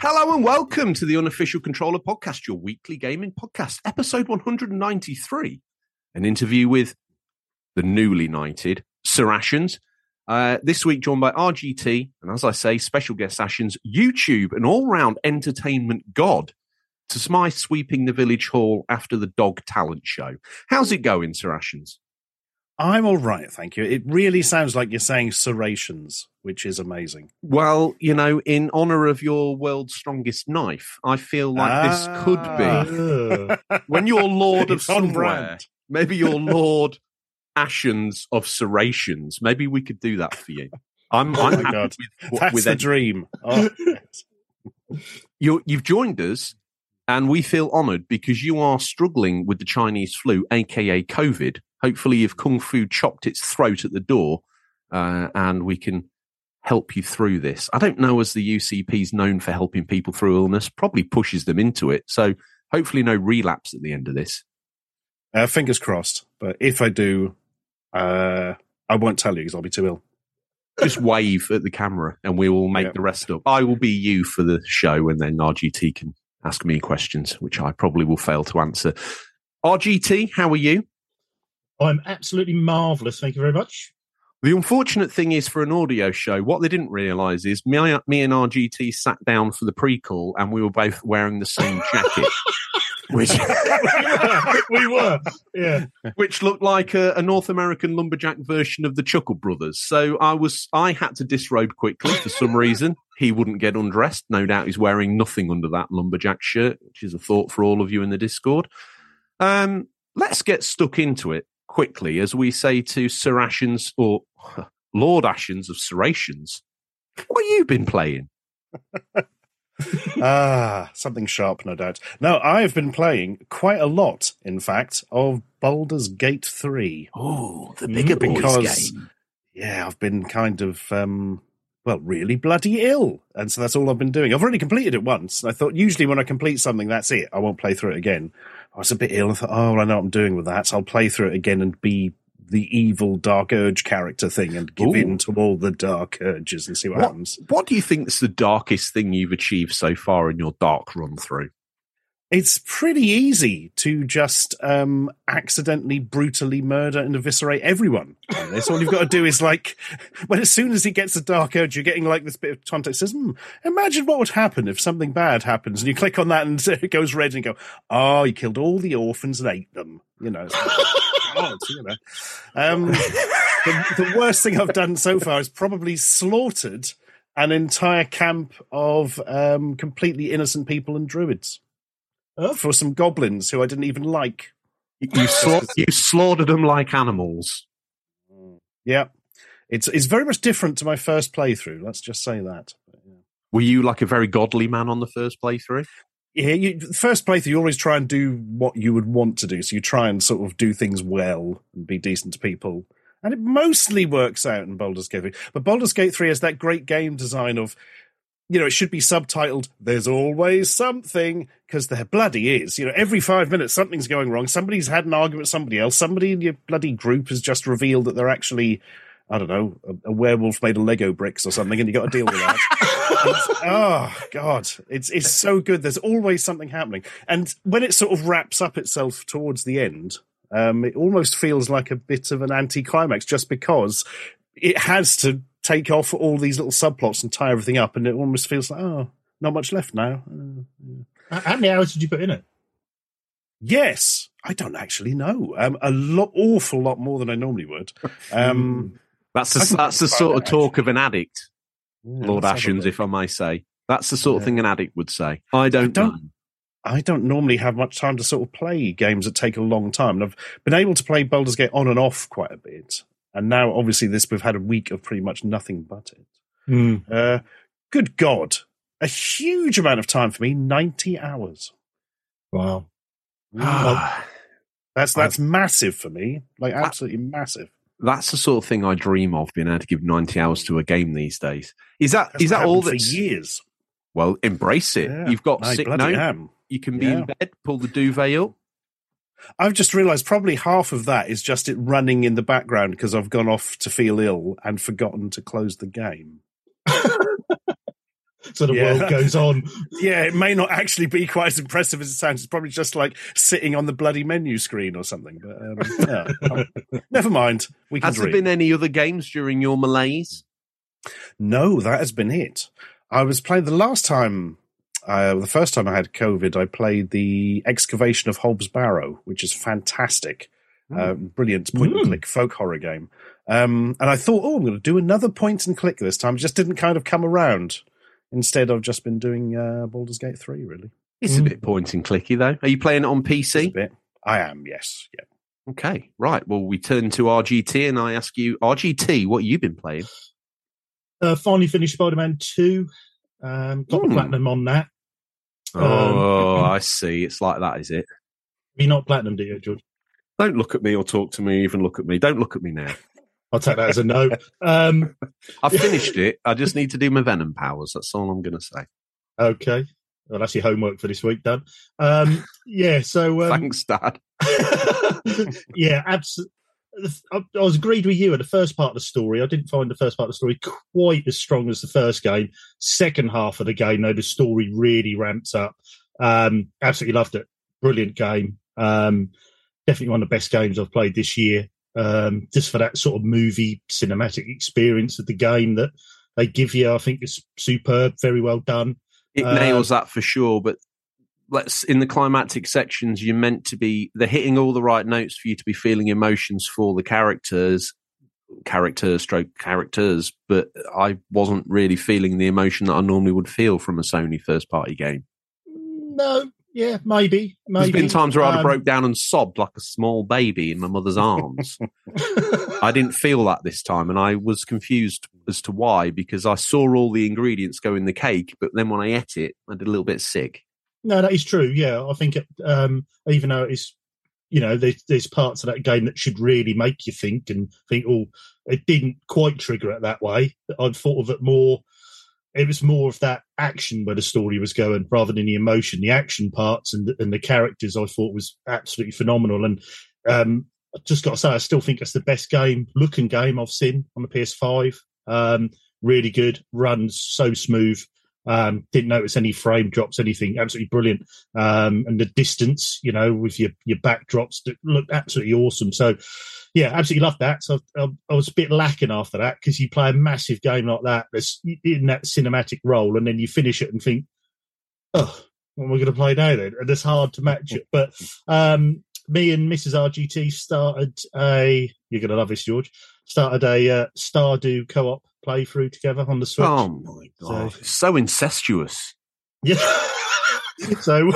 Hello and welcome to the Unofficial Controller Podcast, your weekly gaming podcast, episode 193. An interview with the newly knighted Sir Ashens. Uh, this week, joined by RGT, and as I say, special guest Ashens, YouTube, an all round entertainment god to Smythe sweeping the village hall after the dog talent show. How's it going, Sir Ashens? I'm all right, thank you. It really sounds like you're saying serrations, which is amazing. Well, you know, in honor of your world's strongest knife, I feel like ah. this could be when you're Lord of somewhere. Maybe you're Lord Ashens of serrations. Maybe we could do that for you. I'm, oh I'm my God. With, That's with a dream. Oh, you you've joined us and we feel honored because you are struggling with the Chinese flu, aka COVID. Hopefully, you've kung fu chopped its throat at the door, uh, and we can help you through this. I don't know as the UCP is known for helping people through illness, probably pushes them into it. So hopefully, no relapse at the end of this. Uh, fingers crossed. But if I do, uh, I won't tell you because I'll be too ill. Just wave at the camera and we will make yep. the rest up. I will be you for the show and then RGT can ask me questions, which I probably will fail to answer. RGT, how are you? I'm absolutely marvellous. Thank you very much. The unfortunate thing is for an audio show, what they didn't realise is me, me and RGT sat down for the pre-call and we were both wearing the same jacket. which we were, yeah, which looked like a, a, North American lumberjack version of the Chuckle Brothers. So I was, I had to disrobe quickly for some reason. He wouldn't get undressed. No doubt he's wearing nothing under that lumberjack shirt, which is a thought for all of you in the Discord. Um, let's get stuck into it quickly, as we say to Sir Ashens or Lord Ashens of Serrations. What have you been playing? ah, something sharp, no doubt. No, I've been playing quite a lot, in fact, of Baldur's Gate 3. Oh, the bigger because, game. Yeah, I've been kind of, um, well, really bloody ill. And so that's all I've been doing. I've already completed it once. I thought usually when I complete something, that's it. I won't play through it again. I was a bit ill. I thought, oh, well, I know what I'm doing with that. So I'll play through it again and be the evil Dark Urge character thing and give Ooh. in to all the dark urges and see what, what happens. What do you think is the darkest thing you've achieved so far in your dark run through? It's pretty easy to just um, accidentally, brutally murder and eviscerate everyone. On this, all you've got to do is like, when as soon as he gets a dark urge, you're getting like this bit of context. Says, hmm, imagine what would happen if something bad happens, and you click on that and it goes red, and you go, oh, you killed all the orphans and ate them. You know. God, you know. Um, the, the worst thing I've done so far is probably slaughtered an entire camp of um, completely innocent people and druids oh. for some goblins who I didn't even like. You, you, you slaughtered them like animals. Mm. Yeah, it's it's very much different to my first playthrough. Let's just say that. Were you like a very godly man on the first playthrough? yeah, you, first playthrough, you always try and do what you would want to do. So you try and sort of do things well and be decent to people. And it mostly works out in Baldur's Gate 3. But Baldur's Gate 3 has that great game design of, you know, it should be subtitled, there's always something, because there bloody is. You know, every five minutes something's going wrong. Somebody's had an argument with somebody else. Somebody in your bloody group has just revealed that they're actually I don't know, a, a, werewolf made of Lego bricks or something, and you got to deal with that. oh God, it's it's so good. There's always something happening, and when it sort of wraps up itself towards the end, um, it almost feels like a bit of an anticlimax, just because it has to take off all these little subplots and tie everything up, and it almost feels like oh, not much left now. Uh, yeah. How many hours did you put in it? Yes, I don't actually know. Um, a lot, awful lot more than I normally would. Um, that's the, that's the sort of talk of an addict, yeah, Lord Ashens, if I may say. That's the sort yeah. of thing an addict would say. I don't, I don't know. I don't normally have much time to sort of play games that take a long time. And I've been able to play Baldur's Gate on and off quite a bit. And now, obviously, this we've had a week of pretty much nothing but it. Mm. Uh, good God, a huge amount of time for me, ninety hours. Wow, well, that's that's massive for me, like absolutely massive that's the sort of thing I dream of being able to give 90 hours to a game these days. Is that that's is that all that years? Well, embrace it. Yeah, You've got sick note. You can be yeah. in bed, pull the duvet up. I've just realised probably half of that is just it running in the background because I've gone off to feel ill and forgotten to close the game. so the Yeah. world goes on. Yeah, it may not actually be quite as impressive as it sounds. It's probably just like sitting on the bloody menu screen or something. But um, yeah, Um, never mind. We can Has there been any other games during your malaise? No, that has been it. I was playing the last time, uh, the first time I had COVID, I played the Excavation of Hob's Barrow, which is fantastic. Uh, brilliant point and Mm. click folk horror game. Um, and I thought, oh, I'm going to do another point and click this time. It just didn't kind of come around. Instead, I've just been doing uh, Baldur's Gate 3, really. It's a Mm. bit point and clicky though. Are you playing it on Just a PC? bit. I am, yes. Yeah. Okay, right. Well, we turn to RGT and I ask you, RGT, what you been playing? Uh, finally finished Spider-Man Two. Um, got the platinum on that. Um, Oh, I see. It's like that, is it? Have you not platinum, do you, George? Don't look at me or talk to me. Even look at me. Don't look at me now. I'll take that as a no. Um, I've finished it. I just need to do my Venom powers. That's all I'm going to say. okay. Well, that's your homework for this week done. Um, yeah. So um, Thanks, Dad. yeah, absolutely. I, I was agreed with you at the first part of the story. I didn't find the first part of the story quite as strong as the first game. Second half of the game, though, the story really ramps up. Um, absolutely loved it. Brilliant game. Um, definitely one of the best games I've played this year. Um, just for that sort of movie cinematic experience of the game that they give you, I think it's superb. Very well done. It nails that for sure. But let's in the climactic sections, you're meant to be. They're hitting all the right notes for you to be feeling emotions for the characters, characters, stroke characters. But I wasn't really feeling the emotion that I normally would feel from a Sony first party game. No, yeah, maybe. maybe. There's been times where I'd have Um, broke down and sobbed like a small baby in my mother's arms. I didn't feel that this time, and I was confused as to why because I saw all the ingredients go in the cake, but then when I ate it, I did a little bit sick. No, that is true. Yeah, I think um, even though it's you know there's, there's parts of that game that should really make you think and think, oh, it didn't quite trigger it that way. I'd thought of it more. It was more of that action where the story was going rather than the emotion. The action parts and and the characters I thought was absolutely phenomenal. And um, I just got to say, I still think it's the best game looking game I've seen on the PS5. Um, really good, runs so smooth. Um, didn't notice any frame drops, anything. Absolutely brilliant. Um, and the distance, you know, with your your backdrops that looked absolutely awesome. So, yeah, absolutely loved that. So I, I was a bit lacking after that because you play a massive game like that in that cinematic role, and then you finish it and think, oh, what am I going to play now then? And it's hard to match it. But um, me and Mrs. RGT started a. You're going to love this, George. Started a uh, Stardew co-op playthrough together on the Switch. Oh my god, So- so incestuous. Yeah. so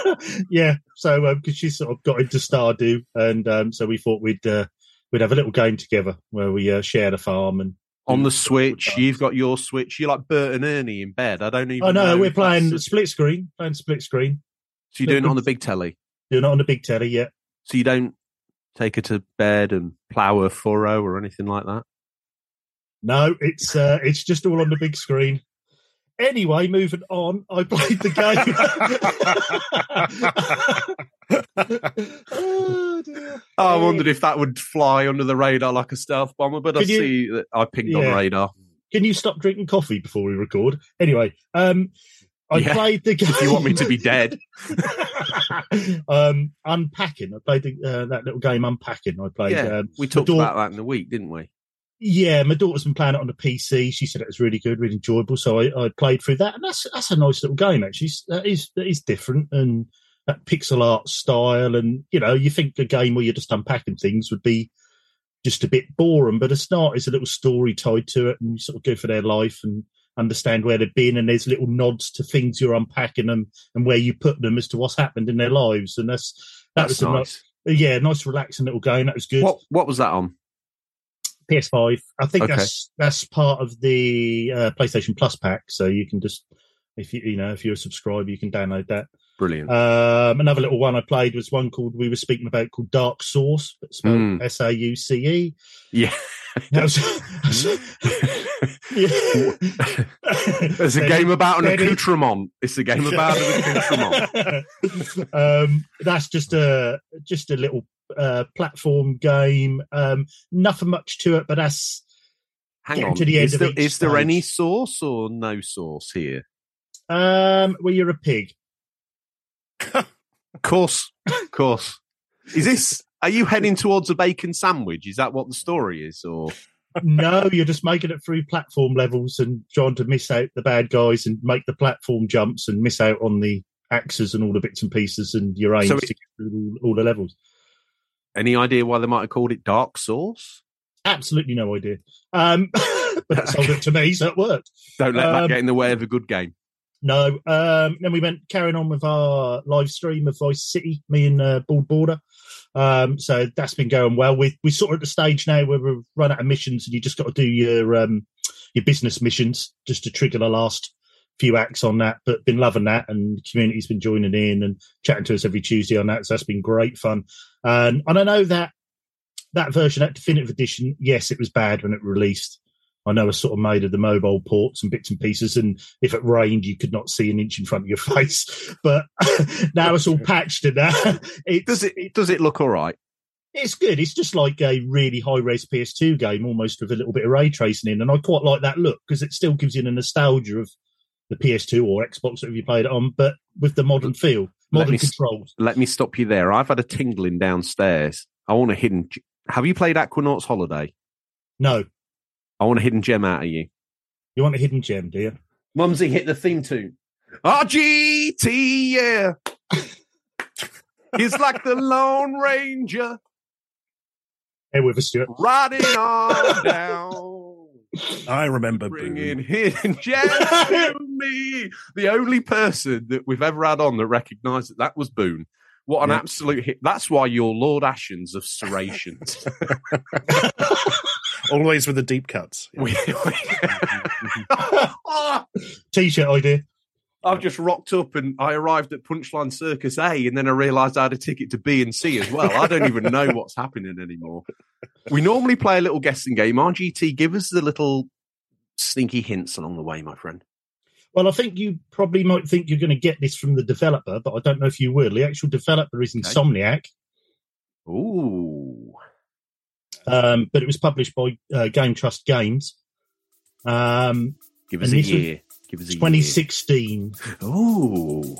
yeah, so because she sort of got into Stardew, and um, so we thought we'd uh, we'd have a little game together where we uh, shared a farm and. On the Switch, you've got your Switch. You're like Bert and Ernie in bed. I don't even. Oh no, know we're playing that's- split screen. Playing split screen. So you're doing it on the big telly. You're not on the big telly yet. So you don't take her to bed and plough her furrow or anything like that. No, it's uh, it's just all on the big screen. Anyway, moving on. I played the game. oh. I wondered if that would fly under the radar like a stealth bomber, but I you- see that I pinged on Yeah. radar. Can you stop drinking coffee before we record? Anyway, um, I Yeah. played the game. If you want me to be dead, um, unpacking. I played the, uh, that little game, unpacking. I played. yeah, Um, we talked door- about that in the week, didn't we? Yeah, my daughter's been playing it on the PC. She said it was really good, really enjoyable. So I, I played through that, and that's that's a nice little game actually. That is that is different and that pixel art style, and you know, you think a game where you're just unpacking things would be just a bit boring, but it's not. It's a little story tied to it, and you sort of go for their life and understand where they've been, and there's little nods to things you're unpacking them and where you put them as to what's happened in their lives, and that's that That's was a nice. nice, yeah, nice relaxing little game. That was good. What What was that on? PS5. I think Okay. that's that's part of the uh, PlayStation Plus pack, so you can just if you you know if you're a subscriber, you can download that. Brilliant. Um, another little one I played was one called we were speaking about called Dark Sauce, but spelled Mm. S A U C E. yeah. Was-. There's a game about an accoutrement. It's a game about an accoutrement. um, that's just a just a little uh, platform game. Um, nothing much to it, but that's Hang on. to the end is of there, there stage. any source or no source here? Um, well, you're a pig. Of course, of course. Is this? Are you heading towards a bacon sandwich? Is that what the story is, or no, you're just making it through platform levels and trying to miss out the bad guys and make the platform jumps and miss out on the axes and all the bits and pieces and your aims So to get through all, all the levels. Any idea why they might have called it Dark Sauce? Absolutely no idea. Um, but it sold it to me, so it worked. Don't let that Um, get in the way of a good game. No. Um, then we went carrying on with our live stream of Vice City, me and uh, Bald Border. Um, so that's been going well. We we sort of at the stage now where we've run out of missions, and you just got to do your um, your business missions just to trigger the last few acts on that. But been loving that, and the community's been joining in and chatting to us every Tuesday on that. So that's been great fun. And and I know that that version, that definitive edition, yes, it was bad when it released. I know it's sort of made of the mobile ports and bits and pieces, and if it rained, you could not see an inch in front of your face. But now it's all patched and that. It's, Does it? Does it look all right? it's good. It's just like a really high res PS2 game, almost with a little bit of ray tracing in, and I quite like that look because it still gives you the nostalgia of the PS2 or Xbox if you played it on, but with the modern feel, Let me. Let me stop you there. I've had a tingling downstairs. I want a hidden. Have you played Aquanauts Holiday? No, I want a hidden gem out of you. you want a hidden gem, do you? Mumsy, hit the theme tune. RGT, yeah. He's like the Lone Ranger Here with us, Stuart. riding on down. I remember Bringing Boon. hidden gems to me. The only person that we've ever had on that recognised that that was Boon. What an Yeah. absolute hit. That's why you're Lord Ashens of serrations. Always with the deep cuts. We- mm-hmm, mm-hmm. Ah! T-shirt idea. I've just rocked up and I arrived at Punchline Circus A and then I realised I had a ticket to B and C as well. I don't even know what's happening anymore. We normally play a little guessing game. RGT, give us the little sneaky hints along the way, my friend. Well, I think you probably might think you're going to get this from the developer, but I don't know if you will. The actual developer is Okay. Insomniac, Ooh. um, but it was published by uh, GameTrust Games. Um, Give us a this was year. Give us a 2016. year. Ooh.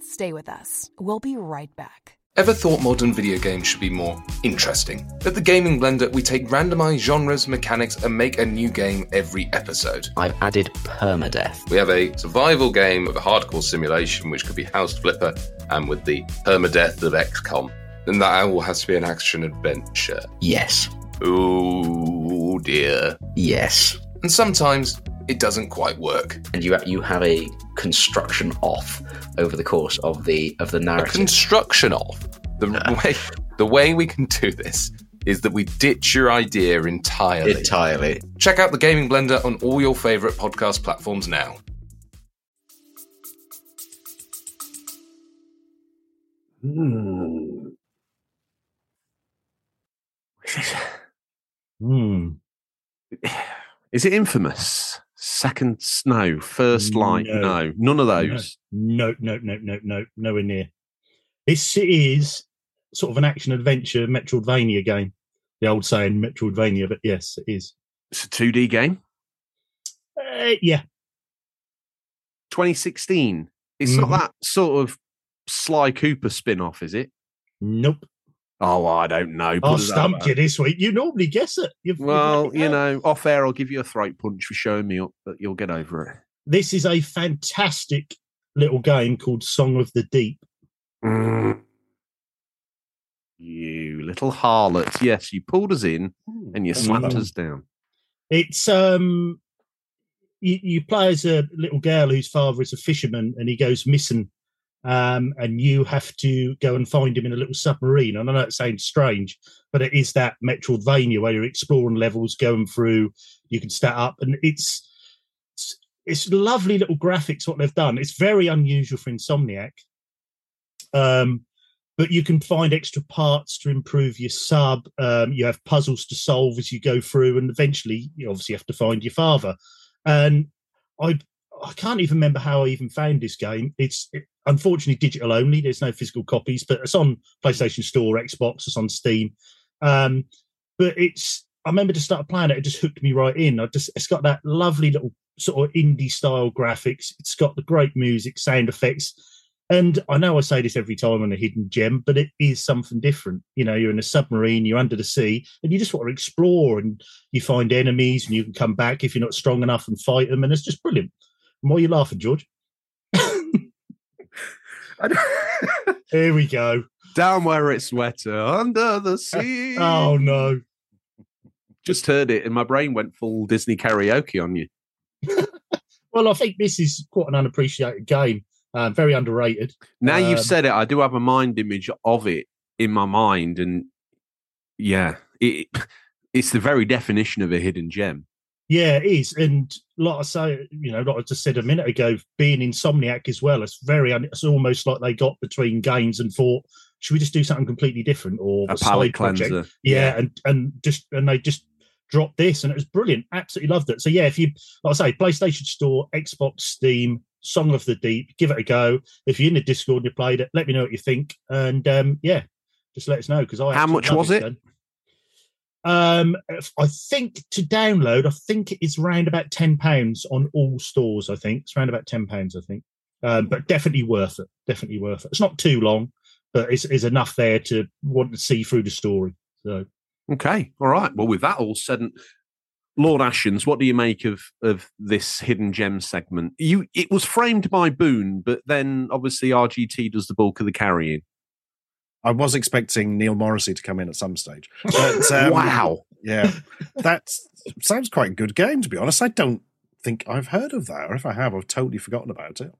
Stay with us. We'll be right back. Ever thought modern video games should be more interesting? At the Gaming Blender, we take randomized genres, mechanics, and make a new game every episode. I've added permadeath. We have a survival game of a hardcore simulation, which could be House Flipper, and with the permadeath of XCOM. Then that all has to be an action adventure. Yes. Oh dear. Yes. And sometimes it doesn't quite work. And you you have a construction off over the course of the of the A narrative. construction off. the way the way we can do this is that we ditch your idea entirely. Entirely. Check out the Gaming Blender on all your favorite podcast platforms now. Hmm. Hmm. Is it infamous? Second Son, first light? No. No, none of those. No, no, no, no, no, nowhere near. This is sort of an action adventure Metroidvania game. The old saying Metroidvania, but yes, it is. It's a 2D game. Uh, yeah, 2016. It's Mhm. not that sort of Sly Cooper spin off, is it? nope. Oh, I don't know. I'll it that stumped way. you this week. You normally guess it. You've, you've Well, worked it you know, off air, I'll give you a throat punch for showing me up, but you'll get over it. this is a fantastic little game called Song of the Deep. You little harlot. Yes, you pulled us in and you slapped Mm. us down. It's um, you, you play as a little girl whose father is a fisherman, and he goes missing, um, and you have to go and find him in a little submarine. And I know it sounds strange, but it is that Metroidvania where you're exploring levels, going through. You can start up, and it's it's, it's lovely little graphics what they've done. It's very unusual for Insomniac. Um, but you can find extra parts to improve your sub. Um, you have puzzles to solve as you go through, and eventually, you obviously have to find your father. And I, I can't even remember how I even found this game. It's it, unfortunately digital only. There's no physical copies, but it's on PlayStation Store, Xbox. It's on Steam. Um, but it's. I remember to start playing it. It just hooked me right in. I just. It's got that lovely little sort of indie style graphics. It's got the great music, sound effects. And I know I say this every time on a hidden gem, but it is something different. You know, you're in a submarine, you're under the sea, and you just want to explore and you find enemies and you can come back if you're not strong enough and fight them. And it's just brilliant. Why are you laughing, George? Here we go. Down where it's wetter, under the sea. Oh, no. Just heard it, and my brain went full Disney karaoke on you. Well, I think this is quite an unappreciated game. Uh, very underrated. Now you've Um, said it, I do have a mind image of it in my mind, and yeah, it, it's the very definition of a hidden gem. Yeah, it is. And like I say, you know, like I just said a minute ago, being Insomniac as well, it's very, it's almost like they got between games and thought, should we just do something completely different or A project? cleanser. Yeah, and and just and they just dropped this and it was brilliant. Absolutely loved it. So yeah, if you like I say, PlayStation Store, Xbox, Steam, Song of the Deep, give it a go. If you're in the Discord and you played it, let me know what you think. And um yeah, just let us know because I How much was it? Um, I think to download, I think it's around about ten pounds on all stores. I think it's around about ten pounds. I think, um, but definitely worth it. Definitely worth it. It's not too long, but it's, it's enough there to want to see through the story. So Okay, all right. Well, with that all said, Lord Ashens, what do you make of of this hidden gem segment? You, it was framed by Boon, but then obviously RGT does the bulk of the carrying. I was expecting Neil Morrissey to come in at some stage. But, um, wow. Yeah, that sounds quite a good game. To be honest, I don't think I've heard of that, or if I have, I've totally forgotten about it.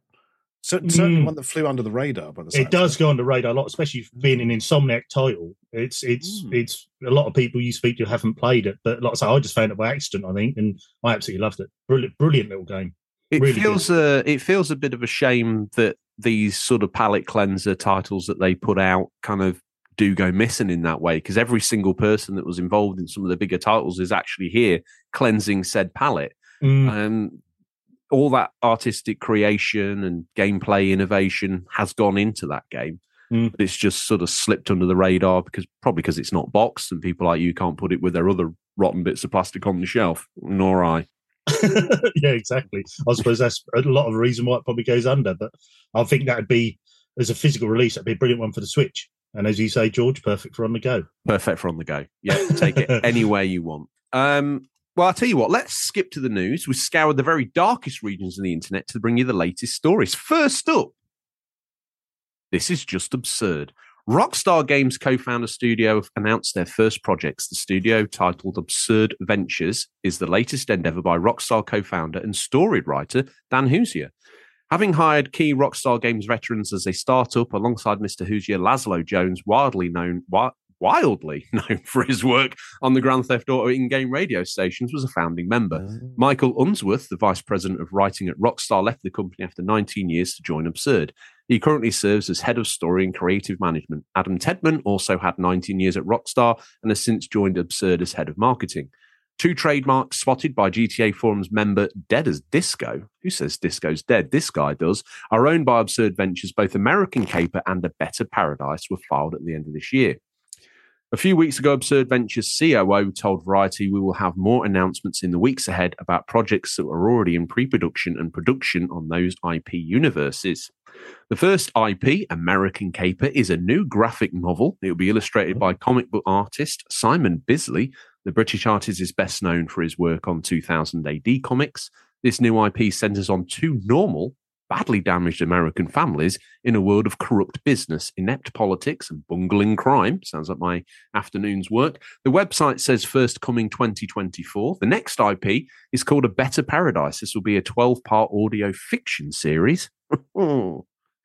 Cer- Certainly Mm. one that flew under the radar. By the way. it does go under the radar a lot, especially being an Insomniac title. It's it's Mm. it's a lot of people you speak to haven't played it, but like I say, I just found it by accident. I think, and I absolutely loved it. Brilliant, brilliant little game. It Really feels uh, it feels a bit of a shame that these sort of palette cleanser titles that they put out kind of do go missing in that way because every single person that was involved in some of the bigger titles is actually here cleansing said palette. Mm. Um, all that artistic creation and gameplay innovation has gone into that game. Mm. But it's just sort of slipped under the radar because probably because it's not boxed and people like you can't put it with their other rotten bits of plastic on the shelf. Nor I. yeah, exactly. I suppose that's a lot of the reason why it probably goes under. But I think that'd be as a physical release, that'd be a brilliant one for the Switch. And as you say, George, perfect for on the go. Perfect for on the go. Yeah, take it anywhere you want. Um, well, I'll tell you what, let's skip to the news. We scoured the very darkest regions of the internet to bring you the latest stories. First up, this is just absurd. Rockstar Games co founder studio have announced their first projects. The studio, titled Absurd Ventures, is the latest endeavor by Rockstar co founder and story writer Dan Houser. Having hired key Rockstar Games veterans as a startup alongside Mr. Houser, Lazlow Jones, wildly known, wi- wildly known for his work on the Grand Theft Auto in-game radio stations, was a founding member. Mm. Michael Unsworth, the vice president of writing at Rockstar, left the company after 19 years to join Absurd. He currently serves as head of story and creative management. Adam Tedman also had 19 years at Rockstar and has since joined Absurd as head of marketing. Two trademarks spotted by GTA Forums member Dead as Disco. Who says Disco's dead? This guy does. Are owned by Absurd Ventures. Both American Caper and A Better Paradise were filed at the end of this year. A few weeks ago, Absurd Ventures COO told Variety we will have more announcements in the weeks ahead about projects that are already in pre production and production on those IP universes. The first IP, American Caper, is a new graphic novel. It will be illustrated by comic book artist Simon Bisley. The British artist is best known for his work on 2000 AD comics. This new IP centers on two normal, badly damaged American families in a world of corrupt business, inept politics, and bungling crime. Sounds like my afternoon's work. The website says first coming 2024. The next IP is called A Better Paradise. This will be a 12 part audio fiction series.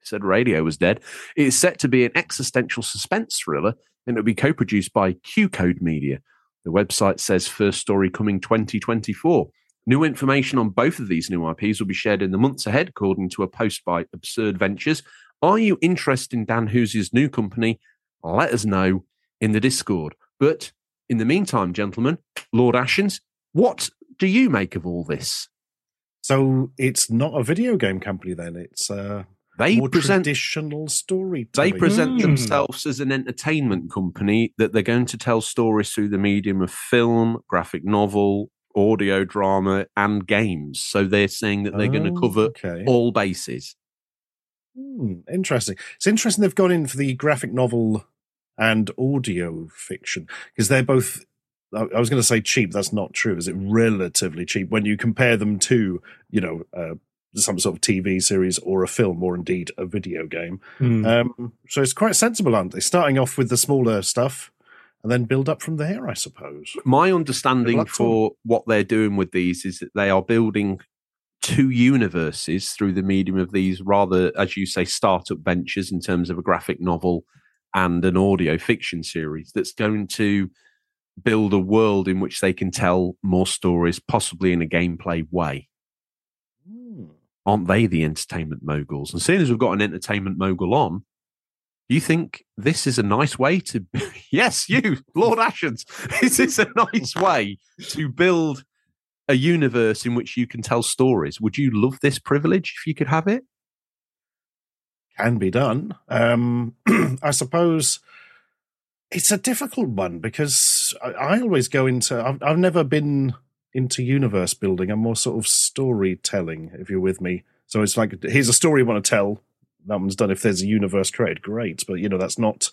Said radio was dead. It is set to be an existential suspense thriller and it will be co produced by Q Code Media. The website says first story coming 2024. New information on both of these new IPs will be shared in the months ahead, according to a post by Absurd Ventures. Are you interested in Dan Houser's new company? Let us know in the Discord. But in the meantime, gentlemen, Lord Ashens, what do you make of all this? So it's not a video game company then. It's uh, They more present traditional story. they present Hmm. themselves as an entertainment company that they're going to tell stories through the medium of film, graphic novel, audio drama, and games. So they're saying that they're going to Oh, cover okay. all bases. Hmm, interesting. It's interesting they've gone in for the graphic novel and audio fiction because they're both. I I was going to say cheap. That's not true. Is it relatively cheap when you compare them to, you know, uh, some sort of TV series or a film or indeed a video game? Mm. Um, so it's quite sensible, aren't they? Starting off with the smaller stuff and then build up from there, I suppose. My understanding for what they're doing with these is that they are building two universes through the medium of these rather, as you say, startup ventures in terms of a graphic novel and an audio fiction series that's going to build a world in which they can tell more stories, possibly in a gameplay way. Hmm. Aren't they the entertainment moguls? And seeing as we've got an entertainment mogul on, you think this is a nice way to? yes, you, Lord Ashens. This is this a nice way to build a universe in which you can tell stories? Would you love this privilege if you could have it? can be done. Um, I suppose it's a difficult one because I, I always go into. I've, I've never been into universe building. I'm more sort of storytelling. If you're with me, so it's like here's a story you want to tell. That one's done. If there's a universe created, great. But you know that's not.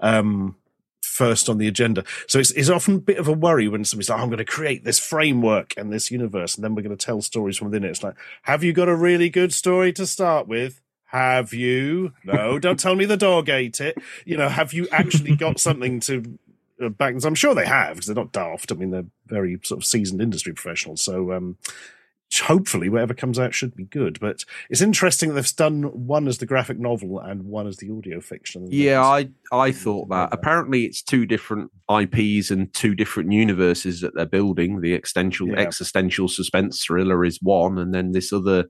Um, First on the agenda, so it's, it's often a bit of a worry when somebody's like, "I'm going to create this framework and this universe, and then we're going to tell stories from within it." It's like, have you got a really good story to start with? Have you? No, don't tell me the dog ate it. You know, have you actually got something to uh, back? I'm sure they have because they're not daft. I mean, they're very sort of seasoned industry professionals. So, um, hopefully, whatever comes out should be good. But it's interesting that they've done one as the graphic novel and one as the audio fiction. Yeah, I I thought that. Apparently, it's two different IPs and two different universes that they're building. The existential Yeah. existential suspense thriller is one, and then this other.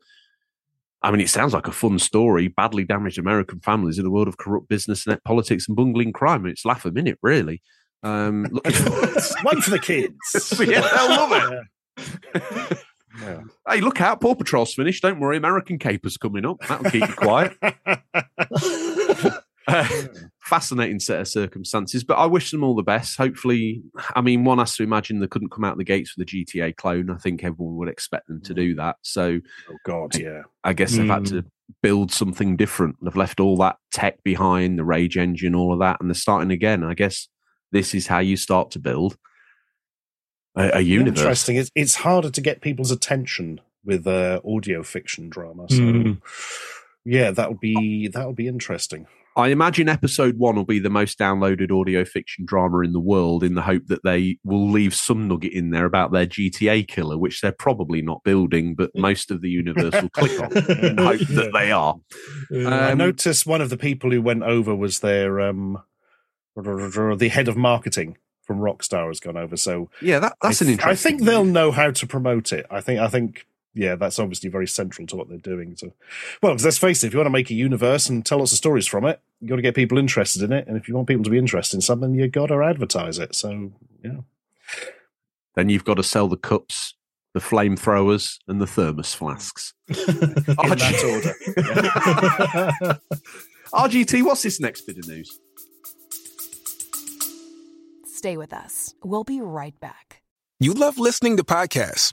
I mean, it sounds like a fun story. Badly damaged American families in a world of corrupt business, net politics, and bungling crime. It's laugh a minute, really. Um, looking one for the kids. yeah, they'll love it. Yeah. Hey, look out! Paw Patrol's finished. Don't worry, American Caper's coming up. That'll keep you quiet. Uh, fascinating set of circumstances, but I wish them all the best. Hopefully, I mean, one has to imagine they couldn't come out the gates with a GTA clone. I think everyone would expect them to do that. So oh God, yeah. I guess they've had to build something different. They've left all that tech behind, the Rage engine, all of that, and they're starting again. I guess this is how you start to build a, a universe. Interesting. It's, it's harder to get people's attention with uh, audio fiction drama. So, Mm. yeah, that would be that would be interesting. I imagine episode one will be the most downloaded audio fiction drama in the world in the hope that they will leave some nugget in there about their GTA killer, which they're probably not building, but most of the universe will click on in hope that they are. I Um, noticed one of the people who went over was their um, the head of marketing from Rockstar has gone over. So Yeah, that, that's I an interesting. I think they'll know how to promote it. I think. I think. Yeah, that's obviously very central to what they're doing. So, well, 'cause let's face it, if you want to make a universe and tell lots of stories from it, you got to get people interested in it. And if you want people to be interested in something, you got to advertise it. So, yeah. Then you've got to sell the cups, the flamethrowers, and the thermos flasks. In that order. RGT, what's this next bit of news? Stay with us. We'll be right back. You love listening to podcasts,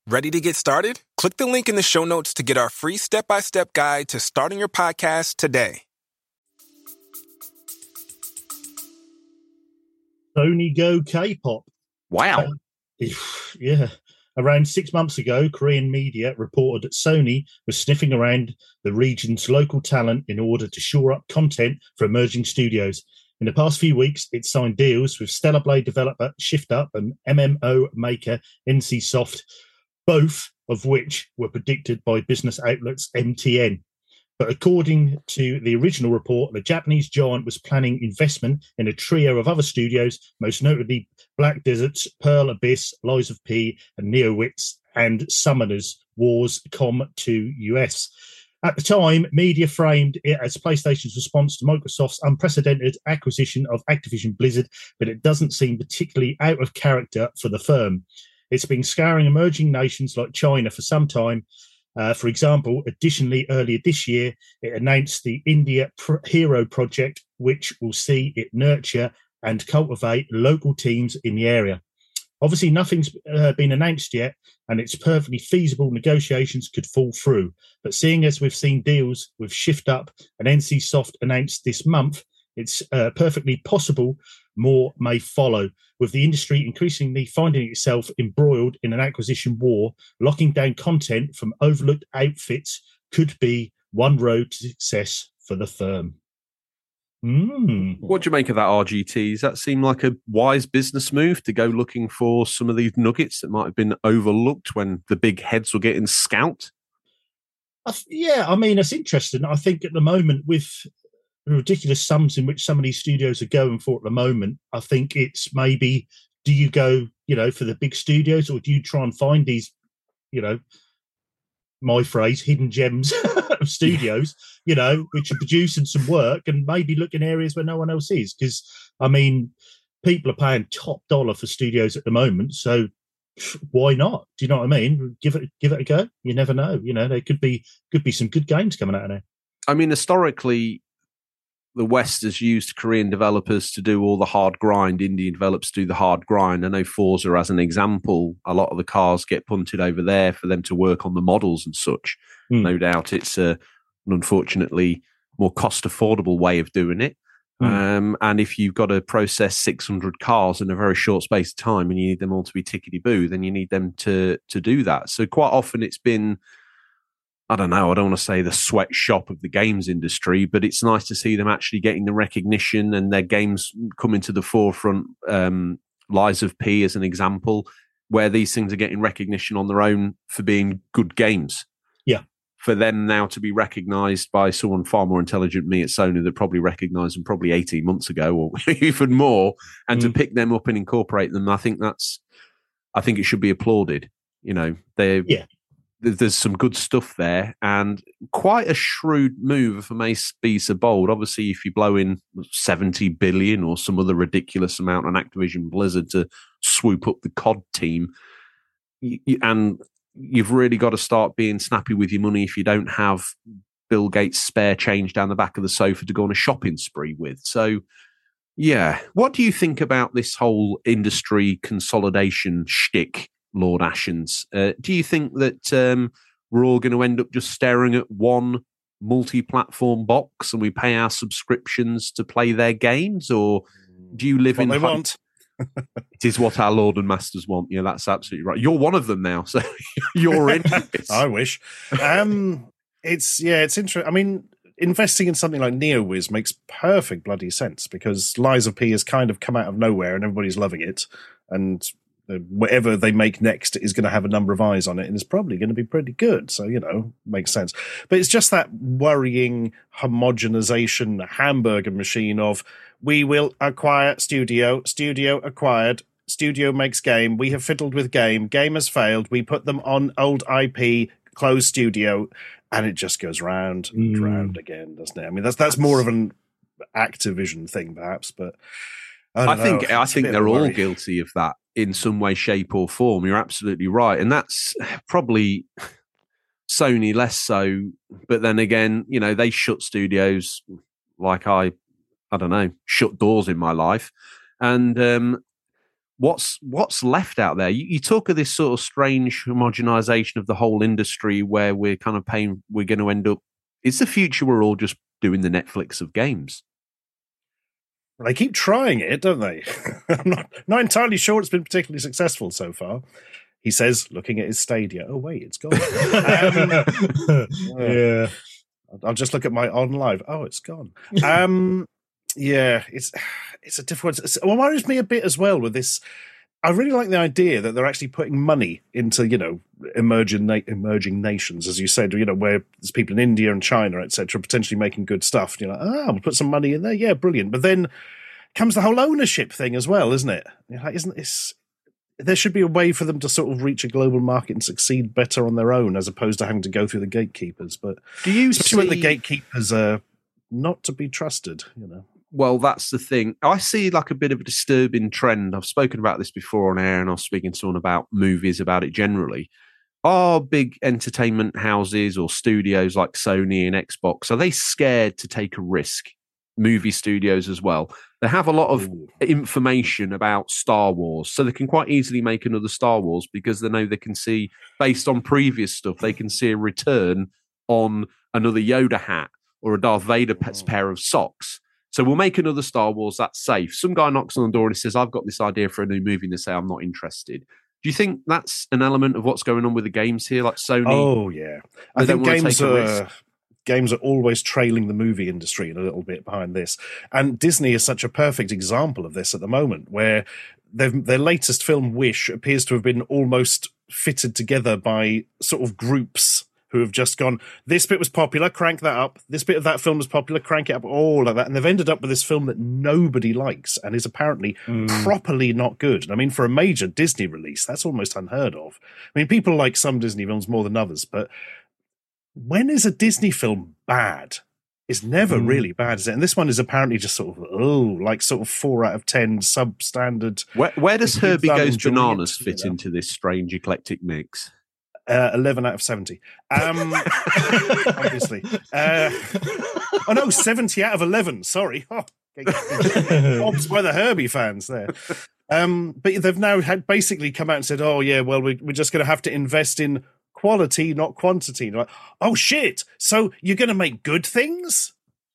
Ready to get started? Click the link in the show notes to get our free step by step guide to starting your podcast today. Sony Go K-pop. Wow. Uh, yeah. Around six months ago, Korean media reported that Sony was sniffing around the region's local talent in order to shore up content for emerging studios. In the past few weeks, it signed deals with Stellar Blade developer Shift Up and MMO maker NCSoft, both of which were predicted by business outlets MTN. But according to the original report, the Japanese giant was planning investment in a trio of other studios, most notably Black Deserts, Pearl Abyss, Lies of P, and Neowiz, and Summoners Wars Com 2 US. At the time, media framed it as PlayStation's response to Microsoft's unprecedented acquisition of Activision Blizzard, but it doesn't seem particularly out of character for the firm. It's been scouring emerging nations like China for some time. Uh, for example, additionally, earlier this year, it announced the India Pro- Hero Project, which will see it nurture and cultivate local teams in the area. Obviously, nothing's uh, been announced yet, and it's perfectly feasible negotiations could fall through. But seeing as we've seen deals with Shift Up and NC Soft announced this month, it's uh, perfectly possible more may follow, with the industry increasingly finding itself embroiled in an acquisition war. Locking down content from overlooked outfits could be one road to success for the firm. Mm. What do you make of that RGT? Does that seem like a wise business move to go looking for some of these nuggets that might have been overlooked when the big heads were getting scalped? I th- yeah, I mean, it's interesting. I think at the moment, with the ridiculous sums in which some of these studios are going for at the moment, I think it's maybe do you go, you know, for the big studios or do you try and find these, you know, my phrase, hidden gems of studios, you know, which are producing some work and maybe look in areas where no one else is. Because, I mean, people are paying top dollar for studios at the moment. So why not? Do you know what I mean? Give it, give it a go. You never know. You know, there could be, could be some good games coming out of there. I mean, historically, the West has used Korean developers to do all the hard grind. Indian developers do the hard grind. I know Forza, as an example, a lot of the cars get punted over there for them to work on the models and such. Mm. No doubt it's a, an unfortunately more cost affordable way of doing it. Mm. Um, and if you've got to process 600 cars in a very short space of time and you need them all to be tickety boo, then you need them to to do that. So quite often it's been I don't know, I don't want to say the sweatshop of the games industry, but it's nice to see them actually getting the recognition and their games coming to the forefront. Um, Lies of P as an example, where these things are getting recognition on their own for being good games. Yeah. For them now to be recognized by someone far more intelligent than me at Sony that probably recognized them probably 18 months ago or even more, and mm. to pick them up and incorporate them, I think that's, I think it should be applauded. You know, they yeah there's some good stuff there and quite a shrewd move if I may be so bold. Obviously, if you blow in 70 billion or some other ridiculous amount on Activision Blizzard to swoop up the COD team, you, and you've really got to start being snappy with your money if you don't have Bill Gates' spare change down the back of the sofa to go on a shopping spree with. So, yeah, what do you think about this whole industry consolidation shtick Lord Ashens. Uh, do you think that um, we're all going to end up just staring at one multi-platform box and we pay our subscriptions to play their games, or do you live what in? They want. it is what our Lord and Masters want. Yeah, that's absolutely right. You're one of them now, so you're in. I wish. Um, it's yeah, it's interesting. I mean, investing in something like NeoWiz makes perfect bloody sense because Lies of P has kind of come out of nowhere and everybody's loving it. And whatever they make next is going to have a number of eyes on it and it's probably going to be pretty good. So, you know, makes sense. But it's just that worrying homogenization hamburger machine of we will acquire studio, studio acquired, studio makes game, we have fiddled with game, game has failed, we put them on old IP, closed studio, and it just goes round and mm. round again, doesn't it? I mean, that's that's more of an Activision thing, perhaps, but I, I think I think they're all guilty of that in some way, shape, or form. You're absolutely right, and that's probably Sony less so. But then again, you know, they shut studios like I, I don't know, shut doors in my life, and um, what's what's left out there? You, you, talk of this sort of strange homogenization of the whole industry, where we're kind of paying. We're going to end up. It's the future. We're all just doing the Netflix of games. They keep trying it, don't they? I'm not, not entirely sure it's been particularly successful so far. He says, looking at his stadia. Oh, wait, it's gone. um, yeah. I'll just look at my OnLive. Oh, it's gone. Um, yeah, it's it's a different. It's, it worries me a bit as well with this I really like the idea that they're actually putting money into, you know, emerging na- emerging nations, as you said, you know, where there's people in India and China, etc., potentially making good stuff. You're like, ah, we'll put some money in there. Yeah, brilliant. But then comes the whole ownership thing as well, isn't it? Like, isn't this? there should be a way for them to sort of reach a global market and succeed better on their own, as opposed to having to go through the gatekeepers. But Do you especially when the gatekeepers are not to be trusted, you know. Well, that's the thing. I see like a bit of a disturbing trend. I've spoken about this before on air, and I was speaking to someone about movies about it generally. Are big entertainment houses or studios like Sony and Xbox are they scared to take a risk? Movie studios as well. They have a lot of information about Star Wars, so they can quite easily make another Star Wars because they know they can see, based on previous stuff, they can see a return on another Yoda hat or a Darth Vader Mm. pair of socks. So we'll make another Star Wars that's safe. Some guy knocks on the door and he says, I've got this idea for a new movie, and they say, I'm not interested. Do you think that's an element of what's going on with the games here? Like Sony, Oh yeah, I think games are games are always trailing the movie industry a little bit behind this, and Disney is such a perfect example of this at the moment, where they've, their latest film Wish appears to have been almost fitted together by sort of groups who have just gone. This bit was popular, crank that up. This bit of that film was popular, crank it up. All of that, and they've ended up with this film that nobody likes and is apparently properly not good. And I mean, for a major Disney release, that's almost unheard of. I mean, people like some Disney films more than others, but when is a Disney film bad? It's never Mm. really bad, is it? And this one is apparently just sort of oh, like sort of four out of ten substandard. where, where does Herbie Goes Bananas fit into this strange eclectic mix? Uh, Eleven out of seventy. Um, obviously. Uh, oh no, seventy out of eleven. Sorry. Oh, Bob's by the Herbie fans there. Um, but they've now had basically come out and said, "Oh yeah, well we, we're just going to have to invest in quality, not quantity." Like, oh shit! So you're going to make good things?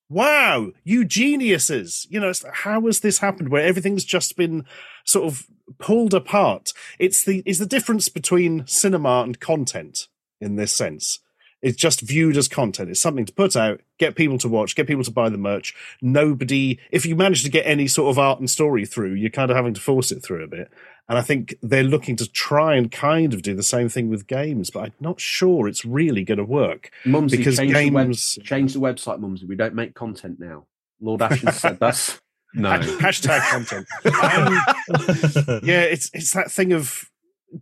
Wow, you geniuses! You know, how has this happened? Where everything's just been sort of pulled apart. It's the it's the difference between cinema and content in this sense. It's just viewed as content. It's something to put out, get people to watch, get people to buy the merch. Nobody, if you manage to get any sort of art and story through, you're kind of having to force it through a bit. And I think they're looking to try and kind of do the same thing with games, but I'm not sure it's really going to work. Mumsy, Because change, the web- games- change the website, Mumsy. We don't make content now. Lord Ashens said that's no. Hashtag content. Um, yeah, it's it's that thing of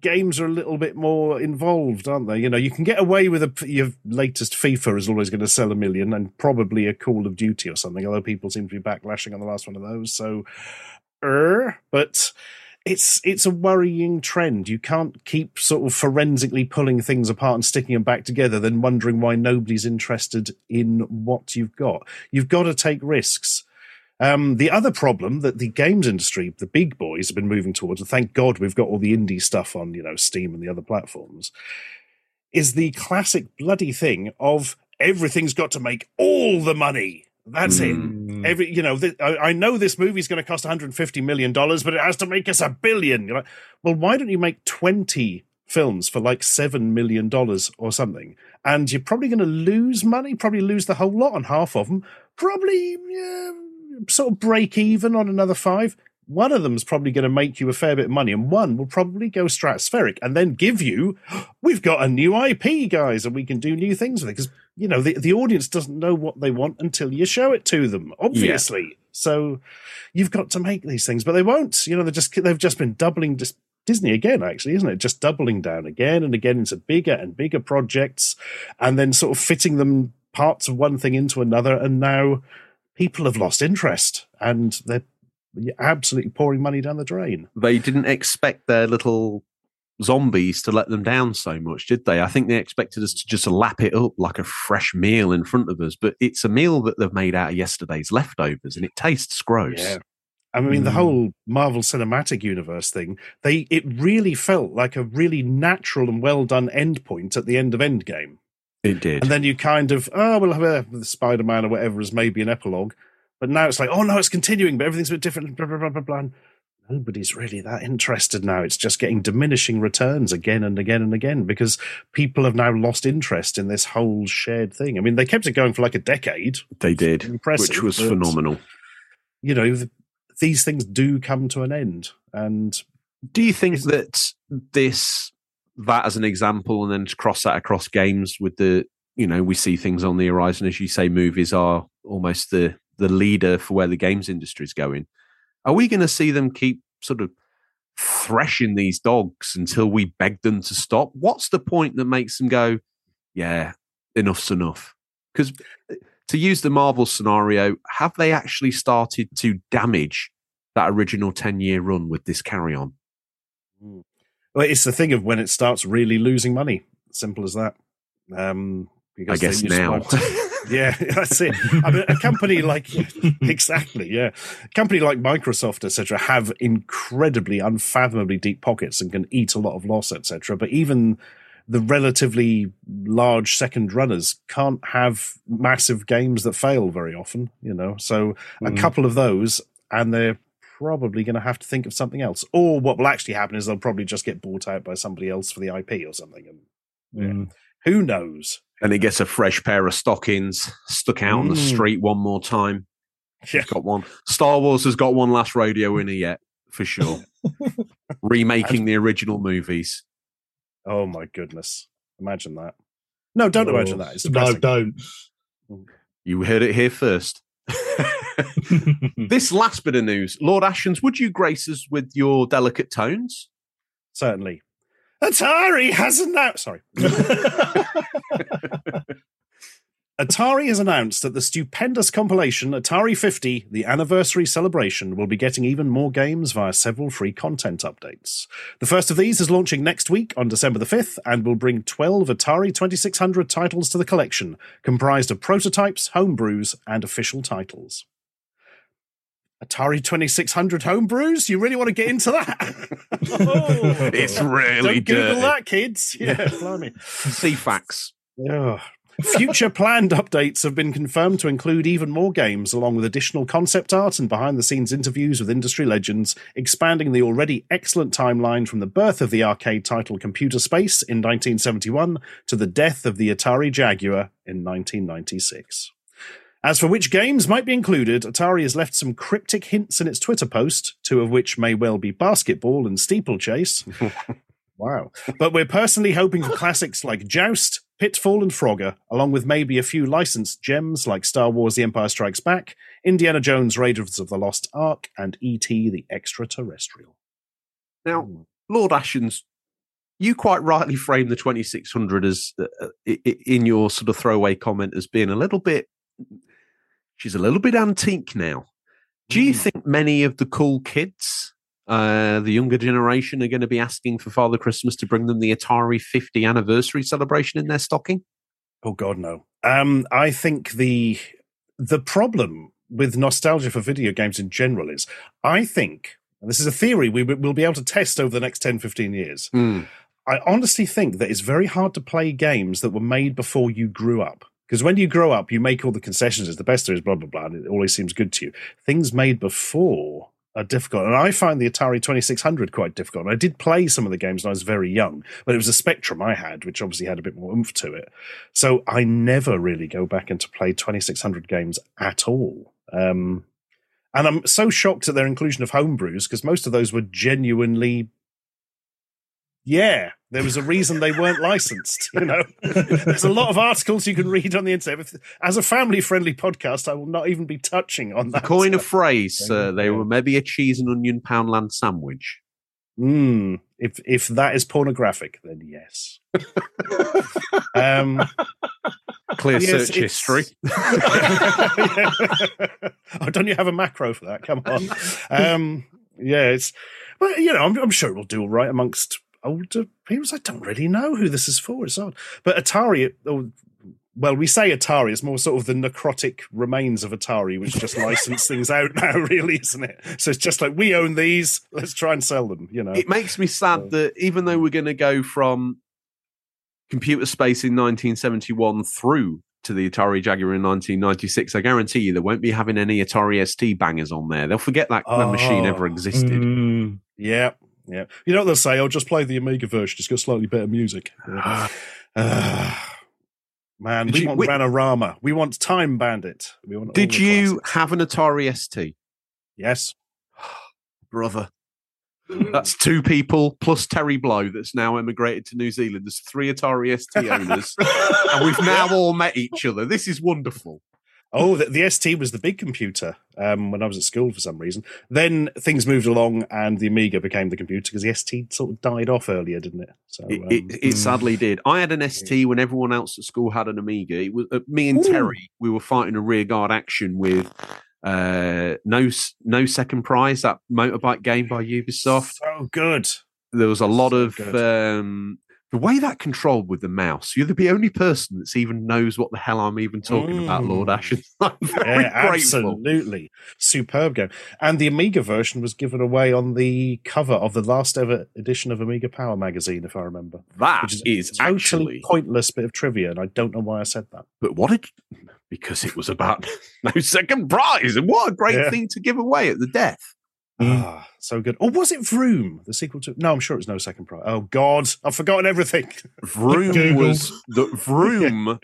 games are a little bit more involved, aren't they? You know, you can get away with a your latest FIFA is always going to sell a million, and probably a Call of Duty or something. Although people seem to be backlashing on the last one of those, so, er, but. It's it's a worrying trend. You can't keep sort of forensically pulling things apart and sticking them back together, then wondering why nobody's interested in what you've got. You've got to take risks. Um, the other problem that the games industry, the big boys, have been moving towards, and thank God we've got all the indie stuff on, you know, Steam and the other platforms, is the classic bloody thing of everything's got to make all the money. That's it. Mm. Every, you know, th- I, I know this movie's going to cost 150 million dollars, but it has to make us a billion. You're like, well, why don't you make 20 films for like seven million dollars or something? And you're probably going to lose money, probably lose the whole lot on half of them, probably yeah, sort of break even on another five. One of them's probably going to make you a fair bit of money, and one will probably go stratospheric and then give you, we've got a new IP, guys, and we can do new things with it. Because, you know, the, the audience doesn't know what they want until you show it to them, obviously. So you've got to make these things, but they won't. You know, they're just, they've just been doubling dis- Disney again, actually, isn't it? Just doubling down again and again into bigger and bigger projects and then sort of fitting them parts of one thing into another. And now people have lost interest and they're absolutely pouring money down the drain. They didn't expect their little zombies to let them down so much, did they? I think they expected us to just lap it up like a fresh meal in front of us, but it's a meal that they've made out of yesterday's leftovers and it tastes gross. Yeah. I mean, the Mm. whole Marvel Cinematic Universe thing, they it really felt like a really natural and well done endpoint at the end of Endgame. It did. And then you kind of, oh, we'll have a, the Spider Man or whatever as maybe an epilogue. But now it's like, oh no, it's continuing, but everything's a bit different, blah, blah, blah, blah, blah. Nobody's really that interested now. It's just getting diminishing returns again and again and again because people have now lost interest in this whole shared thing. I mean, they kept it going for like a decade, they did, Impressive, which was but- phenomenal. you know, th- these things do come to an end. And Do you think that this, that as an example, and then to cross that across games with the, you know, we see things on the horizon, as you say, movies are almost the the leader for where the games industry is going. Are we going to see them keep sort of threshing these dogs until we beg them to stop. What's the point that makes them go, yeah, enough's enough? Because to use the Marvel scenario, have they actually started to damage that original 10 year run with this carry on? Well, it's the thing of when it starts really losing money. Simple as that. Um, I guess now. yeah, that's it. I mean, a company like exactly, yeah, a company like Microsoft, etc., have incredibly, unfathomably deep pockets and can eat a lot of loss, etc. But even the relatively large second runners can't have massive games that fail very often, you know. So a Mm. couple of those, and they're probably going to have to think of something else. Or what will actually happen is they'll probably just get bought out by somebody else for the IP or something. And Mm. who knows? And he gets a fresh pair of stockings stuck out on the Mm. street one more time. Yeah. He's got one. Star Wars has got one last rodeo in it yet, for sure. Remaking the original movies. Oh my goodness! Imagine that. No, don't imagine that. It's no, don't. You heard it here first. this last bit of news, Lord Ashens, would you grace us with your delicate tones? Certainly. Atari has announced. Sorry. Atari has announced that the stupendous compilation Atari 50, the anniversary celebration, will be getting even more games via several free content updates. The first of these is launching next week on December the 5th and will bring 12 Atari 2600 titles to the collection, comprised of prototypes, homebrews, and official titles. Atari 2600 homebrews? You really want to get into that? Oh. It's really Don't Google dirty. that, kids. Yeah, blimey. CFAX. Ugh. Future planned updates have been confirmed to include even more games, along with additional concept art and behind the scenes interviews with industry legends, expanding the already excellent timeline from the birth of the arcade title Computer Space in 1971 to the death of the Atari Jaguar in 1996. As for which games might be included, Atari has left some cryptic hints in its Twitter post, two of which may well be basketball and steeplechase. wow. But we're personally hoping for classics like Joust, Pitfall, and Frogger, along with maybe a few licensed gems like Star Wars The Empire Strikes Back, Indiana Jones Raiders of the Lost Ark, and E.T. the Extraterrestrial. Now, Lord Ashens, you quite rightly frame the 2600 as uh, i- in your sort of throwaway comment as being a little bit. She's a little bit antique now. Do you think many of the cool kids, uh, the younger generation, are going to be asking for Father Christmas to bring them the Atari 50 anniversary celebration in their stocking? Oh God, no. Um, I think the the problem with nostalgia for video games in general is, I think, and this is a theory we will be able to test over the next 10, 15 years. I honestly think that it's very hard to play games that were made before you grew up. Because when you grow up, you make all the concessions. It's the best there is, blah, blah, blah. And it always seems good to you. Things made before are difficult. And I find the Atari 2600 quite difficult. And I did play some of the games when I was very young, but it was a Spectrum I had, which obviously had a bit more oomph to it. So I never really go back and to play 2600 games at all. Um, and I'm so shocked at their inclusion of homebrews because most of those were genuinely yeah, there was a reason they weren't licensed. You know, there's a lot of articles you can read on the internet. As a family-friendly podcast, I will not even be touching on that. coin of phrase, uh, they were maybe a cheese and onion poundland sandwich. Mm, if if that is pornographic, then yes. um, Clear Yes, search history. oh, don't you have a macro for that? Come on. Um, yeah, it's. Well, you know, I'm, I'm sure it'll do all right amongst older people. I don't really know who this is for. It's odd, but Atari. Well, we say Atari. It's more sort of the necrotic remains of Atari, which just license things out now, really, isn't it? So it's just like we own these. Let's try and sell them. You know. It makes me sad that even though we're going to go from computer space in 1971 through to the Atari Jaguar in 1996, I guarantee you they won't be having any Atari ST bangers on there. They'll forget that Oh, machine ever existed. Mm. Yeah, yeah. You know what they'll say? I'll just play the Amiga version. It's got slightly better music. Yeah. Ah, man, Did we you- want wait- Ranarama. We want Time Bandit. We want Did you classics. have an Atari ST? Yes. Brother. That's two people plus Terry Blow that's now emigrated to New Zealand. There's three Atari ST owners, and we've now all met each other. This is wonderful. Oh, the, the ST was the big computer. Um, when I was at school for some reason. Then things moved along, and the Amiga became the computer because the ST sort of died off earlier, didn't it? So It, um, it, it sadly did. I had an ST when everyone else at school had an Amiga. It was uh, me and Ooh. Terry. We were fighting a rearguard action with uh, no no second prize. That motorbike game by Ubisoft. so good. There was a lot So of um, the way that controlled with the mouse. You're the only person that's even knows what the hell I'm even talking about, Lord Mm. I'm very Yeah, grateful. absolutely. Superb game. And the Amiga version was given away on the cover of the last ever edition of Amiga Power magazine, if I remember. That Which is, is a actually pointless bit of trivia, and I don't know why I said that. But what did because it was about no second prize, and what a great Yeah. thing to give away at the death. Ah, so good. Or was it Vroom, the sequel to? No, I'm sure it's no second prize. Oh God, I've forgotten everything. Vroom was the Vroom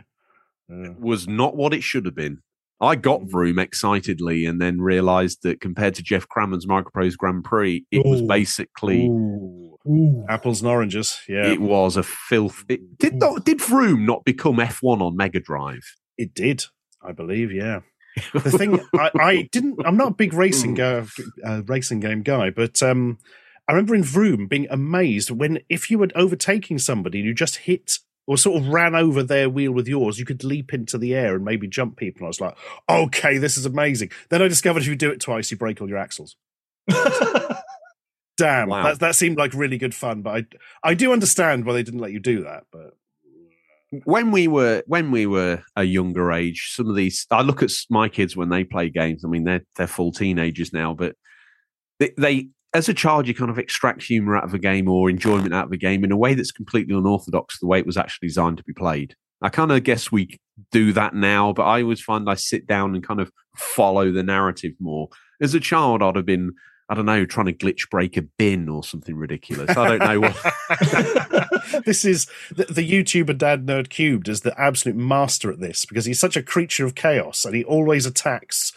Yeah. was not what it should have been. I got Vroom excitedly and then realised that compared to Geoff Crammond's Microprose Grand Prix, it was basically Ooh. Ooh. Apples and oranges. Yeah, it was a filth. It, did not did Vroom not become F1 on Mega Drive? It did, I believe. Yeah. The thing I, I didn't. I'm not a big racing guy, uh, racing game guy, but um, I remember in Vroom being amazed when if you were overtaking somebody and you just hit or sort of ran over their wheel with yours, you could leap into the air and maybe jump people. And I was like, okay, this is amazing. Then I discovered if you do it twice, you break all your axles. Damn, Wow. that that seemed like really good fun, but I I do understand why they didn't let you do that. But when we were when we were a younger age, some of these I look at my kids when they play games. I mean, they're they're full teenagers now, but they, they as a child you kind of extract humor out of a game or enjoyment out of a game in a way that's completely unorthodox. The way it was actually designed to be played. I kind of guess we do that now, but I always find I sit down and kind of follow the narrative more. As a child, I'd have been. I don't know, trying to glitch break a bin or something ridiculous. I don't know what. this is the, the YouTuber Dan Nerd Cubed is the absolute master at this because he's such a creature of chaos and he always attacks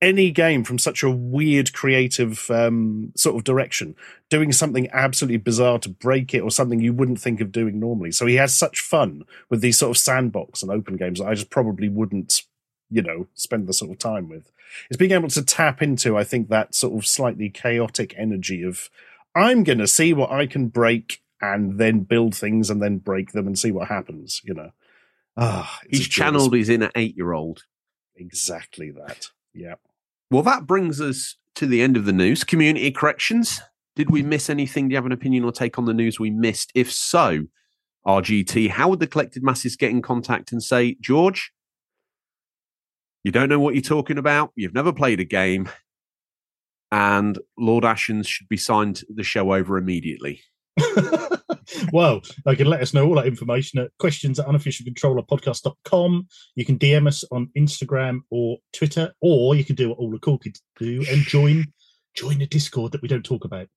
any game from such a weird creative um, sort of direction, doing something absolutely bizarre to break it or something you wouldn't think of doing normally. So he has such fun with these sort of sandbox and open games that I just probably wouldn't, you know, spend the sort of time with. is being able to tap into, I think, that sort of slightly chaotic energy of I'm going to see what I can break and then build things and then break them and see what happens. You know, ah, He's channeled his inner eight year old. exactly that. Yeah. Well, that brings us to the end of the news. Community corrections. Did we miss anything? Do you have an opinion or take on the news we missed? If so, RGT, how would the collected masses get in contact and say, George, you don't know what you're talking about. You've never played a game. And Lord Ashens should be signed the show over immediately. well, they can let us know all that information at questions at unofficialcontrollerpodcast.com. You can DM us on Instagram or Twitter, or you can do what all the cool kids do and join join the Discord that we don't talk about.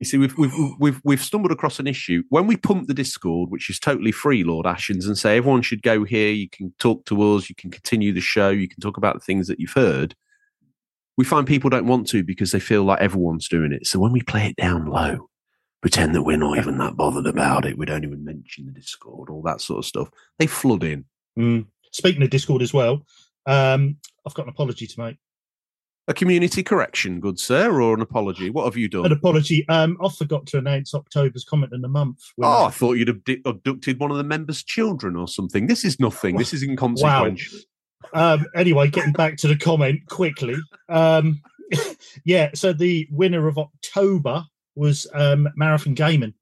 You see, we've we've we've we've stumbled across an issue when we pump the Discord, which is totally free, Lord Ashens, and say everyone should go here. You can talk to us, you can continue the show, you can talk about the things that you've heard. We find people don't want to because they feel like everyone's doing it. So when we play it down low, pretend that we're not even that bothered about it, we don't even mention the Discord, all that sort of stuff. They flood in. Mm. Speaking of Discord as well, um, I've got an apology to make. A community correction, good sir, or an apology. What have you done? An apology. Um, I forgot to announce October's comment in the month. Oh, I- thought you'd abdi- abducted one of the members' children or something. This is nothing. This is inconsequential. um, anyway, getting back to the comment quickly. Um, yeah, so the winner of October was um, Marathon Gaming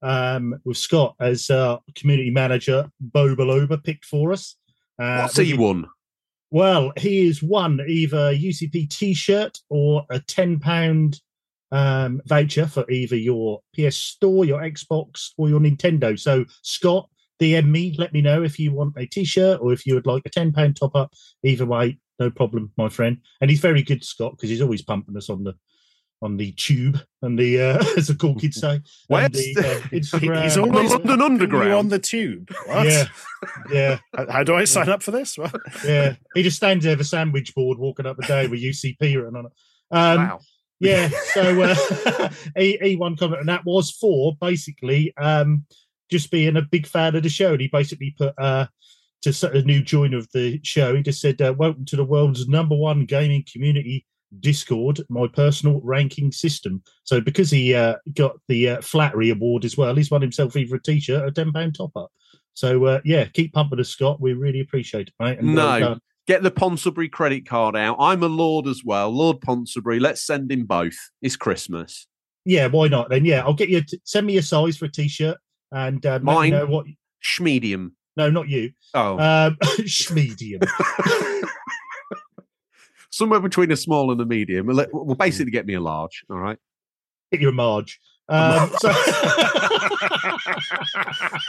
um, with Scott as uh, community manager. Bo Beloba picked for us. Uh, What's he won? Well, he is one either a UCP T-shirt or a ten pound um, voucher for either your PS Store, your Xbox, or your Nintendo. So, Scott, DM me, let me know if you want a T-shirt or if you would like a ten pound top up. Either way, no problem, my friend. And he's very good, Scott, because he's always pumping us on the on the tube and the uh, as the cool kids say, Where's and the, the- uh, Instagram. He's always London Underground. on the tube. What? yeah, yeah. How, how do I sign up for this? What? Yeah, he just stands there with a sandwich board walking up the day with UCP written on it. Um, wow. Yeah, so uh, he, he won comment, and that was for basically um, just being a big fan of the show. And he basically put uh, just a new joiner of the show. He just said, uh, "Welcome to the world's number one gaming community Discord, my personal ranking system." So because he uh, got the uh, flattery award as well, he's won himself either a t-shirt or a ten pound top up. So uh, yeah, keep pumping us, Scott. We really appreciate it, mate. And No. done. Get the Ponsonbury credit card out. I'm a Lord as well. Lord Ponsonbury. Let's send him both. It's Christmas. yeah, why not? Then yeah, I'll get you. T- send me a size for a t-shirt and uh, Mine? know what. Schmedium. No, not you. Oh. Um, medium. Somewhere between a small and a medium. Well, let- Well, basically, get me a large. All right. Get you a Marge. Um, so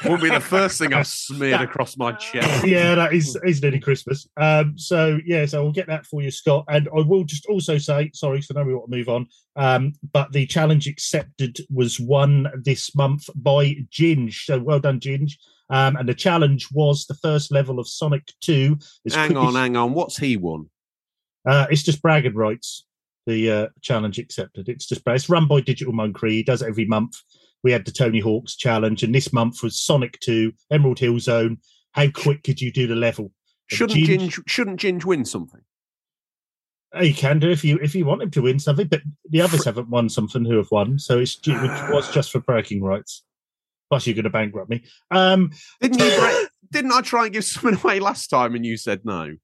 Won't be the first thing I've smeared across my chest. yeah, that is is nearly Christmas. Um, so yeah, so we'll get that for you, Scott. And I will just also say, sorry, so now we want to move on. Um, but the challenge accepted was won this month by Ginge. So well done, Ginge. Um, and the challenge was the first level of Sonic Two. Hang quick on, hang on. What's he won? Uh, it's just bragging rights. The uh, challenge accepted. It's just it's run by Digital Monkery. He does it every month. We had the Tony Hawk's challenge, and this month was Sonic Two, Emerald Hill Zone. How quick could you do the level? And Shouldn't Ginge- Ginge, shouldn't Ginge win something? He can do if you if you want him to win something, but the others haven't won something who have won, so it's it was just for bragging rights. Plus, you're going to bankrupt me. Um, Didn't you? didn't I try and give something away last time and you said no?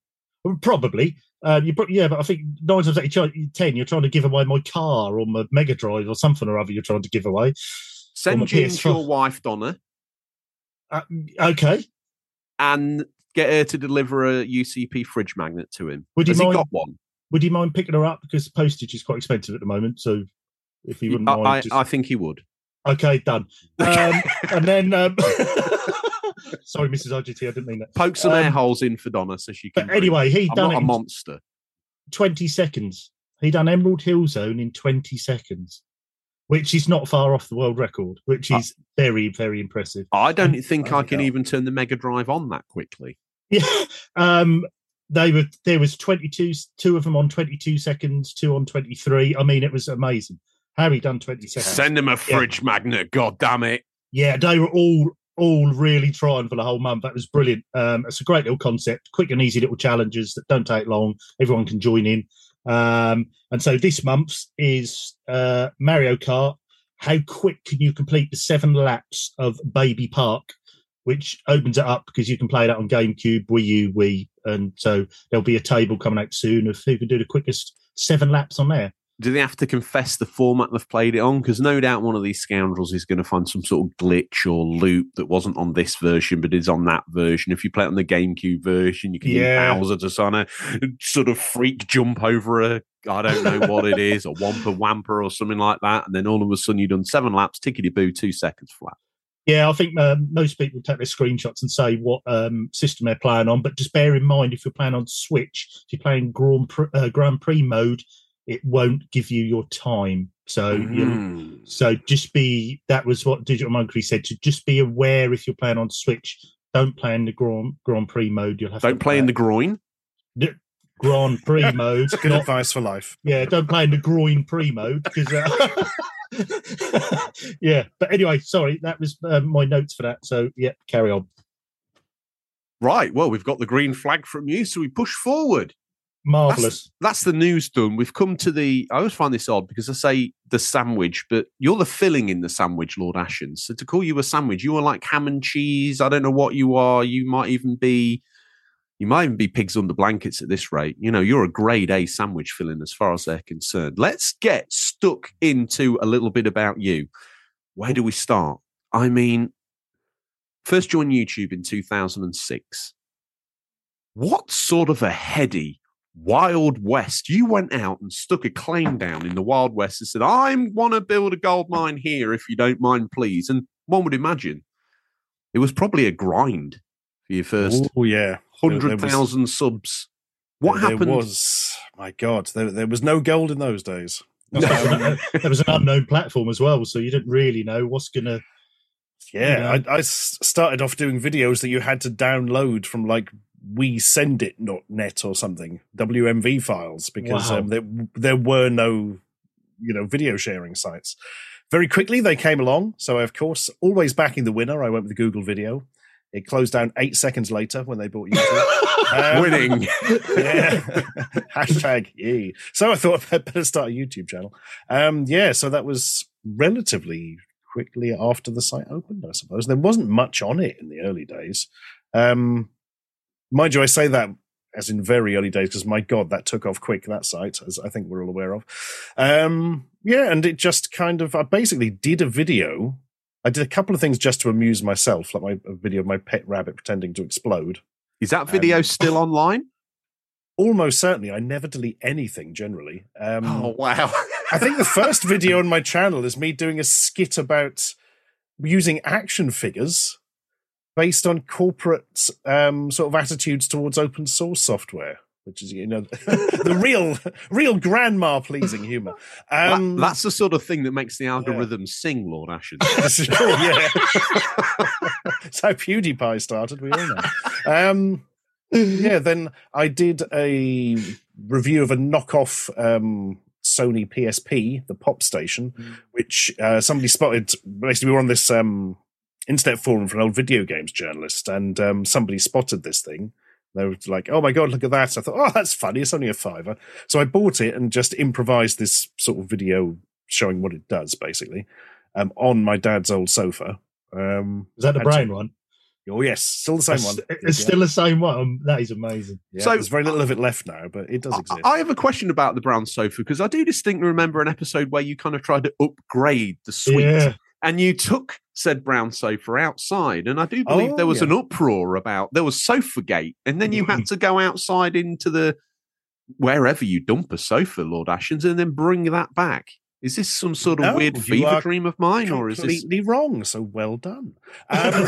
probably. Uh, you pro- yeah, but I think nine times out of ten, you're trying to give away my car or my Mega Drive or something or other. You're trying to give away. Send Ginge PS4. your wife Donna Uh, okay, and get her to deliver a UCP fridge magnet to him. Would you Has he mind- got one? would you mind picking her up because postage is quite expensive at the moment? So if you wouldn't I, mind, I, just- I think he would. okay, done. Um, and then, um, sorry, Mrs. IGT, I didn't mean that. Poke some Um, air holes in for Donna so she can. But anyway, he I'm done a monster. 20 seconds. He done Emerald Hill Zone in 20 seconds, which is not far off the world record, which Uh, is very, very impressive. I don't think I bloody can even turn the Mega Drive on that quickly. Yeah. Um, they were there was 22 two of them on 22 seconds, two on 23. I mean, it was amazing. How he done 20 seconds. Send him a fridge magnet. God damn it! yeah, they were all all really trying for the whole month. That was brilliant. Um, it's a great little concept, quick and easy little challenges that don't take long. Everyone can join in. Um, and so this month's is uh, Mario Kart. How quick can you complete the seven laps of Baby Park? Which opens it up because you can play that on GameCube, Wii U, Wii, and so there'll be a table coming out soon of who can do the quickest seven laps on there. Do they have to confess the format they've played it on? Because no doubt one of these scoundrels is going to find some sort of glitch or loop that wasn't on this version but is on that version. If you play it on the GameCube version, you can Yeah. Bowser to sort of, sort of freak jump over a I don't know what it is, a Wampa Wampa or something like that, and then all of a sudden you've done seven laps, tickety boo, two seconds flat. Yeah, I think um, most people take their screenshots and say what um, system they're playing on, but just bear in mind if you're playing on Switch, if you're playing Grand Prix, uh, Grand Prix mode, it won't give you your time. So you Mm. so just be that was what Digital Monkey said to just be aware if you're playing on Switch, don't play in the Grand Grand Prix mode. You'll have Don't to play in the groin. the Grand Prix mode. Good not- advice for life. yeah, don't play in the groin pre mode because. Uh, yeah, but anyway, sorry, that was um, my notes for that. So yeah, carry on. Right. Well, we've got the green flag from you, so we push forward. Marvelous. That's the news done. We've come to the. I always find this odd because I say the sandwich, but you're the filling in the sandwich, Lord Ashen. So to call you a sandwich, you are like ham and cheese. I don't know what you are. You might even be. You might even be pigs under blankets at this rate. You know, you're a grade A sandwich filling as far as they're concerned. Let's get stuck into a little bit about you. Where do we start? I mean, first joined YouTube in 2006. What sort of a heady Wild West. You went out and stuck a claim down in the Wild West and said, I want to build a gold mine here if you don't mind, please. And one would imagine it was probably a grind for your first Oh yeah, There- there was- 100,000 subs. What there happened? was my God, there, there was no gold in those days. there was an unknown platform as well, so you didn't really know what's gonna. Yeah, I I, I s- started off doing videos that you had to download from like we send it not net or something WMV files because Wow. um, there there were no you know video sharing sites. Very quickly they came along, so of course always backing the winner. I went with Google Video. It closed down eight seconds later when they bought YouTube. Um, Winning. yeah. Hashtag yay. So I thought I'd better start a YouTube channel. Um, yeah, so that was relatively quickly after the site opened, I suppose. There wasn't much on it in the early days. Um, mind you, I say that as in very early days because my God, that took off quick, that site, as I think we're all aware of. Um, yeah, and it just kind of, I basically did a video. I did a couple of things just to amuse myself, like my a video of my pet rabbit pretending to explode. Is that video Um, still online? Almost certainly, I never delete anything generally. Um, oh wow! I think the first video on my channel is me doing a skit about using action figures based on corporate um, sort of attitudes towards open source software, which is you know the real, real grandma pleasing humor. That- Um, that's the sort of thing that makes the algorithm sing, Lord is cool, yeah. That's how PewDiePie started. We all know. Um, yeah, then I did a review of a knockoff um, Sony PSP, the Pop Station, which uh, somebody spotted. Basically, we were on this um, internet forum for an old video games journalist, and um, somebody spotted this thing. They were like, "Oh my god, look at that!" I thought, "Oh, that's funny. It's only a fiver." So I bought it and just improvised this sort of video showing what it does, basically, um, on my dad's old sofa. Um, Is that the Had to- one? oh yes, still the same It's, one. it's Yeah. still the same one. Um, That is amazing. Yeah, So- there's very little of it left now, but it does I- exist. I have a question about the brown sofa because I do distinctly remember an episode where you kind of tried to upgrade the suite Yeah. And you took said brown sofa outside. And I do believe Oh, there was yeah. an uproar about there was sofa gate, and then you had mm. to go outside into the wherever you dump a sofa, Lord Ashens, and then bring that back. Is this some sort of No, weird fever dream of mine, or is this completely wrong. So well done. Um,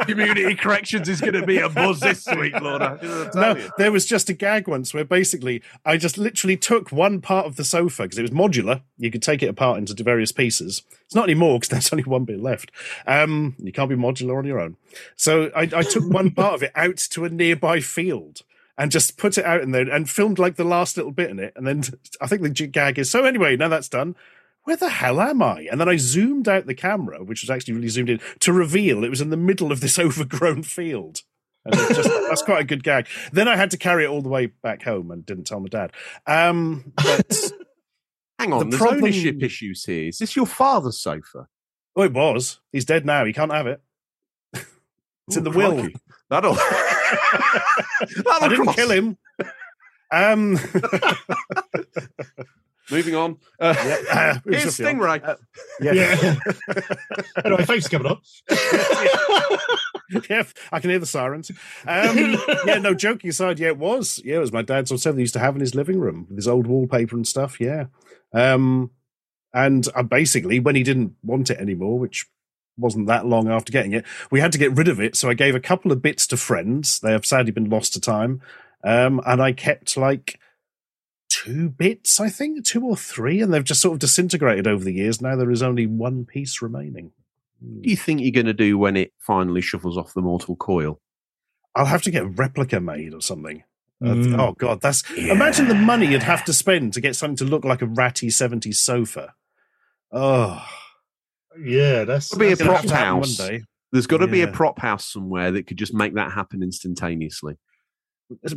community corrections is going to be a buzz this week, Lord Ashens? I tell no, you. there was just a gag once where basically I just literally took one part of the sofa because it was modular. You could take it apart into various pieces. It's not anymore because there's only one bit left. Um, you can't be modular on your own. So I, I took one part of it out to a nearby field and just put it out in there and filmed like the last little bit in it. And then I think the gag is so anyway, now that's done. Where the hell am I? And then I zoomed out the camera, which was actually really zoomed in, to reveal it was in the middle of this overgrown field. And it just, that's quite a good gag. Then I had to carry it all the way back home and didn't tell my dad. Um, but Hang on, the there's problem- ownership issues here. Is this your father's sofa? oh, it was. He's dead now. He can't have it. It's in the will. crikey. That'll. That'll I didn't cross. kill him. Um, Moving on. Uh, yeah, uh, here's. Stingray. Uh, yeah. Yeah. anyway, thanks for coming on. yeah, I can hear the sirens. Um, yeah, no, joking aside, yeah, it was. Yeah, it was my dad's old sofa he used to have in his living room with his old wallpaper and stuff. Yeah. Um, and I basically, when he didn't want it anymore, which wasn't that long after getting it, we had to get rid of it. So I gave a couple of bits to friends. They have sadly been lost to time. Um, and I kept like two bits, I think, two or three, and they've just sort of disintegrated over the years. Now there is only one piece remaining. What do you think you're going to do when it finally shuffles off the mortal coil? I'll have to get a replica made or something. Uh, Mm. oh god, that's imagine the money you'd have to spend to get something to look like a ratty 70s sofa. Oh, Yeah, that's Could be a gonna prop have to happen house. one day. There's got to be a Yeah. prop house somewhere that could just make that happen instantaneously.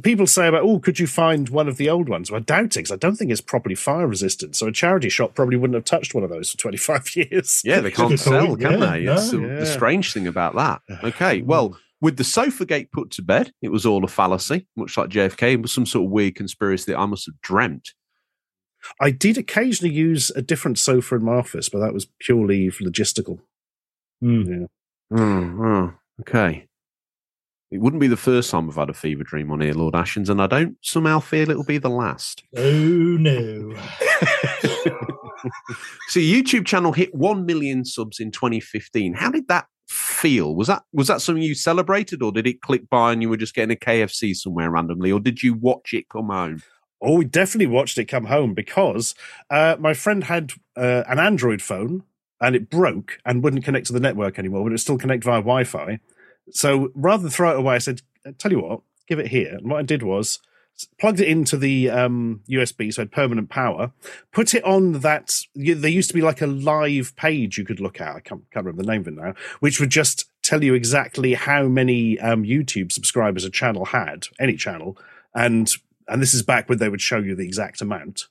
People say about, oh, could you find one of the old ones? Well, I doubt it because I don't think it's properly fire resistant. So a charity shop probably wouldn't have touched one of those for 25 years. Yeah, they can't sell, can Yeah, they? no. It's the- Yeah. the strange thing about that. Okay, well, with the sofa gate put to bed, it was all a fallacy, much like JFK. It was some sort of weird conspiracy that I must have dreamt. I did occasionally use a different sofa in my office, but that was purely logistical. Mm. Yeah. Oh, oh, okay. It wouldn't be the first time I've had a fever dream on here, Lord Ashens, and I don't somehow feel it'll be the last. Oh no. So YouTube channel hit one million subs in 2015. How did that feel? Was that was that something you celebrated, or did it click by and you were just getting a KFC somewhere randomly, or did you watch it come home? Oh, we definitely watched it come home because uh, my friend had uh, an Android phone and it broke and wouldn't connect to the network anymore, but it still connect via Wi Fi. So rather than throw it away, I said, Tell you what, give it here. And what I did was plugged it into the um, USB, so it had permanent power, put it on that. There used to be like a live page you could look at. I can't, can't remember the name of it now, which would just tell you exactly how many um, YouTube subscribers a channel had, any channel, and and this is back when they would show you the exact amount,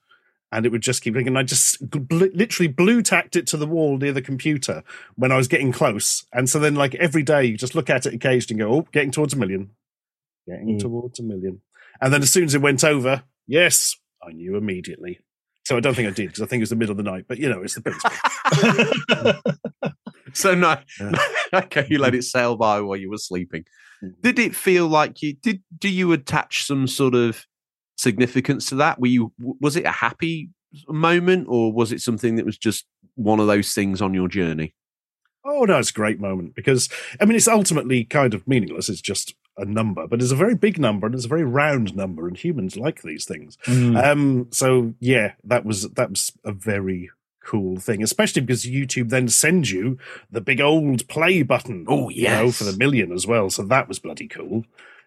and it would just keep going. And I just bl- literally blue tacked it to the wall near the computer when I was getting close, and so then like every day you just look at it occasionally and go, oh, getting towards a million, getting Mm. towards a million, and then as soon as it went over, yes, I knew immediately. So I don't think I did because I think it was the middle of the night, but you know, it's the principle. So no, Yeah. okay, you let it sail by while you were sleeping. Mhm. Did it feel like you did? Do you attach some sort of significance to that? Were you was it a happy moment, or was it something that was just one of those things on your journey? Oh no, it's a great moment because I mean it's ultimately kind of meaningless. It's just a number, but it's a very big number and it's a very round number, and humans like these things. Mm. Um, so yeah, that was that was a very cool thing, especially because YouTube then sends you the big old play button. Oh, you know, for the million as well. So that was bloody cool.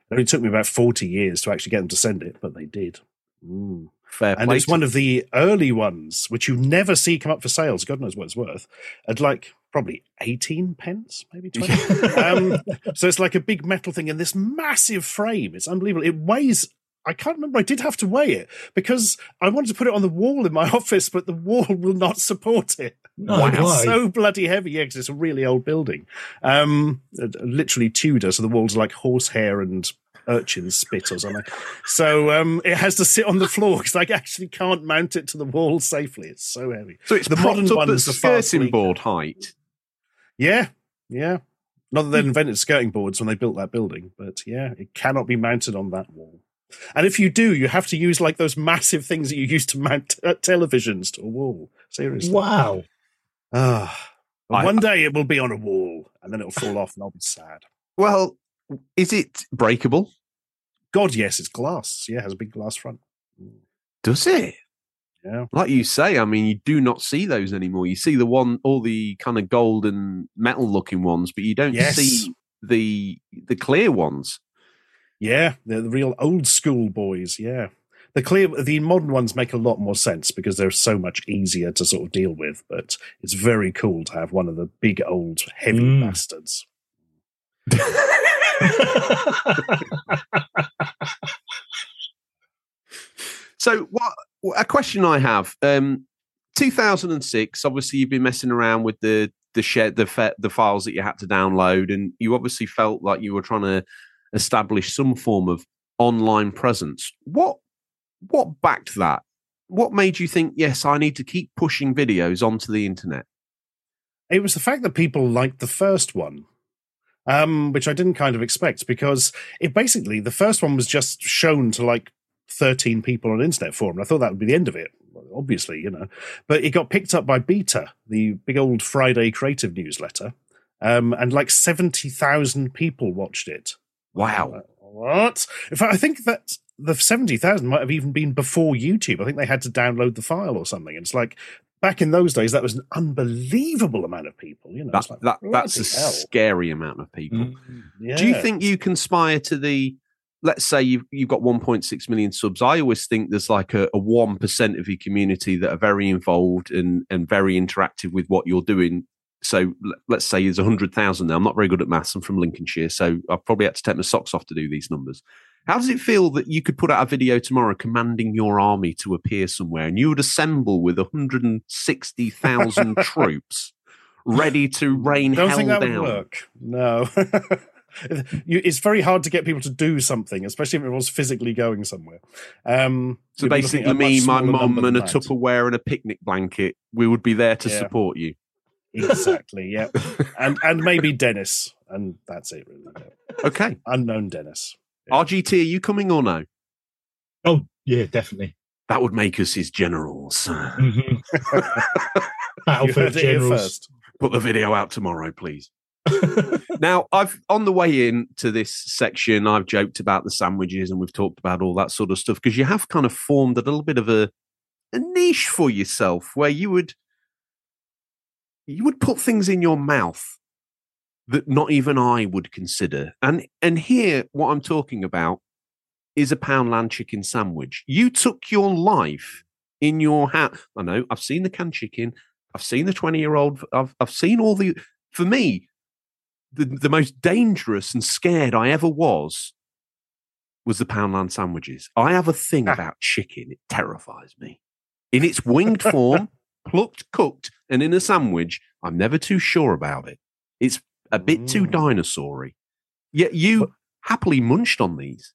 It only took me about forty years to actually get them to send it, but they did. Mm. Fair And it's one of the early ones, which you never see come up for sales. God knows what it's worth. At like probably 18 pence, maybe 20. um, so it's like a big metal thing in this massive frame. It's unbelievable. It weighs, I can't remember. I did have to weigh it because I wanted to put it on the wall in my office, but the wall will not support it. No It's way. so bloody heavy. Yeah, because it's a really old building. Um, uh, literally Tudor. So the walls are like horsehair and urchin spit or something. So um, it has to sit on the floor because I actually can't mount it to the wall safely. It's so heavy. so it's the the modern modern up at ones are far skirting board height. Yeah, yeah. Not that they invented skirting boards when they built that building, but yeah, it cannot be mounted on that wall. And if you do, you have to use like those massive things that you use to mount uh, televisions to a wall. Seriously. Wow. Ah. I- one day it will be on a wall and then it'll fall off and I'll be sad. Well, is it breakable? God, yes, it's glass. Yeah, it has a big glass front. Does it? Yeah. Like you say, I mean, you do not see those anymore. You see the one, all the kind of gold and metal looking ones, but you don't Yes. see the the clear ones. Yeah, they're the real old school boys. Yeah. The clear, the modern ones make a lot more sense because they're so much easier to sort of deal with. But it's very cool to have one of the big old heavy Mm. bastards. So, what a question I have. Um, 2006. Obviously, you've been messing around with the the shed, the fa- the files that you had to download, and you obviously felt like you were trying to establish some form of online presence. What what backed that? What made you think, yes, I need to keep pushing videos onto the internet? It was the fact that people liked the first one, um, which I didn't kind of expect because it basically the first one was just shown to like 13 people on internet forum. I thought that would be the end of it, obviously, you know. But it got picked up by B3ta, the big old Friday creative newsletter, um, and like 70,000 people watched it. Wow. Uh, What? In fact, I think that the 70,000 might have even been before YouTube. I think they had to download the file or something. And it's like, back in those days, that was an unbelievable amount of people. You know, That, like, that that's a hell. scary amount of people. Mm. Yeah. Do you think you conspire to the? Let's say you've you've got 1.6 million subs. I always think there's like a one percent of your community that are very involved and and very interactive with what you're doing. So let's say there's 100,000 now. I'm not very good at maths. I'm from Lincolnshire, so I've probably had to take my socks off to do these numbers. How does it feel that you could put out a video tomorrow commanding your army to appear somewhere and you would assemble with 160,000 troops ready to rain Don't hell think that down? would work. No. you, it's very hard to get people to do something, especially if it was physically going somewhere. Um, So you'd be looking basically, me, my mum, and a. Tupperware and a picnic blanket, we would be there to Yeah. support you. Exactly. Yeah. and and maybe Dennis, and that's it. Really. Yeah. Okay. Unknown Dennis. Yeah. RGT, are you coming or no? Oh, yeah, definitely. That would make us his generals. Mhm. Battlefield heard it Generals. first. Put the video out tomorrow, please. Now, I've on the way in to this section, I've joked about the sandwiches and we've talked about all that sort of stuff because you have kind of formed a little bit of a, a niche for yourself where you would you would put things in your mouth that not even I would consider. And and here what I'm talking about is a Poundland chicken sandwich. You took your life in your hand. I know, I've seen the canned chicken, I've seen the 20 year old, I've I've seen all the for me, the, the most dangerous and scared I ever was was the Poundland sandwiches. I have a thing Ah. about chicken; it terrifies me. In its winged form, plucked, cooked, and in a sandwich, I'm never too sure about it. It's a bit too Mm. dinosaur-y. Yet you happily munched on these.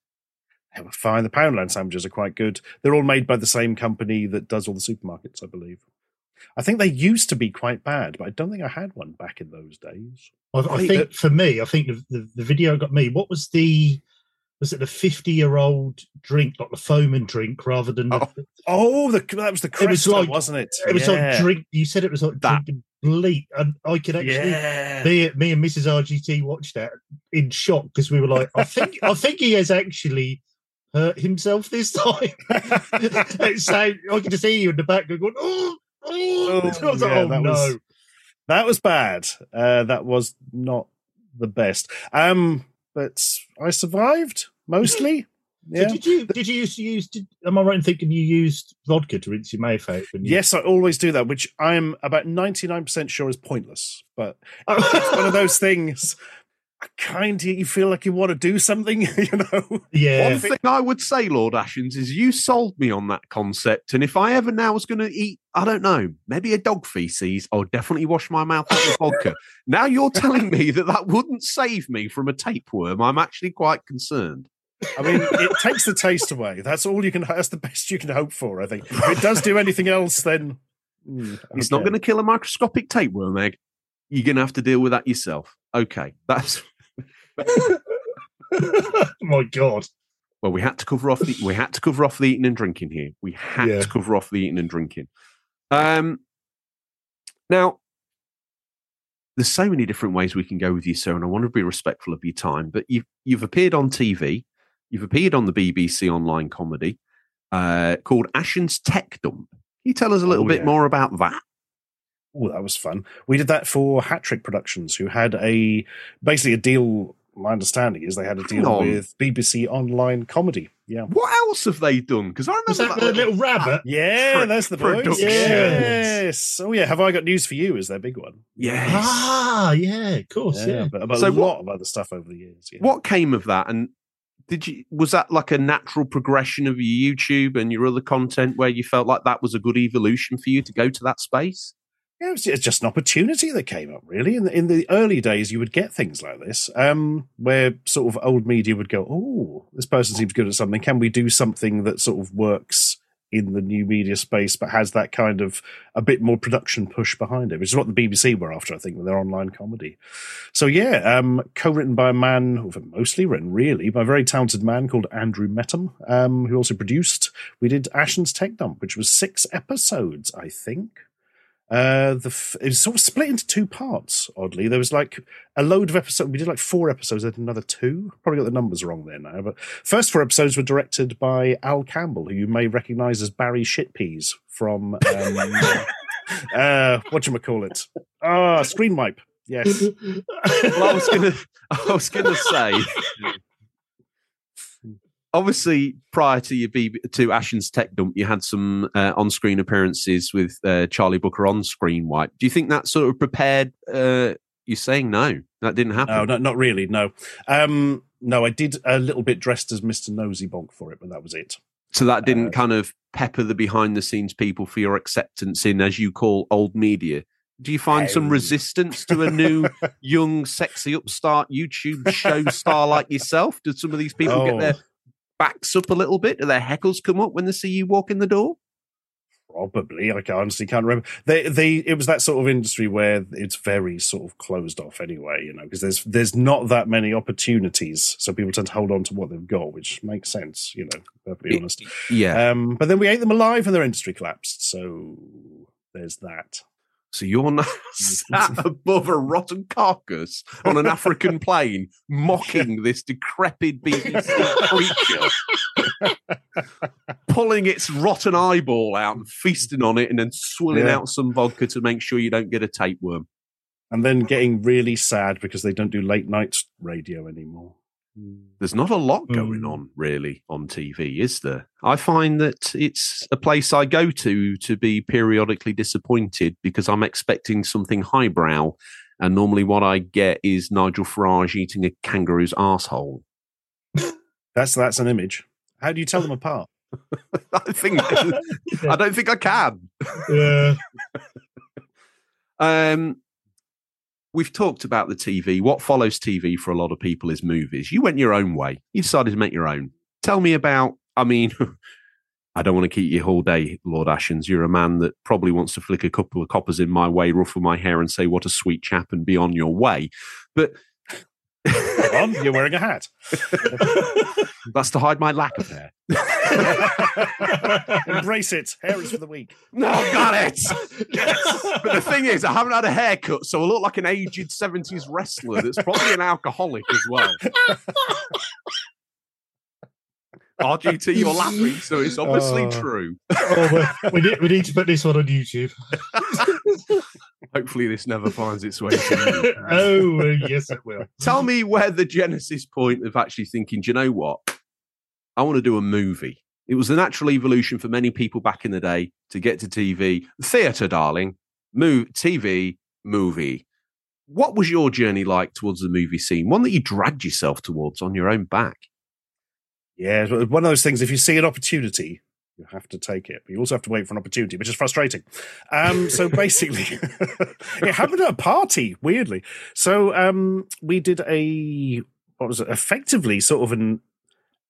They were fine. The Poundland sandwiches are quite good. They're all made by the same company that does all the supermarkets, I believe. I think they used to be quite bad, but I don't think I had one back in those days. I, I think uh, for me, I think the, the, the video got me. What was the was it the fifty year old drink, like the foaming drink, rather than the, Oh, Oh, the, that was the It was like- wasn't it? it was Yeah. like drink. You said it was like That- drinking bleak, and I could actually. Yeah. Me, me and Mrs. RGT watched that in shock because we were like, I think, I think he has actually hurt himself this time. so I could just hear you in the back going, oh, oh. Oh, I was like, oh that no. was- That was bad. Uh, that was not the best. Um, but I survived mostly. So Yeah. did you did you used to use? Did, am I right in thinking you used vodka to rinse your mouth out? You, Yes, I always do that, which I'm about 99% sure is pointless. But oh. it's one of those things. Kind of, you feel like you want to do something, you know? yeah. One thing I would say, Lord Ashens, is you sold me on that concept. And if I ever now was going to eat, I don't know, maybe a dog feces, I'll definitely wash my mouth out with vodka. Now you're telling me that that wouldn't save me from a tapeworm. I'm actually quite concerned. I mean, it takes the taste away. That's all you can, that's the best you can hope for, I think. If it does do anything else, then. mm, It's not going to kill a microscopic tapeworm egg. You're going to have to deal with that yourself. Okay, that's My God. well. We had to cover off the we had to cover off the eating and drinking here. We had Yeah. to cover off the eating and drinking. Um, now there's so many different ways we can go with you, sir, and I want to be respectful of your time. But you've you've appeared on TV, you've appeared on the BBC online comedy uh, called Ashen's Tech Dump. Can you tell us a little Oh, bit yeah. more about that? Oh, that was fun. We did that for Hat Trick Productions, who had a basically a deal. My understanding is they had a deal with BBC Online Comedy. Yeah. What else have they done? Because I remember Was that that the little- little rabbit? Yeah, Pro- that's the boys. productions. Yes. Oh yeah. Have I got news for you? Is their big one? Yes. Ah, yeah, of course, yeah. But, but So a what- lot of other stuff over the years. Yeah. What came of that? And did you was that like a natural progression of your YouTube and your other content where you felt like that was a good evolution for you to go to that space? It was it's just an opportunity that came up, really. In the, in the early days, you would get things like this, um, where sort of old media would go, "Oh, this person seems good at something. Can we do something that sort of works in the new media space, but has that kind of a bit more production push behind it?" Which is what the BBC were after, I think, with their online comedy. So yeah, um, co-written by a man, mostly written really by a very talented man called Andrew Metham, um, who also produced. We did Ashen's Tech Dump, which was six episodes, I think. Uh, the f- it was sort of split into two parts. Oddly, there was like a load of episodes. We did like four episodes. Then another two. Probably got the numbers wrong there now. But first four episodes were directed by Al Campbell, who you may recognise as Barry Shitpeas from um, uh, what you call it? Ah, Screen Wipe. Yes. Well, I was gonna, I was gonna say. Obviously, prior to your BB, to Ashen's Tech Dump, you had some uh, on-screen appearances with uh, Charlie Brooker on Screen Wipe. Do you think that sort of prepared? Uh, you're saying no, that didn't happen. No, not, not really. No. Um, no, I did a little bit dressed as Mr. Nosy Bonk for it, but that was it. So that didn't Uh, kind of pepper the behind the scenes people for your acceptance in, as you call old media. Do you find some resistance to a new, young, sexy upstart YouTube show star like yourself? Do some of these people get Oh. their backs up a little bit? Do their heckles come up when they see you walk in the door? Probably, I honestly can't remember. They, they, it was that sort of industry where it's very sort of closed off anyway, you know, because there's there's not that many opportunities, so people tend to hold on to what they've got, which makes sense, you know, perfectly honest. Yeah. Um, but then we ate them alive, and their industry collapsed. So there's that. So you're now mm. sat above a rotten carcass on an African plane, mocking this decrepit BBC creature. pulling its rotten eyeball out and feasting on it and then swilling Yeah. out some vodka to make sure you don't get a tapeworm. And then getting really sad because they don't do late night radio anymore. There's not a lot going Mm. on really on TV, is there? I find that it's a place I go to to be periodically disappointed because I'm expecting something highbrow and normally what I get is Nigel Farage eating a kangaroo's asshole. That's that's an image. How do you tell them apart? I think I don't think I can. Yeah. Um, we've talked about the TV. What follows TV for a lot of people is movies. You went your own way. You decided to make your own. Tell me about. I mean, I don't want to keep you all day, Lord Ashens. You're a man that probably wants to flick a couple of coppers in my way, ruffle my hair, and say, "What a sweet chap," and be on your way. But on, you're wearing a hat. that's to hide my lack of hair. Embrace it. Hair is for the weak. No, got it. But the thing is, I haven't had a haircut, so I look like an aged 70s wrestler that's probably an alcoholic as well. RGT, you're laughing, so it's obviously Oh. true. oh, we, we, need, we need to put this one on YouTube. Hopefully, this never finds its way to you. oh, yes, it will. Tell me where the genesis point of actually thinking, do you know what? I want to do a movie. It was the natural evolution for many people back in the day to get to TV, theatre, darling, move, TV, movie. What was your journey like towards the movie scene? One that you dragged yourself towards on your own back. Yeah, one of those things. If you see an opportunity, you have to take it. But you also have to wait for an opportunity, which is frustrating. Um, so basically, it happened at a party, weirdly. So um, we did a what was it? Effectively, sort of an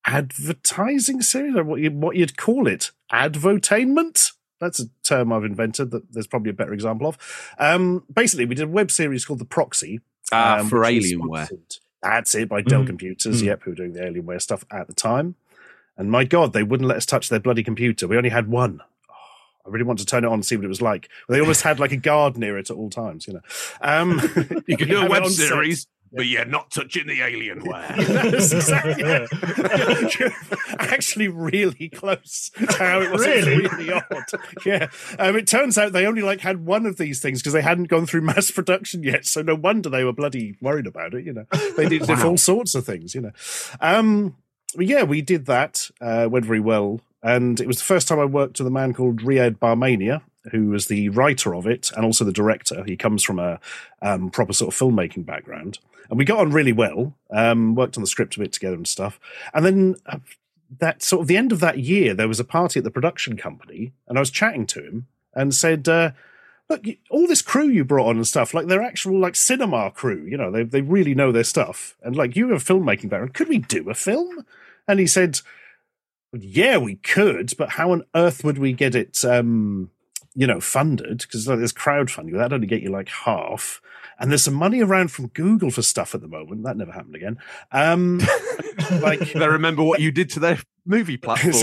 advertising series, or what you what you'd call it, advotainment. That's a term I've invented that there's probably a better example of. Um, basically, we did a web series called The Proxy, Uh, um, for Alienware. That's it by Dell Mm. Computers. Mm. Yep, who were doing the Alienware stuff at the time. And my God, they wouldn't let us touch their bloody computer. We only had one. Oh, I really want to turn it on and see what it was like. They almost had like a guard near it at all times, you know. Um, You can do a web on set. series, but you're not touching the Alienware. That's exactly actually really close to how it was. Really? really odd. Yeah. Um, it turns out they only like had one of these things because they hadn't gone through mass production yet. So no wonder they were bloody worried about it. You know, they did, did Wow. all sorts of things. You know. Um, but yeah, we did that. Uh, went very well, and it was the first time I worked with a man called Riyad Barmania. Who was the writer of it and also the director? He comes from a um, proper sort of filmmaking background and we got on really well. Um, worked on the script a bit together and stuff. And then uh, that sort of the end of that year, there was a party at the production company, and I was chatting to him and said, uh, "Look, all this crew you brought on and stuff, like they're actual like cinema crew. You know, they they really know their stuff. And like you have a filmmaking background, could we do a film?" And he said, "Yeah, we could, but how on earth would we get it?" Um, you know, funded because like, there's crowdfunding. That'd only get you like half. And there's some money around from Google for stuff at the moment. That never happened again. Um, like, they remember what you did to their movie platform.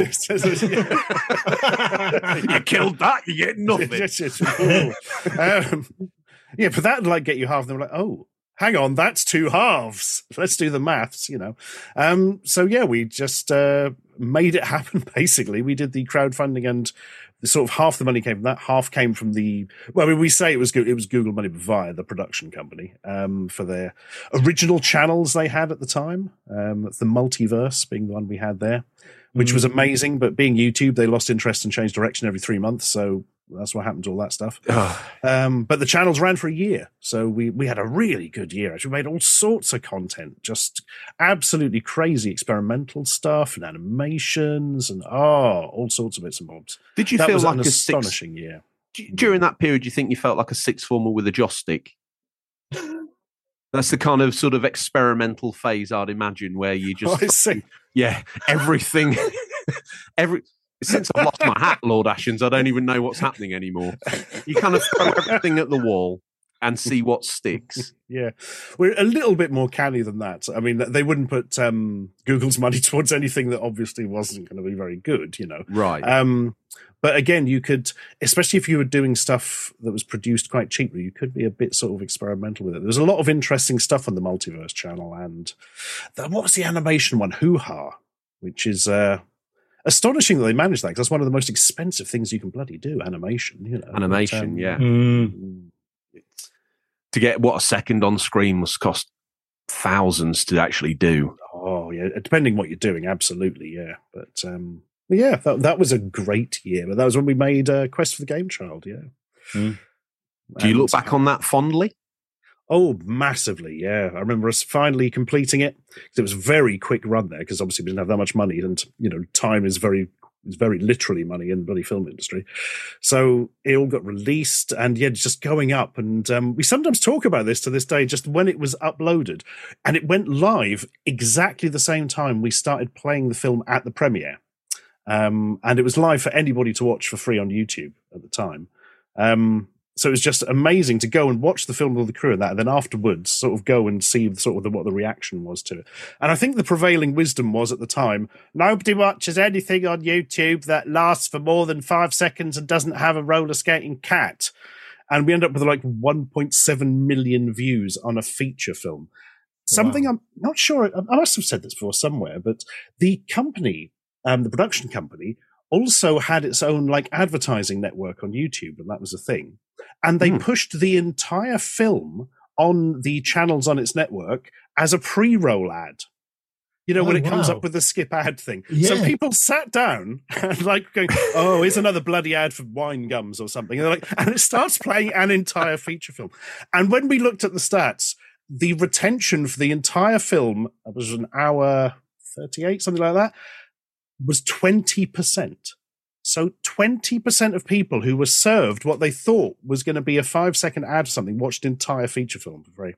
you killed that, you get nothing. Yes, yes, ooh. um, yeah, but that'd like get you half. And they were like, oh, hang on, that's two halves. Let's do the maths, you know. Um, so yeah, we just uh, made it happen. Basically, we did the crowdfunding, and sort of half the money came from that. Half came from the. Well, I mean, we say it was it was Google money but via the production company um, for their original channels they had at the time. Um, the multiverse being the one we had there which was amazing. But being YouTube, they lost interest and changed direction every three months. So that's what happened to all that stuff. Um, but the channels ran for a year. So we, we had a really good year. Actually, we made all sorts of content, just absolutely crazy experimental stuff and animations and oh, all sorts of bits and bobs. Did you that feel like an a six, astonishing year. during that period? You think you felt like a six former with a joss stick? That's the kind of sort of experimental phase I'd imagine where you just see. yeah everything every since I've lost my hat, Lord Ashens, I don't even know what's happening anymore. You kind of throw everything at the wall and see what sticks. Yeah, we're a little bit more canny than that. I mean, they wouldn't put um, Google's money towards anything that obviously wasn't going to be very good, you know. Right. Um, but again, you could, especially if you were doing stuff that was produced quite cheaply, you could be a bit sort of experimental with it. There's a lot of interesting stuff on the Multiverse channel, and the, what was the animation one? Hoo Ha, which is uh, astonishing that they managed that because that's one of the most expensive things you can bloody do. Animation, you know. Animation, But, um, yeah. Mm. To get what a second on screen must cost thousands to actually do. Oh yeah, depending what you're doing, absolutely, yeah. But um, but yeah, that that was a great year. But that was when we made uh, Quest for the Game Child. Yeah. Hmm. Do you look back on that fondly? Oh, massively, yeah. I remember us finally completing it because It was a very quick run there because obviously we didn't have that much money, and you know, time is very is very literally money in the bloody film industry. So it all got released, and yeah, just going up. And um, we sometimes talk about this to this day, just when it was uploaded, and it went live exactly the same time we started playing the film at the premiere. Um, and it was live for anybody to watch for free on YouTube at the time. Um, so it was just amazing to go and watch the film with the crew and that, and then afterwards sort of go and see sort of the, what the reaction was to it. And I think the prevailing wisdom was at the time nobody watches anything on YouTube that lasts for more than five seconds and doesn't have a roller skating cat. And we end up with like 1.7 million views on a feature film. Something I'm not sure, I must have said this before somewhere, but the company, um, the production company, also had its own like advertising network on YouTube, and that was a thing. And they Hmm. pushed the entire film on the channels on its network as a pre-roll ad. You know, when Oh, it comes up with the skip ad thing. So people sat down and like going, Oh, here's another bloody ad for wine gums or something. And they're like, and it starts playing an entire feature film. And when we looked at the stats, the retention for the entire film it was an hour 38, something like that, was 20%. So 20% of people who were served what they thought was going to be a five second ad or something watched entire feature film for free,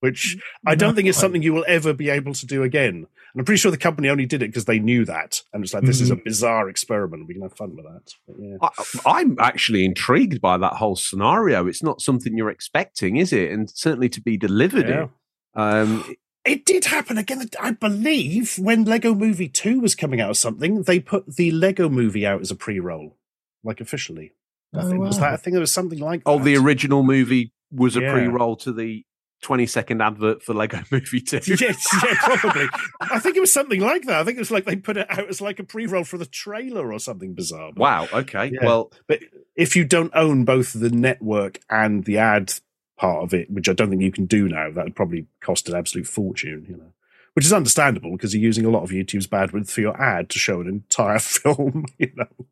which I don't think is something you will ever be able to do again. And I'm pretty sure the company only did it because they knew that. And it's like, this is a bizarre experiment. We can have fun with that. But yeah. I, I'm actually intrigued by that whole scenario. It's not something you're expecting, is it? And certainly to be delivered Yeah. in. Um, It did happen again. I believe when Lego Movie 2 was coming out or something, they put the Lego movie out as a pre roll, like officially. I Oh, think was that. I think there was something like oh, that. the original movie was a Yeah. pre-roll to the 20 second advert for Lego Movie 2. yes, yeah, probably. I think it was something like that. I think it was like they put it out as like a pre-roll for the trailer or something bizarre. But- Wow. Okay. Yeah. Well, But if you don't own both the network and the ad part of it, which I don't think you can do now, that would probably cost an absolute fortune, you know. Which is understandable because you're using a lot of YouTube's bandwidth for your ad to show an entire film, you know.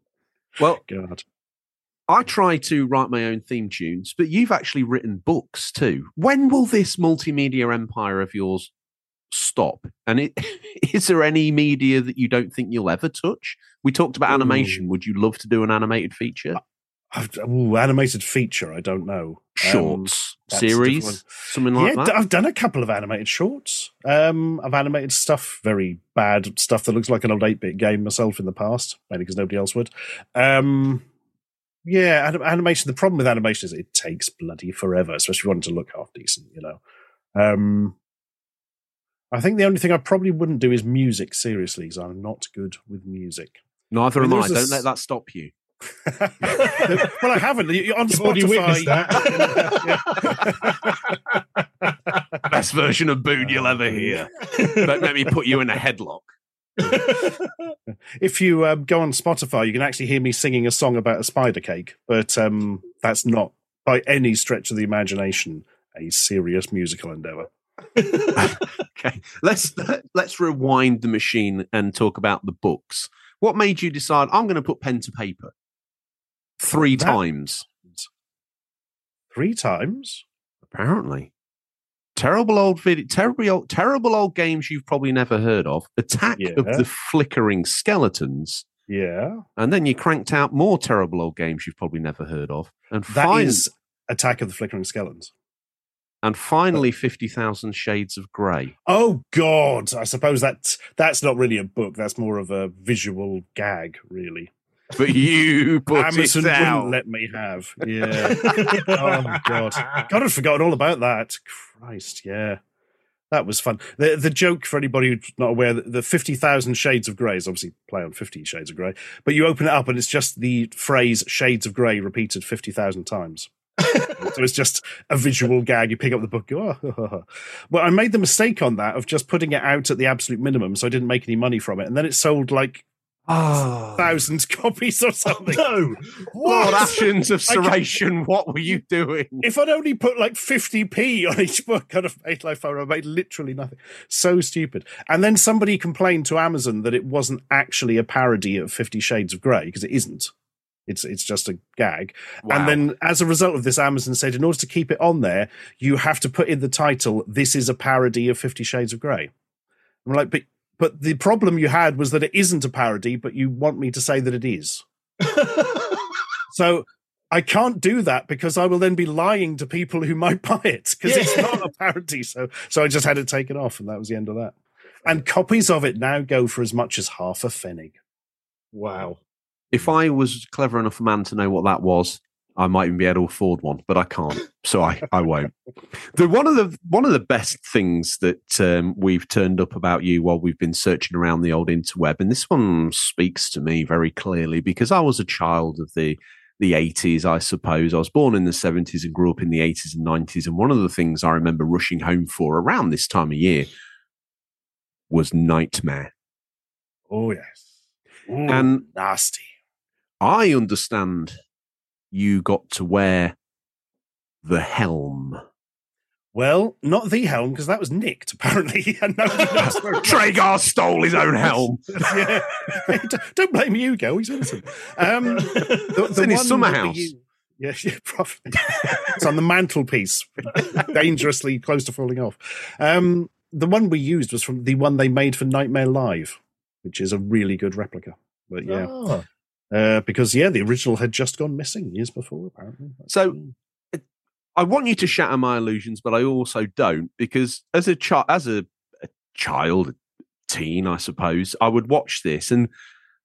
well, God. I try to write my own theme tunes, but you've actually written books too. When will this multimedia empire of yours stop? And it, is there any media that you don't think you'll ever touch? We talked about animation. Would you love to do an animated feature? I've, ooh, animated feature, I don't know. Um, Shorts, different series, something like yeah, that? I've done a couple of animated shorts. Um, I've animated stuff, very bad stuff that looks like an old 8 bit game myself in the past, mainly because nobody else would. Um, yeah, anim- animation. The problem with animation is it takes bloody forever, especially if you want it to look half decent, you know. Um, I think the only thing I probably wouldn't do is music, seriously, because I'm not good with music. Neither I mean, am I. Don't s- let that stop you. well, I haven't. You're On You've already witnessed Spotify. Best version of Boon you'll ever hear. Don't let me put you in a headlock. if you um, go on Spotify, you can actually hear me singing a song about a spider cake, but um, that's not by any stretch of the imagination a serious musical endeavor. Okay, let's let's rewind the machine and talk about the books. What made you decide I'm going to put pen to paper three That- times? Three times? Apparently, terrible old video, terrible old, terrible old games you've probably never heard of. Attack of the Flickering Skeletons, Yeah. and then you cranked out more terrible old games you've probably never heard of, and that is fin- Attack of the Flickering Skeletons. and finally Fifty Thousand Shades of Grey. Oh God! I suppose that that's not really a book. That's more of a visual gag, really. But you put Amazon it out. wouldn't let me have. Yeah. oh God! God, I'd forgotten all about that. Christ, yeah. That was fun. The the joke for anybody who's not aware, the, the fifty thousand shades of grey is obviously play on Fifty Shades of Grey, but you open it up and it's just the phrase "shades of grey" repeated fifty thousand times. so it's just a visual gag. You pick up the book, go, oh. well, I made the mistake on that of just putting it out at the absolute minimum, so I didn't make any money from it, and then it sold like Oh, thousands ah. copies or something. Oh, no. Lord Ashens of Serration, what were you doing? If I'd only put like 50p on each book, I'd have made life I made literally nothing. So stupid. And then somebody complained to Amazon that it wasn't actually a parody of Fifty Shades of Grey, because it isn't. It's it's just a gag. Wow. And then as a result of this, Amazon said in order to keep it on there, you have to put in the title, this is a parody of Fifty Shades of Grey. I'm like, but but the problem you had was that it isn't a parody, but you want me to say that it is. So I can't do that because I will then be lying to people who might buy it because it's not a parody. So so I just had it taken off, and that was the end of that. And copies of it now go for as much as half a pfennig. wow. if I was clever enough a man to know what that was, I might even be able to afford one, but I can't, so I, I won't. The one of the one of the best things that um, we've turned up about you while we've been searching around the old interweb, and this one speaks to me very clearly because I was a child of the the 80s, I suppose. I was born in the 70s and grew up in the 80s and 90s, and one of the things I remember rushing home for around this time of year was Knightmare. Oh yes, Ooh, And nasty. I understand you got to wear the helm. Well, not the helm because that was nicked apparently. and nobody knows where it was. Treguard stole his own helm. yeah. Don't- Don't blame Hugo. He's innocent. Um, the, It's in his one summer house. u- Yeah, yeah, probably. it's on the mantelpiece, dangerously close to falling off. Um, the one we used was from the one they made for Knightmare Live, which is a really good replica. But yeah, Ah. Uh, because yeah, the original had just gone missing years before, apparently. So- I want you to shatter my illusions, but I also don't because as a child, as a, a child, a teen, I suppose, I would watch this, and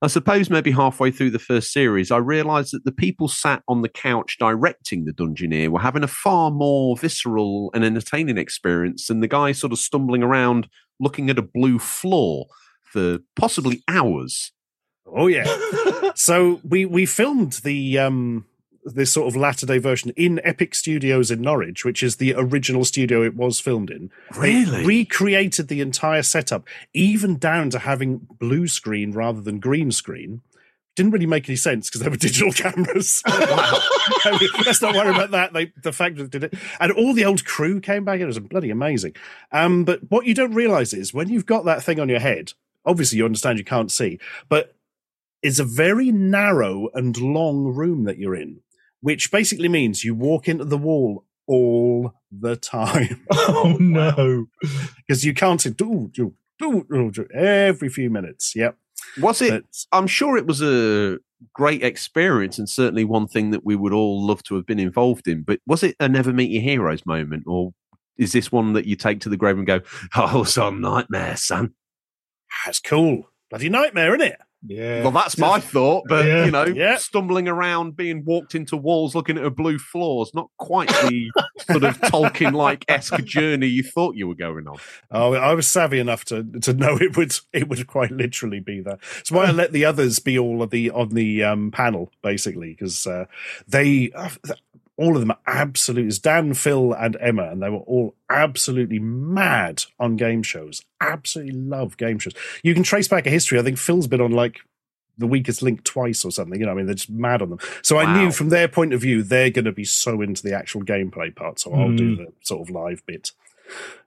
I suppose maybe halfway through the first series, I realised that the people sat on the couch directing the Dungeoneer were having a far more visceral and entertaining experience than the guy sort of stumbling around looking at a blue floor for possibly hours. Oh yeah. so we we filmed the um this sort of latter day version in Epic Studios in Norwich, which is the original studio it was filmed in. They recreated the entire setup, even down to having blue screen rather than green screen. Didn't really make any sense because they were digital cameras. I mean, let's not worry about that. They, the fact that they did it, and all the old crew came back. It was bloody amazing. Um, but what you don't realize is when you've got that thing on your head, obviously you understand you can't see, but it's a very narrow and long room that you're in, which basically means you walk into the wall all the time oh no. because you can't say do do do do do every few minutes. Yep. Was it? But- I'm sure it was a great experience and certainly one thing that we would all love to have been involved in. But was it a never meet your heroes moment, or is this one that you take to the grave and go, "Oh, some nightmare, son"? Ah, That's cool. Bloody nightmare, isn't it? Yeah. Well, that's my thought. But Yeah. you know, Yeah. stumbling around, being walked into walls, looking at a blue floor is not quite the sort of Tolkien-like esque journey you thought you were going on. Oh, I was savvy enough to to know it would it would quite literally be that. So why I let the others be all of the on the um, panel basically because uh, they uh, all of them are absolute. It's Dan, Phil, and Emma, and they were all absolutely mad on game shows. Absolutely love game shows. You can trace back a history. I think Phil's been on like the weakest link twice or something. You know, I mean, they're just mad on them. So I knew from their point of view, they're going to be so into the actual gameplay part. So I'll do mm. the sort of live bit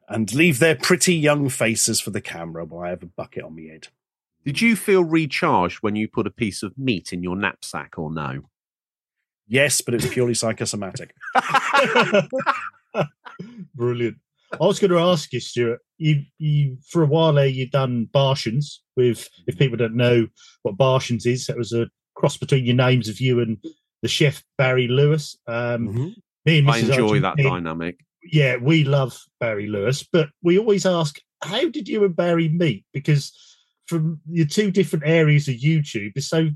and leave their pretty young faces for the camera while I have a bucket on my head. Did you feel recharged when you put a piece of meat in your knapsack, or no? Yes, but it's purely psychosomatic. Brilliant. I was going to ask you, Stuart. You, you for a while there, you've done Barshens. With if people don't know what Barshens is, that was a cross between your names of you and the chef Barry Lewis. Um, me and I Mrs. enjoy that Argentine- dynamic. yeah, we love Barry Lewis, but we always ask, how did you and Barry meet? Because from your two different areas of YouTube is so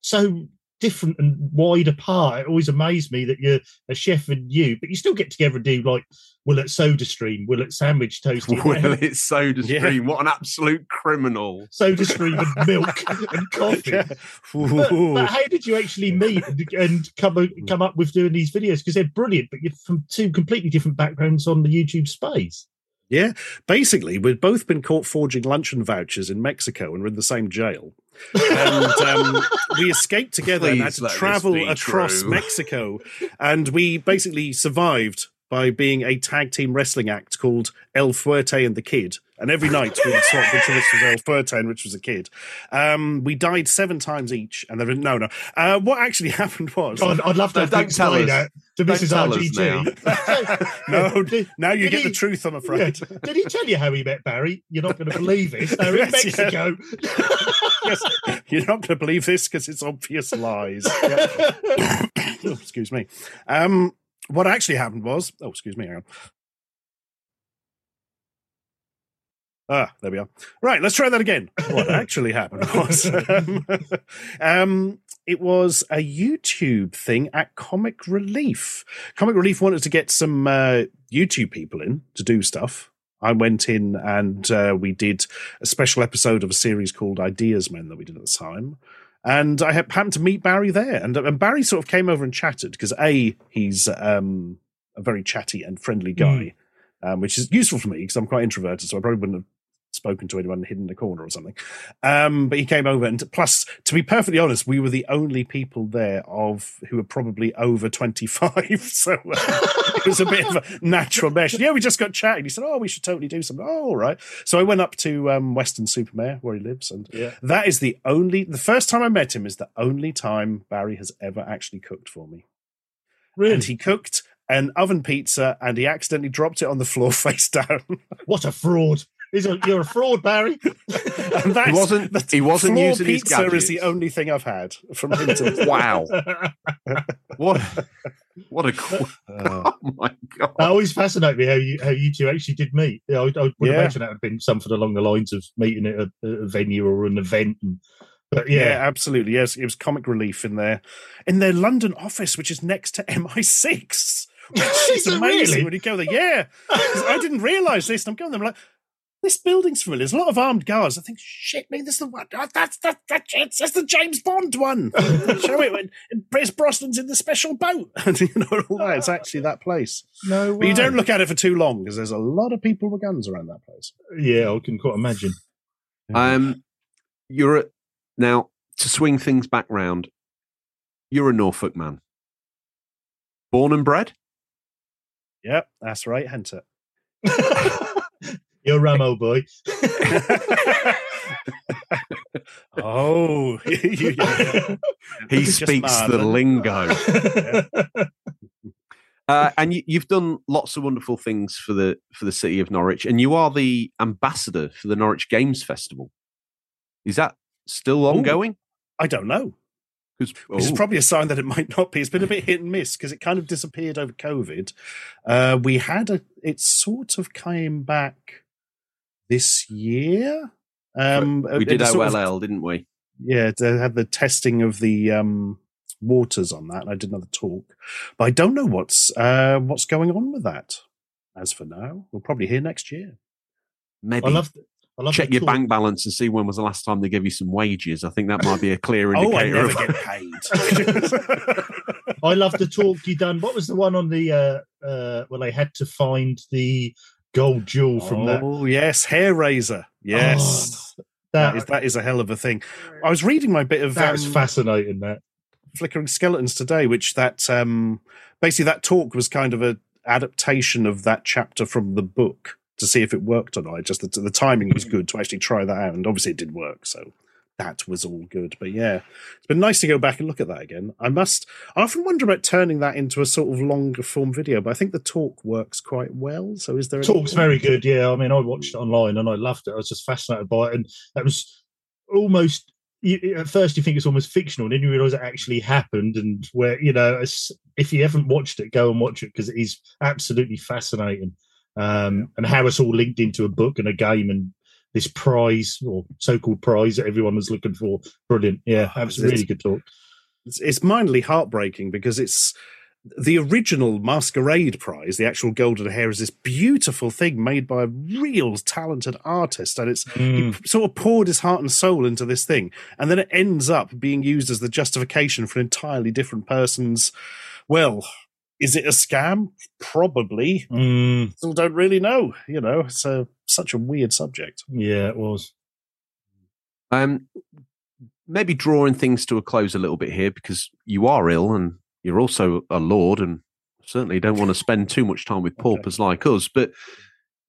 so different and wide apart. It always amazed me that you're a chef and you, but you still get together and do like Will at Soda Stream, Will at Sandwich Toasty, Well, it's Soda Yeah. Stream. What an absolute criminal. Soda Stream and milk and coffee. Yeah. But, but how did you actually meet and, and come mm. come up with doing these videos? Because they're brilliant, but you're from two completely different backgrounds on the YouTube space. Yeah, basically, we'd both been caught forging luncheon vouchers in Mexico and were in the same jail. And um, we escaped together and had to travel across true. Mexico. And we basically survived by being a tag team wrestling act called El Fuerte and the Kid. And every night we would swap which of us was El Fuerte and which was a kid. Um, we died seven times each. And there was, no, no. Uh, what actually happened was. God, I'd love to No, have don't tell explain us. that to Don't Mrs. tell us RGT. no, Did- now you did get he- the truth, I'm yeah. afraid. Did he tell you how he met Barry? You're not going to believe it. They're in Yes, yeah. Mexico. Yes. You're not going to believe this because it's obvious lies. Yeah. Oh, excuse me. Um, what actually happened was, oh, excuse me, hang on. Ah, there we are. Right, let's try that again. What actually happened was, um, um, it was a YouTube thing at Comic Relief. Comic Relief wanted to get some uh, YouTube people in to do stuff. I went in and uh, we did a special episode of a series called Ideas Men that we did at the time. And I happened to meet Barry there. And, and Barry sort of came over and chatted because, A, he's um, a very chatty and friendly guy, um, which is useful for me because I'm quite introverted. So I probably wouldn't have spoken to anyone hidden in a corner or something. Um, but he came over. And plus, to be perfectly honest, we were the only people there of who were probably over 25. So uh, it was a bit of a natural mesh. Yeah, we just got chatting. He said, Oh, we should totally do something. Oh, all right. So I went up to um, Weston-super-Mare where he lives. And Yeah. that is the only, the first time I met him is the only time Barry has ever actually cooked for me. Really? And he cooked an oven pizza and he accidentally dropped it on the floor face down. What a fraud. He's a, you're a fraud, Barry. and that's, He wasn't- that he wasn't floor using his pizza is the only thing I've had from him to Wow. What? What a. qu- Uh, Oh my god. That always fascinate me how you how you two actually did meet. I, I would Yeah. imagine that would have been something along the lines of meeting at a, a venue or an event. And, but yeah. yeah, absolutely. Yes, it was comic relief in their in their London office, which is next to MI6. Which is Is amazing really? when you go there. Yeah, I didn't realise this, and I'm going there. I'm like, this building's familiar. There's a lot of armed guards. I think, shit, me, this is the one. oh, That's that, that, that's, that's the James Bond one. Show it when Chris Brosnan's in the special boat, and you know all that. It's actually that place. no, But you don't look at it for too long because there's a lot of people with guns around that place. Yeah, I can quite imagine. Um, you're a, now to swing things back round. You're a Norfolk man, born and bred. Yep, that's right, Hunter. You're a Ramo boy. oh, He speaks mad, the then. lingo. Uh, and you, you've done lots of wonderful things for the for the city of Norwich, and you are the ambassador for the Norwich Games Festival. Is that still ongoing? I don't know. Because Which is probably a sign that it might not be. It's been a bit hit and miss because it kind of disappeared over COVID. Uh, we had a, it sort of came back this year. Um, we did it sort of- OLL, didn't we? yeah, they had the testing of the um, waters on that, and I did another talk. But I don't know what's uh, what's going on with that. As for now, we'll probably hear next year. Maybe I love. I love check your talk- bank balance and see when was the last time they gave you some wages. I think that might be a clear indicator. Oh, I never of, get paid. I love the talk you done. What was the one on the uh uh where they had to find the gold jewel from that? oh yes, Hareraiser. Yes, Oh, that that is that is a hell of a thing. I was reading my bit of that's um, fascinating. That flickering skeletons today, which that um, basically that talk was kind of a adaptation of that chapter from the book to see if it worked or not. Just the, the timing was good to actually try that out, and obviously it did work. So that was all good. But yeah, it's been nice to go back and look at that again. I must. I often wonder about turning that into a sort of longer form video, but I think the talk works quite well. So is there talk's very good. Yeah, I mean, I watched it online and I loved it. I was just fascinated by it, and that was almost. You, at first, you think it's almost fictional, and then you realise it actually happened. And where you know, if you haven't watched it, go and watch it because it is absolutely fascinating. Um, and how it's all linked into a book and a game and this prize or so-called prize that everyone was looking for. Brilliant. Yeah, absolutely really good talk. it's, it's mindly heartbreaking because it's the original Masquerade Prize, the actual Golden Hare, is this beautiful thing made by a real talented artist, and it's he mm. sort of poured his heart and soul into this thing, and then it ends up being used as the justification for an entirely different person's. Well, is it a scam? Probably. Mm, Still don't really know. You know, it's a, such a weird subject. yeah, it was. Um, maybe drawing things to a close a little bit here because you are ill and you're also a lord and certainly don't want to spend too much time with paupers like us. But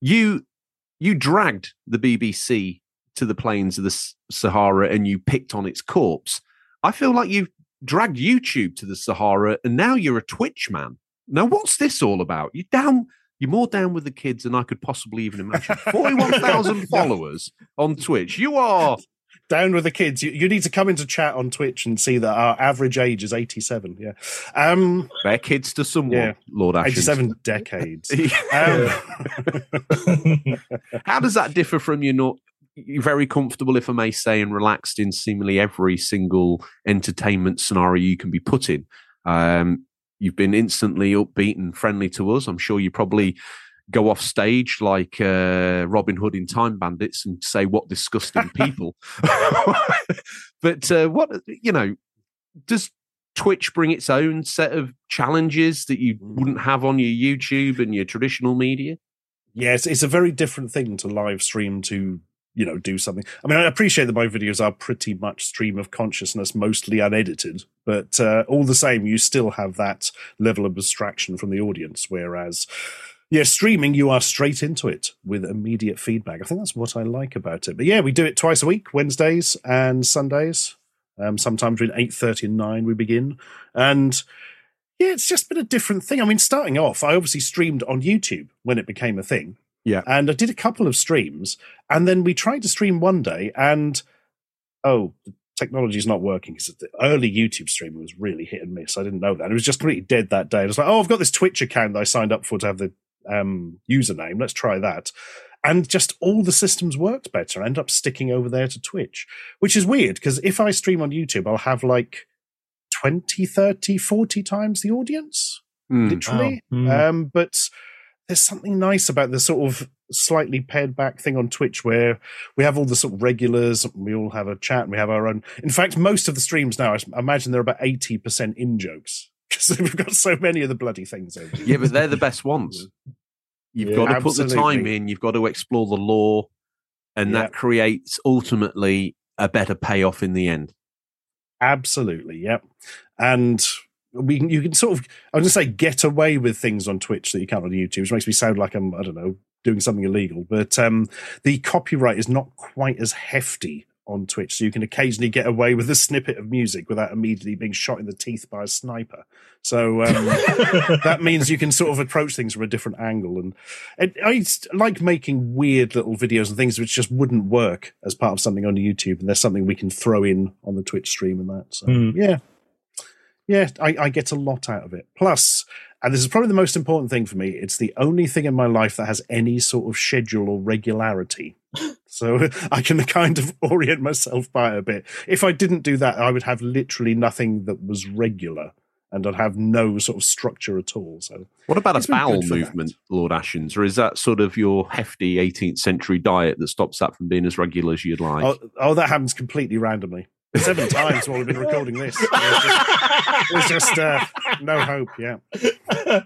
you you dragged the BBC to the plains of the Sahara and you picked on its corpse. I feel like you've dragged YouTube to the Sahara and now you're a Twitch man. Now, what's this all about? You're down. You're more down with the kids than I could possibly even imagine. Forty-one thousand followers on Twitch. You are Down with the kids. You, you need to come into chat on Twitch and see that our average age is 87. Yeah. Um, they're kids to someone, Yeah. Lord Ashens. 87 decades. Um, Um, How does that differ from your not? You're very comfortable, if I may say, and relaxed in seemingly every single entertainment scenario you can be put in. Um, you've been instantly upbeat and friendly to us. I'm sure you probably go off stage like uh, Robin Hood in Time Bandits and say, "What disgusting people!" but uh, what you know, does Twitch bring its own set of challenges that you wouldn't have on your YouTube and your traditional media? Yes, it's a very different thing to live stream to, you know, do something. I mean, I appreciate that my videos are pretty much stream of consciousness, mostly unedited, but uh, all the same, you still have that level of distraction from the audience. Whereas, yeah, streaming, you are straight into it with immediate feedback. I think that's what I like about it. But yeah, we do it twice a week, Wednesdays and Sundays. Um, sometimes between eight thirty and nine we begin, and yeah, it's just been a different thing. I mean, starting off, I obviously streamed on YouTube when it became a thing. Yeah. And I did a couple of streams, and then we tried to stream one day, and oh, the technology's not working because the early YouTube streaming was really hit and miss. I didn't know that. It was just completely dead that day. I was like, oh, I've got this Twitch account that I signed up for to have the um, username. Let's try that. And just all the systems worked better. I ended up sticking over there to Twitch, which is weird because if I stream on YouTube, I'll have like 20, 30, 40 times the audience, Hmm. literally. Wow. Mm. Um, but there's something nice about the sort of slightly pared back thing on Twitch where we have all the sort of regulars, we all have a chat, and we have our own. In fact, most of the streams now, I imagine they're about 80% in jokes because we've got so many of the bloody things over. Yeah, but they're the best ones. You've Yeah, got to put the time in. You've got to explore the law, and Yeah. that creates ultimately a better payoff in the end. Absolutely, yep. And we can, you can sort of, I was going to say, get away with things on Twitch that you can't on YouTube, which makes me sound like I'm, I don't know, doing something illegal. But um, the copyright is not quite as hefty on Twitch, so you can occasionally get away with a snippet of music without immediately being shot in the teeth by a sniper. So um, that means you can sort of approach things from a different angle. And I like making weird little videos and things which just wouldn't work as part of something on YouTube. And there's something we can throw in on the Twitch stream and that. So Hmm. yeah, yeah, I, I get a lot out of it. Plus, and this is probably the most important thing for me, it's the only thing in my life that has any sort of schedule or regularity. So I can kind of orient myself by it a bit. If I didn't do that, I would have literally nothing that was regular and I'd have no sort of structure at all. So What about a been bowel good for that. movement, Lord Ashens, or is that sort of your hefty 18th century diet that stops that from being as regular as you'd like? Oh, oh, that happens completely randomly. Seven times while we've been recording this. There's just, just uh, no hope. Yeah.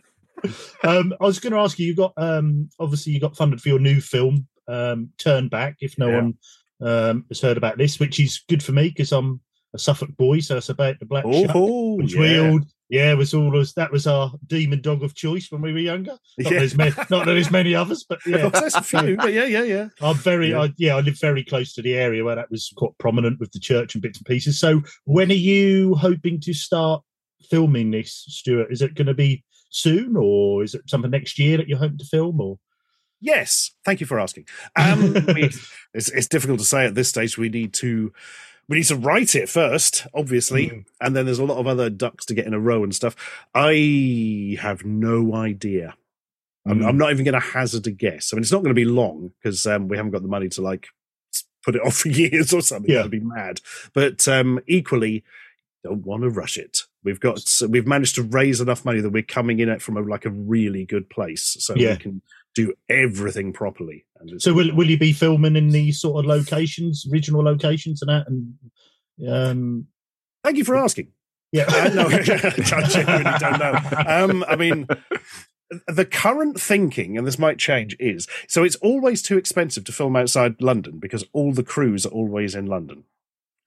um, I was going to ask you. You got um, obviously you got funded for your new film, um, Turn Back. If no Yeah. one um, has heard about this, which is good for me because I'm a Suffolk boy, so it's about the Black Shuck, Oh, which yeah. we all yeah was all us. That was our demon dog of choice when we were younger. Not, Yeah. there's many, not that there's many others, but yeah. There's a few, but yeah, yeah, yeah. I'm very, Yeah. I, yeah, I live very close to the area where that was quite prominent with the church and bits and pieces. So, when are you hoping to start filming this, Stuart? Is it going to be soon, or is it something next year that you're hoping to film? Or Yes, thank you for asking. Um, it's, it's difficult to say at this stage. We need to we need to write it first, obviously, Mm. and then there's a lot of other ducks to get in a row and stuff. I have no idea. I'm, Mm. I'm not even going to hazard a guess. I mean, it's not going to be long because um, we haven't got the money to like put it off for years or something. Yeah. That'd be mad. But um, equally, don't want to rush it. We've got we've managed to raise enough money that we're coming in at from a, like a really good place, so Yeah. we can do everything properly. So, will will you be filming in these sort of locations, regional locations, and that? And um, Thank you for asking. yeah, Uh, no, I genuinely don't know. Um, I mean, the current thinking, and this might change, is so it's always too expensive to film outside London because all the crews are always in London.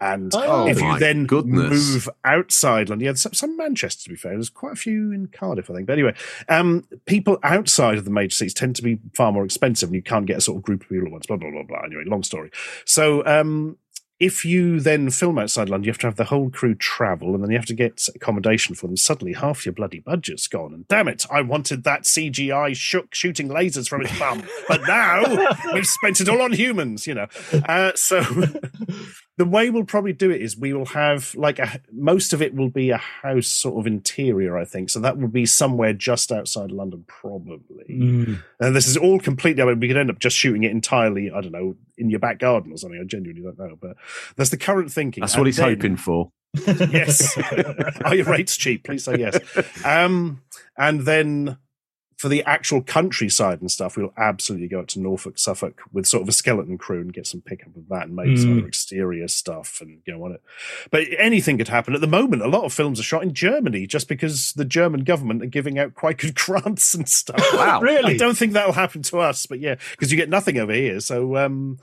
And Oh, if you then goodness. move outside London, yeah, some, some Manchester to be fair, there's quite a few in Cardiff, I think. But anyway, um, people outside of the major cities tend to be far more expensive, and you can't get a sort of group of people at once. Blah blah blah blah. Anyway, long story. So um, if you then film outside London, you have to have the whole crew travel, and then you have to get accommodation for them. Suddenly, half your bloody budget's gone. And damn it, I wanted that CGI Shuck shooting lasers from its bum, but now we've spent it all on humans. You know, uh, so. The way we'll probably do it is we will have like a, most of it will be a house sort of interior, I think. So that would be somewhere just outside London, probably. Mm. And this is all completely. I mean, we could end up just shooting it entirely. I don't know in your back garden or something. I genuinely don't know, but that's the current thinking. That's And what he's then- hoping for. yes. Are your rates cheap? Please say yes. Um, and then for the actual countryside and stuff, we'll absolutely go up to Norfolk, Suffolk with sort of a skeleton crew and get some pickup of that and make some Mm. other exterior stuff and go on it. But anything could happen. At the moment, a lot of films are shot in Germany just because the German government are giving out quite good grants and stuff. Wow. Really? I don't think that'll happen to us, but yeah, because you get nothing over here. So, um,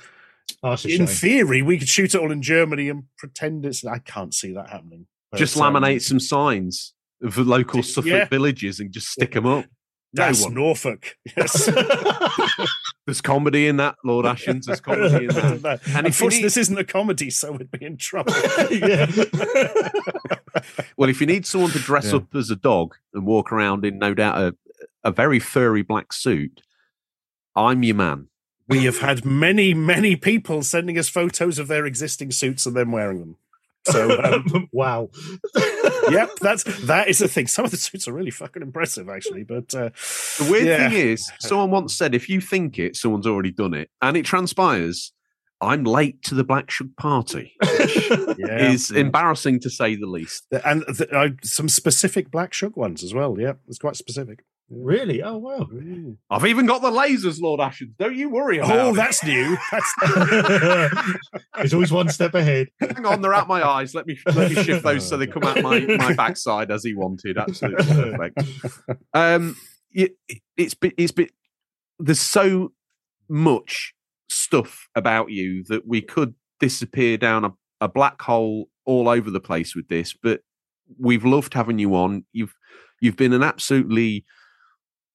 Oh, in shame. theory, we could shoot it all in Germany and pretend it's. I can't see that happening. But, Just um, laminate some signs of the local Suffolk yeah. villages and just stick them up. No That's one. Norfolk. Yes. There's comedy in that, Lord Ashens. There's comedy in that. No. And if you Unfortunately, need- this isn't a comedy, so we'd be in trouble. yeah. Well, if you need someone to dress Yeah. up as a dog and walk around in, no doubt, a, a very furry black suit, I'm your man. we have had many, many people sending us photos of their existing suits and them wearing them. So, um, wow. yep, that's that is the thing. Some of the suits are really fucking impressive, actually. But uh, The weird yeah. thing is, someone once said, if you think it, someone's already done it. And it transpires, I'm late to the Black Shuck party. yeah, is embarrassing to say the least. and th- uh, some specific Black Shuck ones as well. Yeah, it's quite specific. Really? Oh, wow. I've even got the lasers, Lord Ashens. Don't you worry about Oh, it. that's new. That's There's always one step ahead. Hang on, they're out my eyes. Let me let me shift those so they come out my, my backside as he wanted. Absolutely perfect. Um, it, it's been, it's been, there's so much stuff about you that we could disappear down a, a black hole all over the place with this, but we've loved having you on. You've you've been an absolutely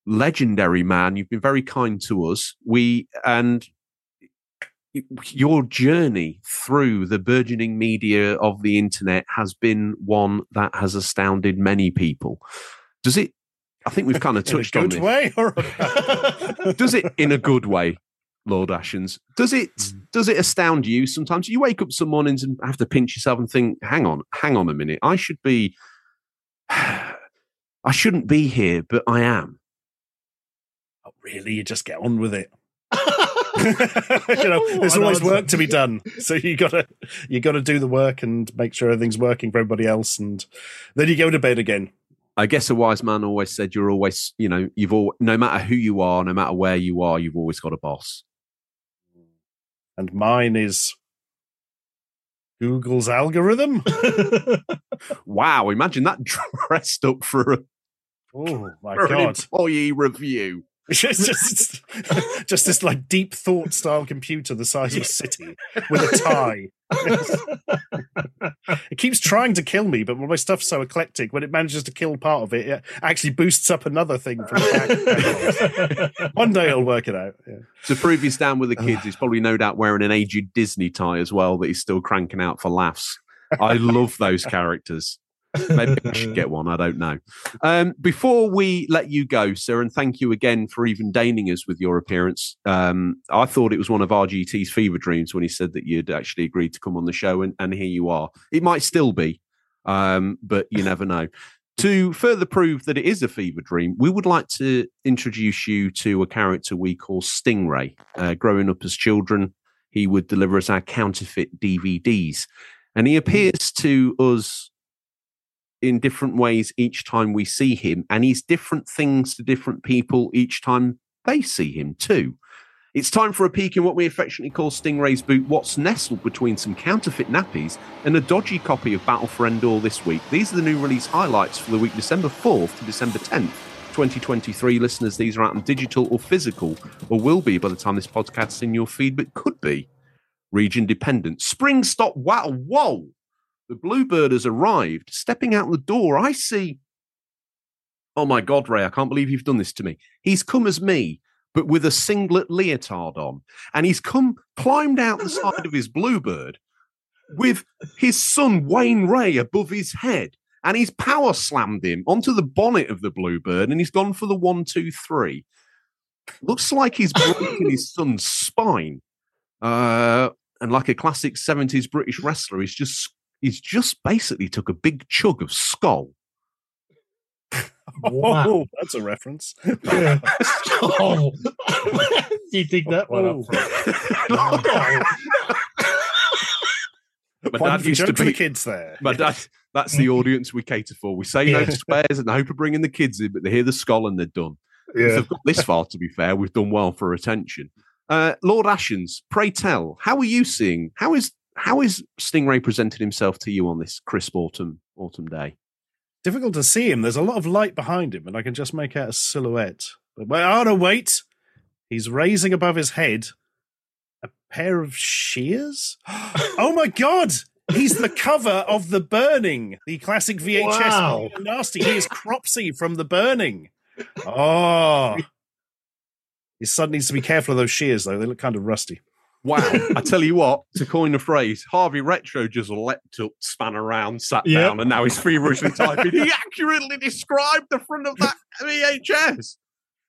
legendary man. You've been very kind to us. We and your journey through the burgeoning media of the internet has been one that has astounded many people. Does it? I think we've kind of touched on good this. way. Or a Does it in a good way, Lord Ashens? Does it? Hmm. Does it astound you sometimes? You wake up some mornings and have to pinch yourself and think, "Hang on, hang on a minute. I should be. I shouldn't be here, but I am." Really, you just get on with it. you know, there's always work to be done, so you gotta you gotta do the work and make sure everything's working for everybody else, and then you go to bed again. I guess a wise man always said, "You're always, you know, you've all, no matter who you are, no matter where you are, you've always got a boss." And mine is Google's algorithm. Wow! Imagine that dressed up for, a, Oh my for an god! employee review. It's just, just this like deep thought style computer the size of a city with a tie. it keeps trying to kill me, but my stuff's so eclectic. When it manages to kill part of it, it actually boosts up another thing from the. One day I'll work it out. Yeah. To prove he's down with the kids, he's probably no doubt wearing an aged Disney tie as well that he's still cranking out for laughs. I love those characters. Maybe I should get one. I don't know. Um, before we let you go, sir, and thank you again for even deigning us with your appearance. Um, I thought it was one of RGT's fever dreams when he said that you'd actually agreed to come on the show, and, and here you are. It might still be, um, but you never know. To further prove that it is a fever dream, we would like to introduce you to a character we call Stingray. Uh, growing up as children, he would deliver us our counterfeit DVDs, and he appears to us in different ways each time we see him, and he's different things to different people each time they see him too. It's time for a peek in what we affectionately call Stingray's boot. What's nestled between some counterfeit nappies and a dodgy copy of Battle for Endor this week. These are the new release highlights for the week December 4th to December 10th. 2023 listeners, these are out in digital or physical, or will be by the time this podcast's in your feed, but could be region dependent. Spring stop. Wow, whoa. The Bluebird has arrived. Stepping out the door, I see. Oh my God, Ray, I can't believe you've done this to me. He's come as me, but with a singlet leotard on. And he's come, climbed out the side of his Bluebird with his son, Wayne Ray, above his head. And he's power slammed him onto the bonnet of the Bluebird and he's gone for the one, two, three. Looks like he's broken his son's spine. Uh, and like a classic 70s British wrestler, he's just he's just basically took a big chug of skull. Wow. Oh, that's a reference. Yeah. oh. Do you think that one up? My One dad used to joke for the kids there. my dad. That's the audience we cater for. We say no Yeah. to squares and the hope of bringing the kids in, but they hear the skull and they're done. If Yeah. they've got this far, to be fair, we've done well for attention. Uh, Lord Ashens, pray tell, how are you seeing? How is how is Stingray presented himself to you on this crisp autumn autumn day? Difficult to see him. There's a lot of light behind him, and I can just make out a silhouette. But wait, oh no, wait! He's raising above his head a pair of shears. oh my god! He's the cover of The Burning, the classic VHS Wow. nasty. He is Cropsy from The Burning. Oh. His son needs to be careful of those shears, though. They look kind of rusty. Wow! I tell you what, to coin a phrase, Harvey Retro just leapt up, span around, sat Yep. down, and now he's feverishly typing. He accurately described the front of that VHS.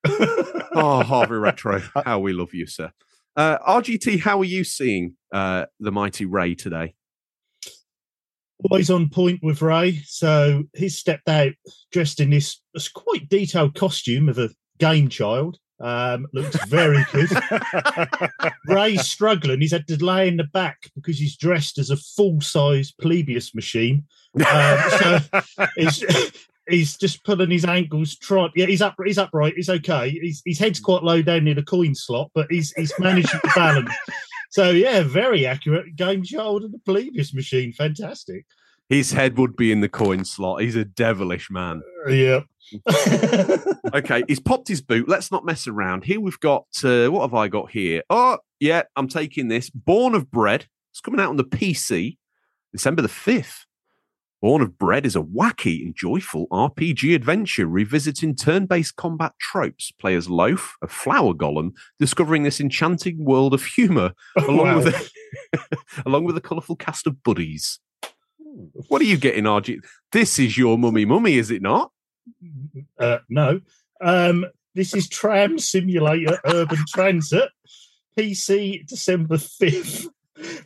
oh, Harvey Retro, how we love you, sir. Uh, RGT, how are you seeing uh, the mighty Ray today? always on point with Ray. So he's stepped out dressed in this, this quite detailed costume of a game child. Um, looks very good. Ray's struggling. He's had to lay in the back because he's dressed as a full size Plebeius machine. Um, so he's, he's just pulling his ankles. Trying, yeah, he's up. He's upright. He's okay. He's, his head's quite low down near the coin slot, but he's he's managing to balance. So yeah, very accurate game child and the Plebeius machine. Fantastic. His head would be in the coin slot. He's a devilish man. Yeah. Okay, he's popped his boot. Let's not mess around. Here we've got, uh, what have I got here? Oh, yeah, I'm taking this. Born of Bread. It's coming out on the PC December the 5th. Born of Bread is a wacky and joyful RPG adventure revisiting turn based combat tropes. Players Loaf, a flour golem, discovering this enchanting world of humour along, Wow. with a, along with a colourful cast of buddies. What are you getting, RG? This is your mummy mummy, is it not? Uh, no. Um, this is Tram Simulator Urban Transit, PC December 5th.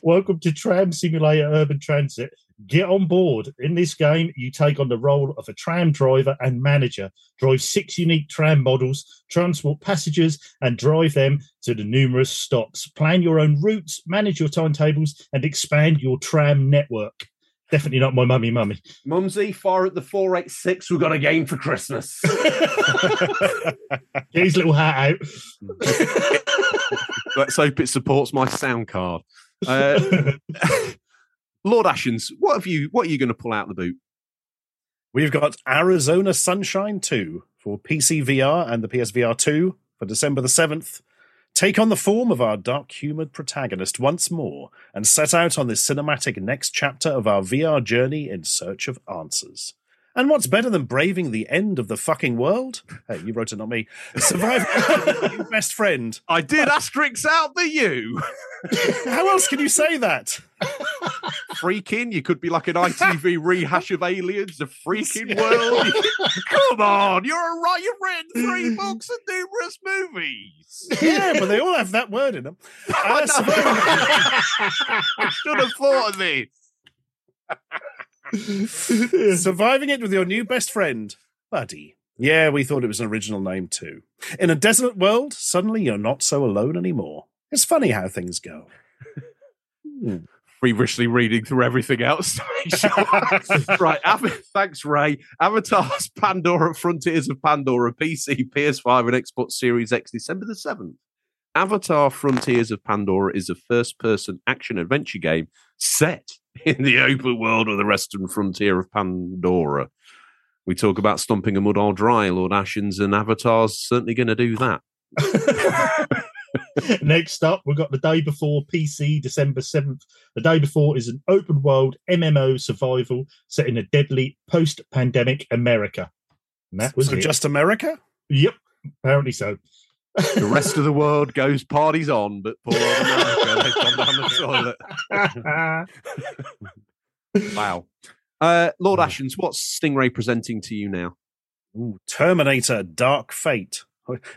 Welcome to Tram Simulator Urban Transit. Get on board. In this game, you take on the role of a tram driver and manager, drive six unique tram models, transport passengers, and drive them to the numerous stops. Plan your own routes, manage your timetables, and expand your tram network. Definitely not my mummy mummy. Mumsy, fire at the 486. We've got a game for Christmas. Get his little hat out. Let's hope it supports my sound card. Uh, Lord Ashens, what have you? What are you going to pull out the boot? We've got Arizona Sunshine 2 for PC VR and the PSVR 2 for December the 7th. Take on the form of our dark humored protagonist once more and set out on this cinematic next chapter of our VR journey in search of answers. And what's better than braving the end of the fucking world? Hey, you wrote it, not me. Survive your best friend. I did asterisk out the U. How else can you say that? Freaking, you could be like an ITV rehash of aliens, the freaking world. Come on, you're a right. You've written three books and numerous movies. Yeah, but they all have that word in them. Uh, I should have thought of this. Mm-hmm. Surviving it with your new best friend, Buddy. Yeah, we thought it was an original name too. In a desolate world, suddenly you're not so alone anymore. It's funny how things go. Feverishly reading through everything else. right, thanks, Ray. Avatar's Pandora Frontiers of Pandora, PC, PS5, and Xbox Series X, December the 7th. Avatar Frontiers of Pandora is a first person action adventure game set in the open world of the western frontier of Pandora. We talk about stomping a mud all dry, Lord Ashens, and Avatar's certainly going to do that. Next up, we've got the day before PC, December 7th. The day before is an open world MMO survival set in a deadly post pandemic America. And that was So it. just America? Yep, apparently so. The rest of the world goes parties on, but poor old America, they've gone down the toilet. Wow. Uh, Lord Ashens, what's Stingray presenting to you now? Ooh, Terminator Dark Fate.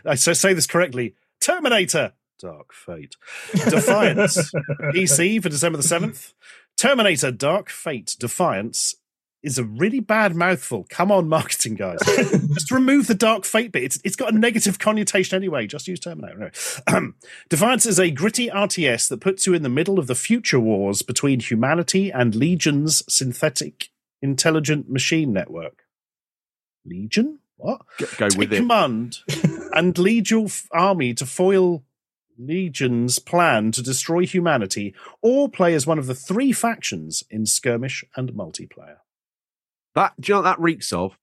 I say say this correctly. Terminator Dark Fate. Defiance. EC for December the 7th. Terminator Dark Fate Defiance is a really bad mouthful. Come on, marketing guys. Just remove the Dark Fate bit. It's, it's got a negative connotation anyway. Just use Terminator. Anyway. Defiance is a gritty RTS that puts you in the middle of the future wars between humanity and Legion's synthetic intelligent machine network. Legion? What? Go, go Take with it. command and lead your f- army to foil Legion's plan to destroy humanity, or play as one of the three factions in skirmish and multiplayer. That do you know that reeks of?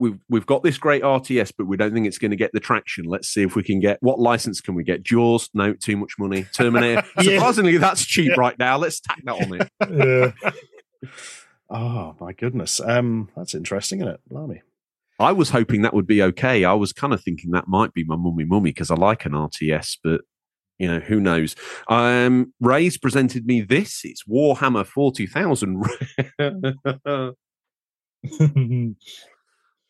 We've we've got this great RTS, but we don't think it's going to get the traction. Let's see if we can get what license can we get? Jaws? No, too much money. Terminator. Yeah. Surprisingly, that's cheap Yeah. right now. Let's tack that on it. Yeah. Oh my goodness, um, that's interesting, isn't it? Blimey. I was hoping that would be okay. I was kind of thinking that might be my mummy mummy because I like an RTS, but you know who knows. Um, Ray's presented me this. It's Warhammer forty thousand.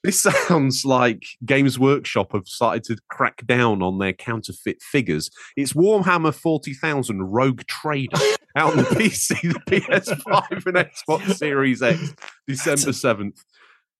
This sounds like Games Workshop have started to crack down on their counterfeit figures. It's Warhammer 40,000 Rogue Trader out on the PC, the PS5 and Xbox Series X, December 7th.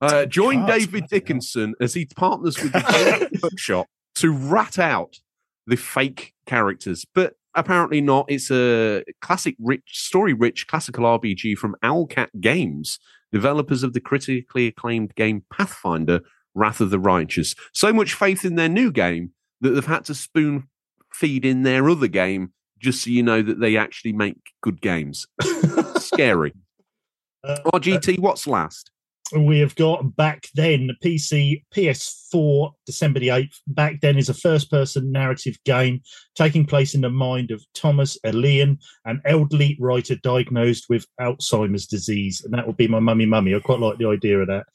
Uh, join David. Dickinson as he partners with the Games Workshop to rat out the fake characters, but apparently not. It's a classic, rich, story rich classical RPG from Owlcat Games developers of the critically acclaimed game Pathfinder Wrath of the Righteous. So much faith in their new game that they've had to spoon feed in their other game just so you know that they actually make good games. Scary. Uh, RGT, what's last? We have got back then PC PS4 December the 8th. Back then is a first person narrative game taking place in the mind of Thomas Elian, an elderly writer diagnosed with Alzheimer's disease. And that would be my mummy mummy. I quite like the idea of that.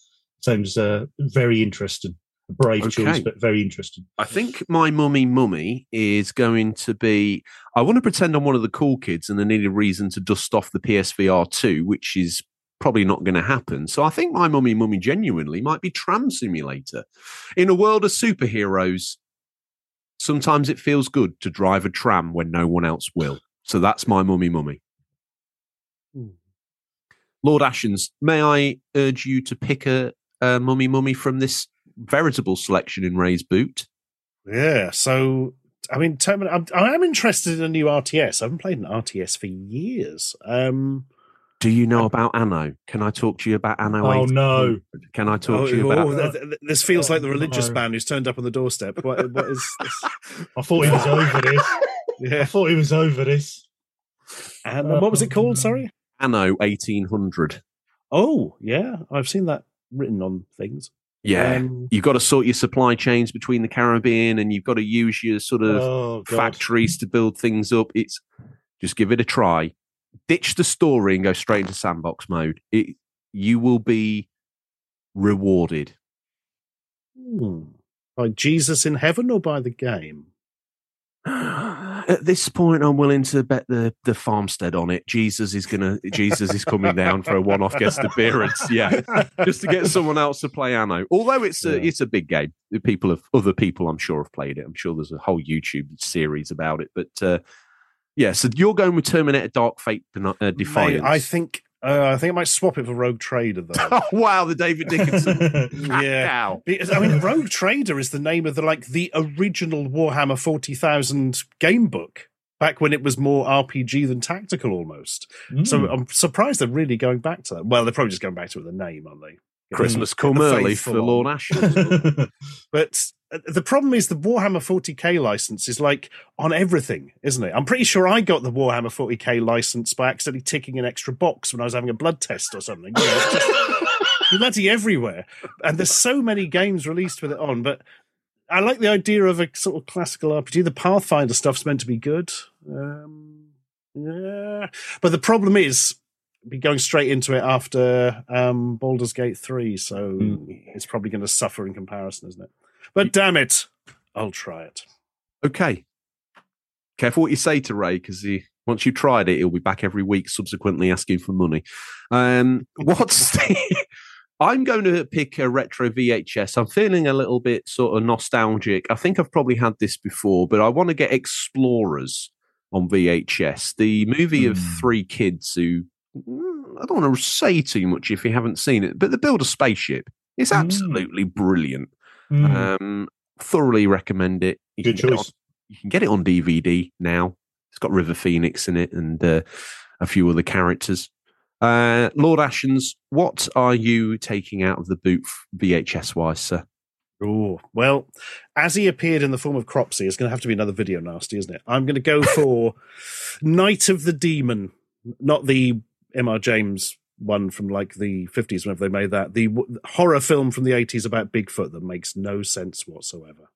Sounds uh, very interesting. A brave choice, but very interesting. I think my mummy mummy is going to be. I want to pretend I'm one of the cool kids and I need a reason to dust off the PSVR 2, which is probably not going to happen. So I think my mummy mummy genuinely might be Tram Simulator. In a world of superheroes, sometimes it feels good to drive a tram when no one else will. So that's my mummy mummy. Hmm. Lord Ashens, may I urge you to pick a, a mummy mummy from this veritable selection in Ray's boot? Yeah, so I mean, Termin- I'm, I am interested in a new RTS. I haven't played an RTS for years. Um, Do you know about Anno? Can I talk to you about Anno? Oh, 18? no. Can I talk oh, to you about? oh, th- th- this feels like the Oh, religious no. man who's turned up on the doorstep. What, what is this? I thought he was over this. Yeah. I thought he was over this. And uh, what was it called? Sorry. Anno eighteen hundred. Oh, yeah, I've seen that written on things. Yeah, Um, you've got to sort your supply chains between the Caribbean, and you've got to use your sort of Oh, factories to build things up. It's just give it a try. Ditch the story and go straight into sandbox mode. It you will be rewarded. hmm. By Jesus in heaven or by the game? At this point, I'm willing to bet the the farmstead on it. Jesus is gonna. Jesus is coming down for a one-off guest appearance. Yeah, just to get someone else to play Anno. Although it's a Yeah. it's a big game. People have other people, I'm sure, have played it. I'm sure there's a whole YouTube series about it. But uh, yeah, so you're going with Terminator Dark Fate uh, Mate, Defiance. I think uh, I think I might swap it for Rogue Trader though. oh wow, the David Dickinson. yeah. Wow. Because, I mean, Rogue Trader is the name of the like the original Warhammer Forty Thousand game book back when it was more RPG than tactical almost. So Mm. I'm surprised they're really going back to that. Well, they're probably just going back to it with the name, aren't they? Christmas come early faithful for on. Lord Asher. But the problem is the Warhammer 40k license is like on everything, isn't it? I'm pretty sure I got the Warhammer 40k license by accidentally ticking an extra box when I was having a blood test or something. You know, it's just bloody everywhere. And there's so many games released with it on, but I like the idea of a sort of classical RPG. The Pathfinder stuff's meant to be good. Um, yeah, but the problem is be going straight into it after um, Baldur's Gate three, so it's probably going to suffer in comparison, isn't it? But damn it, I'll try it. Okay. Careful what you say to Ray because he once you've tried it, he'll be back every week, subsequently asking for money. Um, what's the? I'm going to pick a retro VHS. I'm feeling a little bit sort of nostalgic. I think I've probably had this before, but I want to get Explorers on VHS, the movie of three kids who mm, I don't want to say too much if you haven't seen it, but they build a spaceship. It's Mm. absolutely brilliant. Mm. Um, thoroughly recommend it. You Good can get it choice. on- you can get it on DVD now. It's got River Phoenix in it and uh, a few other characters. Uh, Lord Ashens, what are you taking out of the boot VHS wise, sir? Oh, well, as he appeared in the form of Cropsy, it's going to have to be another video nasty, isn't it? I'm going to go for Night of the Demon, not the MR James one from like the 50s, whenever they made that. The w- horror film from the 80s about Bigfoot that makes no sense whatsoever.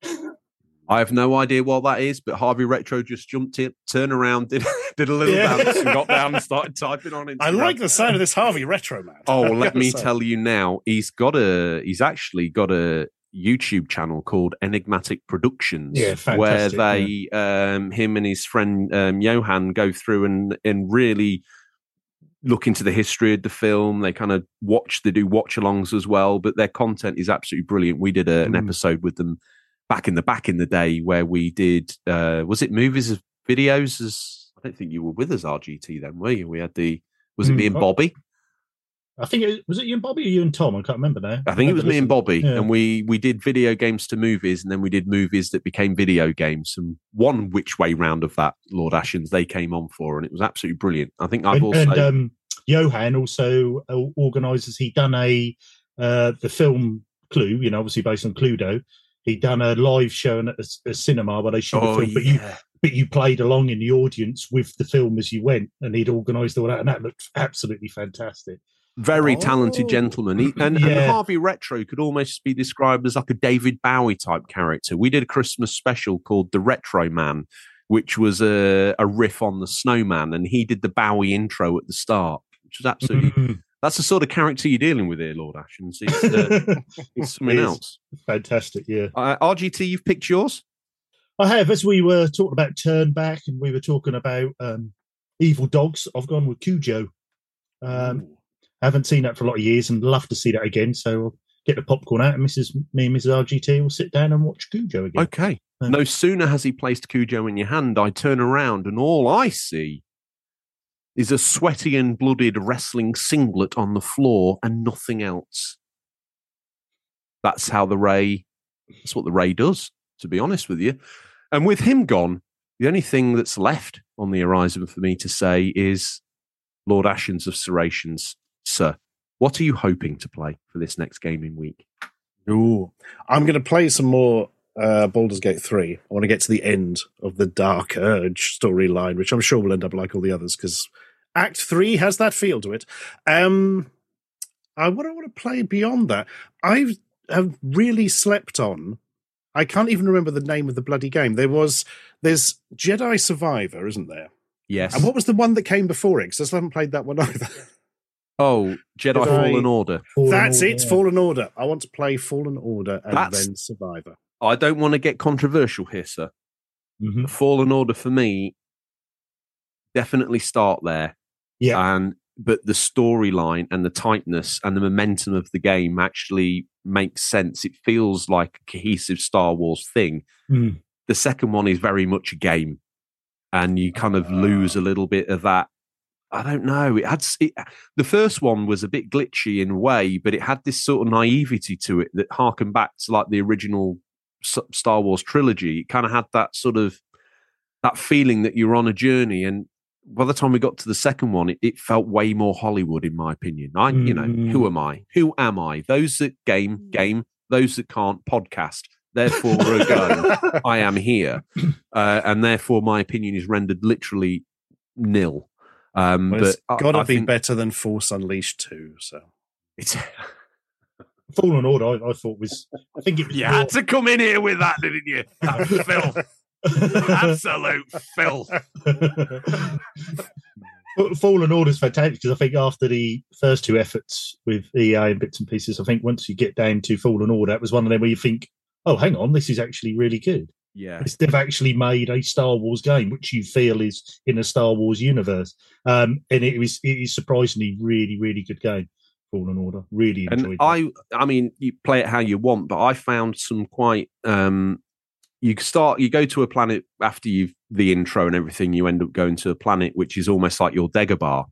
I have no idea what that is, but Harvey Retro just jumped in, turned around, did, did a little Yeah. dance, and got down and started typing on it. I like the sound of this Harvey Retro man. Oh, I let me say. tell you now, he's got a he's actually got a YouTube channel called Enigmatic Productions, Yeah, where fantastic, they um him and his friend um Johan go through and and really look into the history of the film. They kind of watch they do watch alongs as well, but their content is absolutely brilliant. We did a, an Mm. episode with them back in the back in the day where we did uh was it movies as videos as I don't think you were with us RGT then, were you? We had the was it Mm. me and. Bobby? I think it was it you and Bobby or you and Tom? I can't remember now. I think it was me and Bobby, Yeah. and we we did video games to movies, and then we did movies that became video games. And one which way round of that, Lord Ashens, they came on for, and it was absolutely brilliant. I think I've and, also and um, Johan also uh, organises. He done a uh, the film Clue, you know, obviously based on Cluedo. He done a live show at a, a cinema where they showed oh the film, but you but you played along in the audience with the film as you went, and he'd organised all that, and that looked absolutely fantastic. Very Oh. talented gentleman. He, and, and Harvey Retro could almost be described as like a David Bowie type character. We did a Christmas special called The Retro Man, which was a, a riff on the Snowman, and he did the Bowie intro at the start, which was absolutely. Mm, That's the sort of character you're dealing with here, Lord Ashens. It's, uh, it's something It else. fantastic, yeah. Uh, RGT, you've picked yours. I have, as we were talking about Turn Back, and we were talking about um, Evil Dogs. I've gone with Cujo. Um, haven't seen that for a lot of years, and love to see that again. So I'll get the popcorn out, and Mrs. Me and Mrs. RGT will sit down and watch Cujo again. Okay. Yeah. No sooner has he placed Cujo in your hand, I turn around and all I see is a sweaty and blooded wrestling singlet on the floor and nothing else. That's how the Ray, that's what the Ray does, to be honest with you. And with him gone, the only thing that's left on the horizon for me to say is Lord Ashens of Serrations, sir, what are you hoping to play for this next gaming week? Ooh. I'm going to play some more uh, Baldur's Gate 3. I want to get to the end of the Dark Urge storyline, which I'm sure will end up like all the others because Act 3 has that feel to it. Um, I what I want to play beyond that. I have really slept on. I can't even remember the name of the bloody game. There was there's Jedi Survivor, isn't there? Yes. And what was the one that came before it? Because I still haven't played that one either. Oh, Jedi Did I- Fallen Order. Fallen That's Order, it. Fallen Order. I want to play Fallen Order and That's- then Survivor. I don't want to get controversial here, sir. Mhm. Fallen Order for me definitely start there. Yeah. And but the storyline and the tightness and the momentum of the game actually makes sense. It feels like a cohesive Star Wars thing. Mm. The second one is very much a game, and you kind of lose a little bit of that. I don't know. It had it, the first one was a bit glitchy in a way, but it had this sort of naivety to it that harkened back to like the original Star Wars trilogy. It kind of had that sort of that feeling that you're on a journey. And by the time we got to the second one, it, it felt way more Hollywood, in my opinion. I, you know, Mm. who am I? Who am I? Those that game, game. Those that can't, podcast. Therefore. I am here, uh, and therefore my opinion is rendered literally nil. Um, Well, but it's I- got to be think better than Force Unleashed 2. So It's Fallen Order, I, I thought was. I think it was. You more- had to come in here with that, didn't you? That filth. Absolute filth. Fallen Order is fantastic because I think after the first two efforts with EA and bits and pieces, I think once you get down to Fallen Order, it was one of them where you think, oh, hang on, this is actually really good. Yeah. It's- They've actually made a Star Wars game, which you feel is in a Star Wars universe. Um, and it was it is surprisingly really, really good game. Fallen Order. Really enjoyed And it. I, I mean, you play it how you want, but I found some quite. um You start, you go to a planet after you've the intro and everything. You end up going to a planet which is almost like your Dagobah,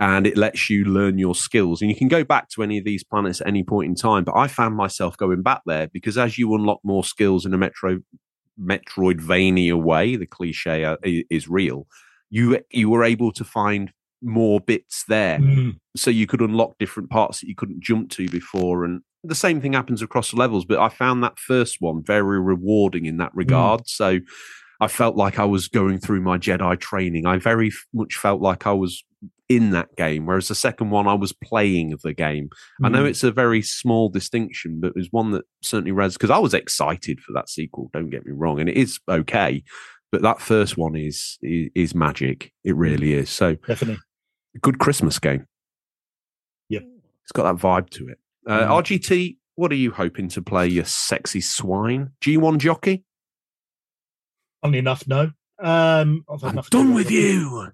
and it lets you learn your skills. And you can go back to any of these planets at any point in time. But I found myself going back there because as you unlock more skills in a Metro Metroidvania way, the cliche uh, is real. You you were able to find more bits there. Mm, so you could unlock different parts that you couldn't jump to before and the same thing happens across the levels but i found that first one very rewarding in that regard. So i felt like i was going through my jedi training. I very much felt like i was in that game whereas the second one i was playing the game i know mm. it's a very small distinction but it was one that certainly res because i was excited for that sequel don't get me wrong and it is okay but that first one is is, is magic it really is so definitely. good Christmas game. Yep. It's got that vibe to it. Uh, Mm. RGT, what are you hoping to play, you sexy swine? G1 jockey? Funnily enough, no. Um, I've had I'm done with you.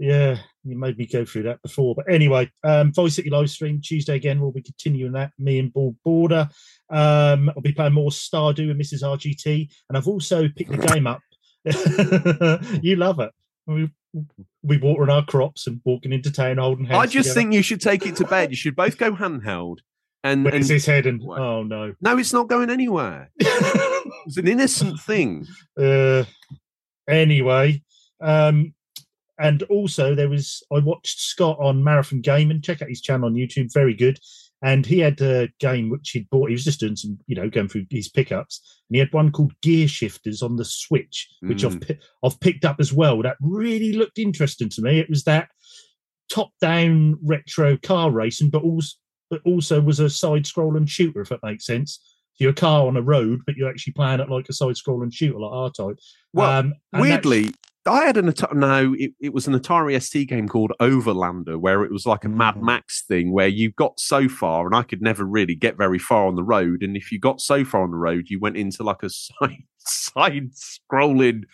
Yeah, you made me go through that before. But anyway, um, Voice City live stream Tuesday again. We'll be continuing that. Me and Ball Border. Um, I'll be playing more Stardew and Mrs. RGT, and I've also picked the game up. you love it. We we watering our crops and walking into town, holding hands. I just together. think you should take it to bed. You should both go handheld. And, Where's and his head and oh no. no, it's not going anywhere. It's an innocent thing. uh, anyway, um, and also there was I watched Scott on Marathon Game and check out his channel on YouTube, very good. And he had a game which he'd bought. He was just doing some, you know, going through his pickups, and he had one called Gear Shifters on the Switch, which I've I've picked up as well. That really looked interesting to me. It was that top-down retro car racing, but also but also was a side-scrolling shooter, if that makes sense. So you're a car on a road, but you're actually playing it like a side-scrolling shooter, like R-Type. Well, Um, Weirdly, I had an Atari, no, it, it was an Atari ST game called Overlander, where it was like a Mad Mhm. Max thing, where you got so far, and I could never really get very far on the road. And if you got so far on the road, you went into like a side side scrolling.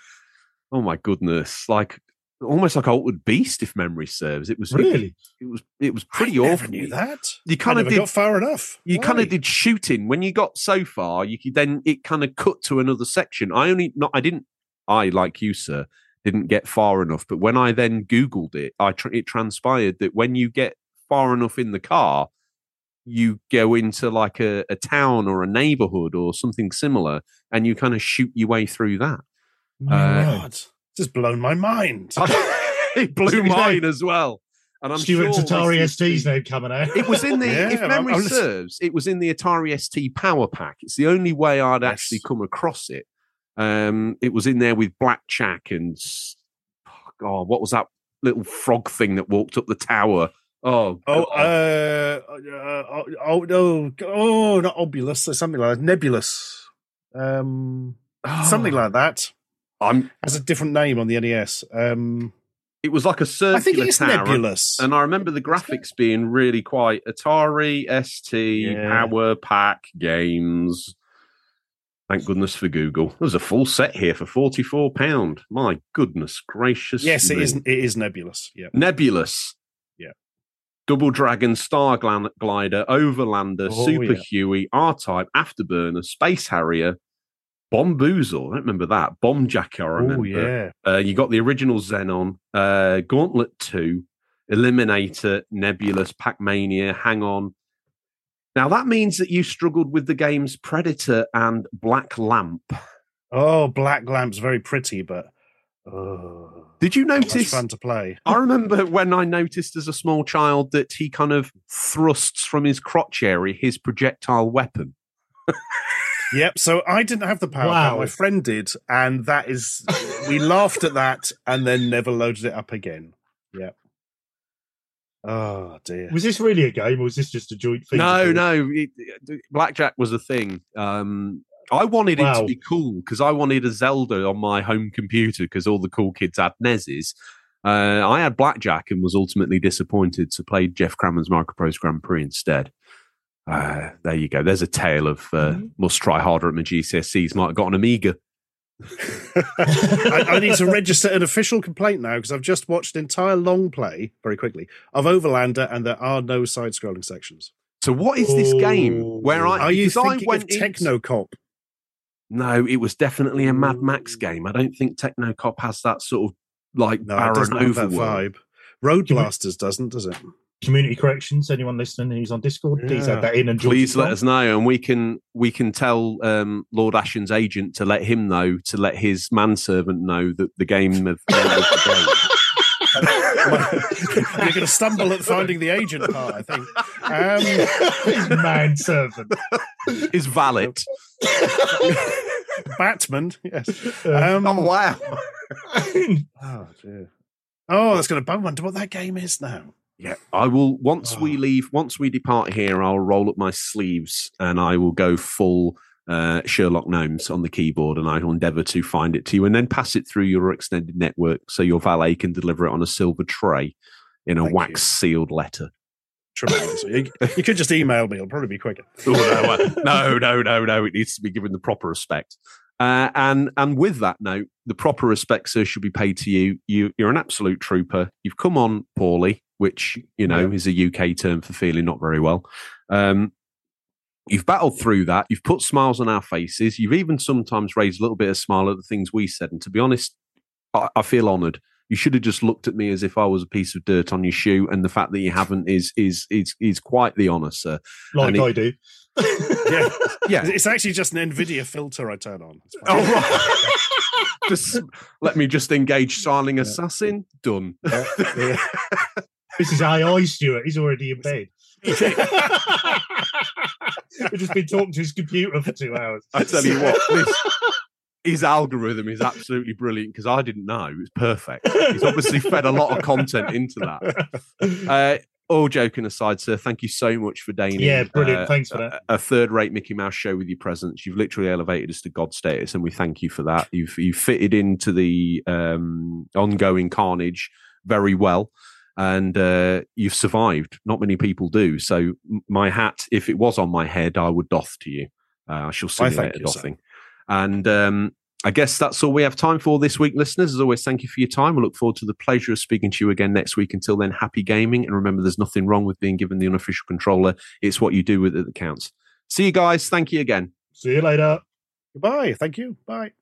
Oh my goodness! Like almost like Altered Beast, if memory serves. It was really, It, was it was pretty I awful. knew that. You kind of did got far enough. you kind of did shooting when you got so far you could then it kind of cut to another section i only not i didn't i like you sir didn't get far enough but when i then googled it i tr- it transpired that when you get far enough in the car you go into like a, a town or a neighborhood or something similar and you kind of shoot your way through that No Uh. God, just blown my mind. it blew mine as well and i'm Stuart sure Atari ST's name coming out. It was in the, Yeah, if I'm- memory I'm serves, it was in the Atari ST Power Pack. It's the only way I'd Yes. actually come across it. Um, it was in there with Blackjack and oh, God, what was that little frog thing that walked up the tower? Oh, Oh, uh, uh, oh, no, oh, not obulus or something like that. Nebulus, um, something Oh, like that. I'm. Has a different name on the NES. Um, It was like a circular I think it is tower. Nebulus. And I remember the graphics being really quite Atari, ST, Yeah. Power Pack games. Thank goodness for Google. There's a full set here for forty-four pound. My goodness gracious! yes, it me. is. It is Nebulus. Yeah. Nebulus. Yeah. Double Dragon, Star Glider, Overlander, Oh, Super yeah. Huey, R Type, Afterburner, Space Harrier, Bombuzal. I don't remember that. Bomb Jacker, I remember. Oh yeah. Uh, you got the original Xenon, uh, Gauntlet 2, Eliminator, Nebulus, Pac Mania, Hang On. Now, that means that you struggled with the games Predator and Black Lamp. Oh, Black Lamp's very pretty, but oh, Did you notice? fun to play. I remember when I noticed as a small child that he kind of thrusts from his crotch area his projectile weapon. Yep. So I didn't have the power Wow. pack. My friend did, and that is we laughed at that and then never loaded it up again. Yeah. Oh dear. Was this really a game, or was this just a joint thing? No, no. It, it- blackjack was a thing. Um, I wanted it to be cool because I wanted a Zelda on my home computer because all the cool kids had NESs. Uh, I had blackjack and was ultimately disappointed, so played Geoff Crammond's Microprose Grand Prix instead. Uh, there you go. There's a tale of uh, Mm-hmm. must try harder at my GCSEs. Might have got an Amiga. I, I need to register an official complaint now because I've just watched an entire long play very quickly of Overlander, and there are no side-scrolling sections. So what is this game Oh. where I? Are you because I thinking went of into- Technocop? No, it was definitely a Mad Max game. I don't think Technocop has that sort of like No, it barren doesn't have that overworld. vibe. Road Blasters doesn't, does it? Community corrections. Anyone listening who's on Discord, please add that in and Please let us know, and we can we can tell um, Lord Ashen's agent to let him know to let his manservant know that the game of, the You're going to stumble at finding the agent part, I think. Um, Man servant. game is valid. Batman, yes. Um, wow! oh, dear. Oh, that's going to I wonder what that game is now. Yeah, I will. Once we Oh. leave, once we depart here, I'll roll up my sleeves and I will go full uh, Sherlock Gnomes on the keyboard, and I will endeavour to find it to you, and then pass it through your extended network so your valet can deliver it on a silver tray in a Thank wax sealed letter. Tremendous. you, you could just email me; it'll probably be quicker. Oh, no, no, no, no, no. It needs to be given the proper respect. Uh, and and with that note, the proper respect, sir, should be paid to you. You you're an absolute trooper. You've come on poorly, which you know is a UK term for feeling not very well. Um, you've battled through that. You've put smiles on our faces. You've even sometimes raised a little bit of smile at the things we said. And to be honest, I, I feel honoured. You should have just looked at me as if I was a piece of dirt on your shoe, and the fact that you haven't is is is is quite the honour, sir. like And it- I do. Yeah, Yeah, it's actually just an Nvidia filter I turn on. Oh, right. just let me just engage Silent Assassin. Done. Yeah. This is AI, Stuart. He's already in bed. We've just been talking to his computer for two hours. I tell you what, this, his algorithm is absolutely brilliant because I didn't know it was perfect. He's obviously fed a lot of content into that. Uh, all joking aside, sir, thank you so much for deigning. Yeah, brilliant. uh, Thanks for that. A, a third-rate Mickey Mouse show with your presence. You've literally elevated us to God status, and we thank you for that. You've you fitted into the um, ongoing carnage very well, and uh, you've survived. Not many people do. So, my hat, if it was on my head, I would doff to you. Uh, I shall I simulate a you, sir. And um, I guess that's all we have time for this week, listeners. As always, thank you for your time. We look forward to the pleasure of speaking to you again next week. Until then, happy gaming. And remember, there's nothing wrong with being given the unofficial controller. It's what you do with it that counts. See you guys. Thank you again. See you later. Goodbye. Thank you. Bye.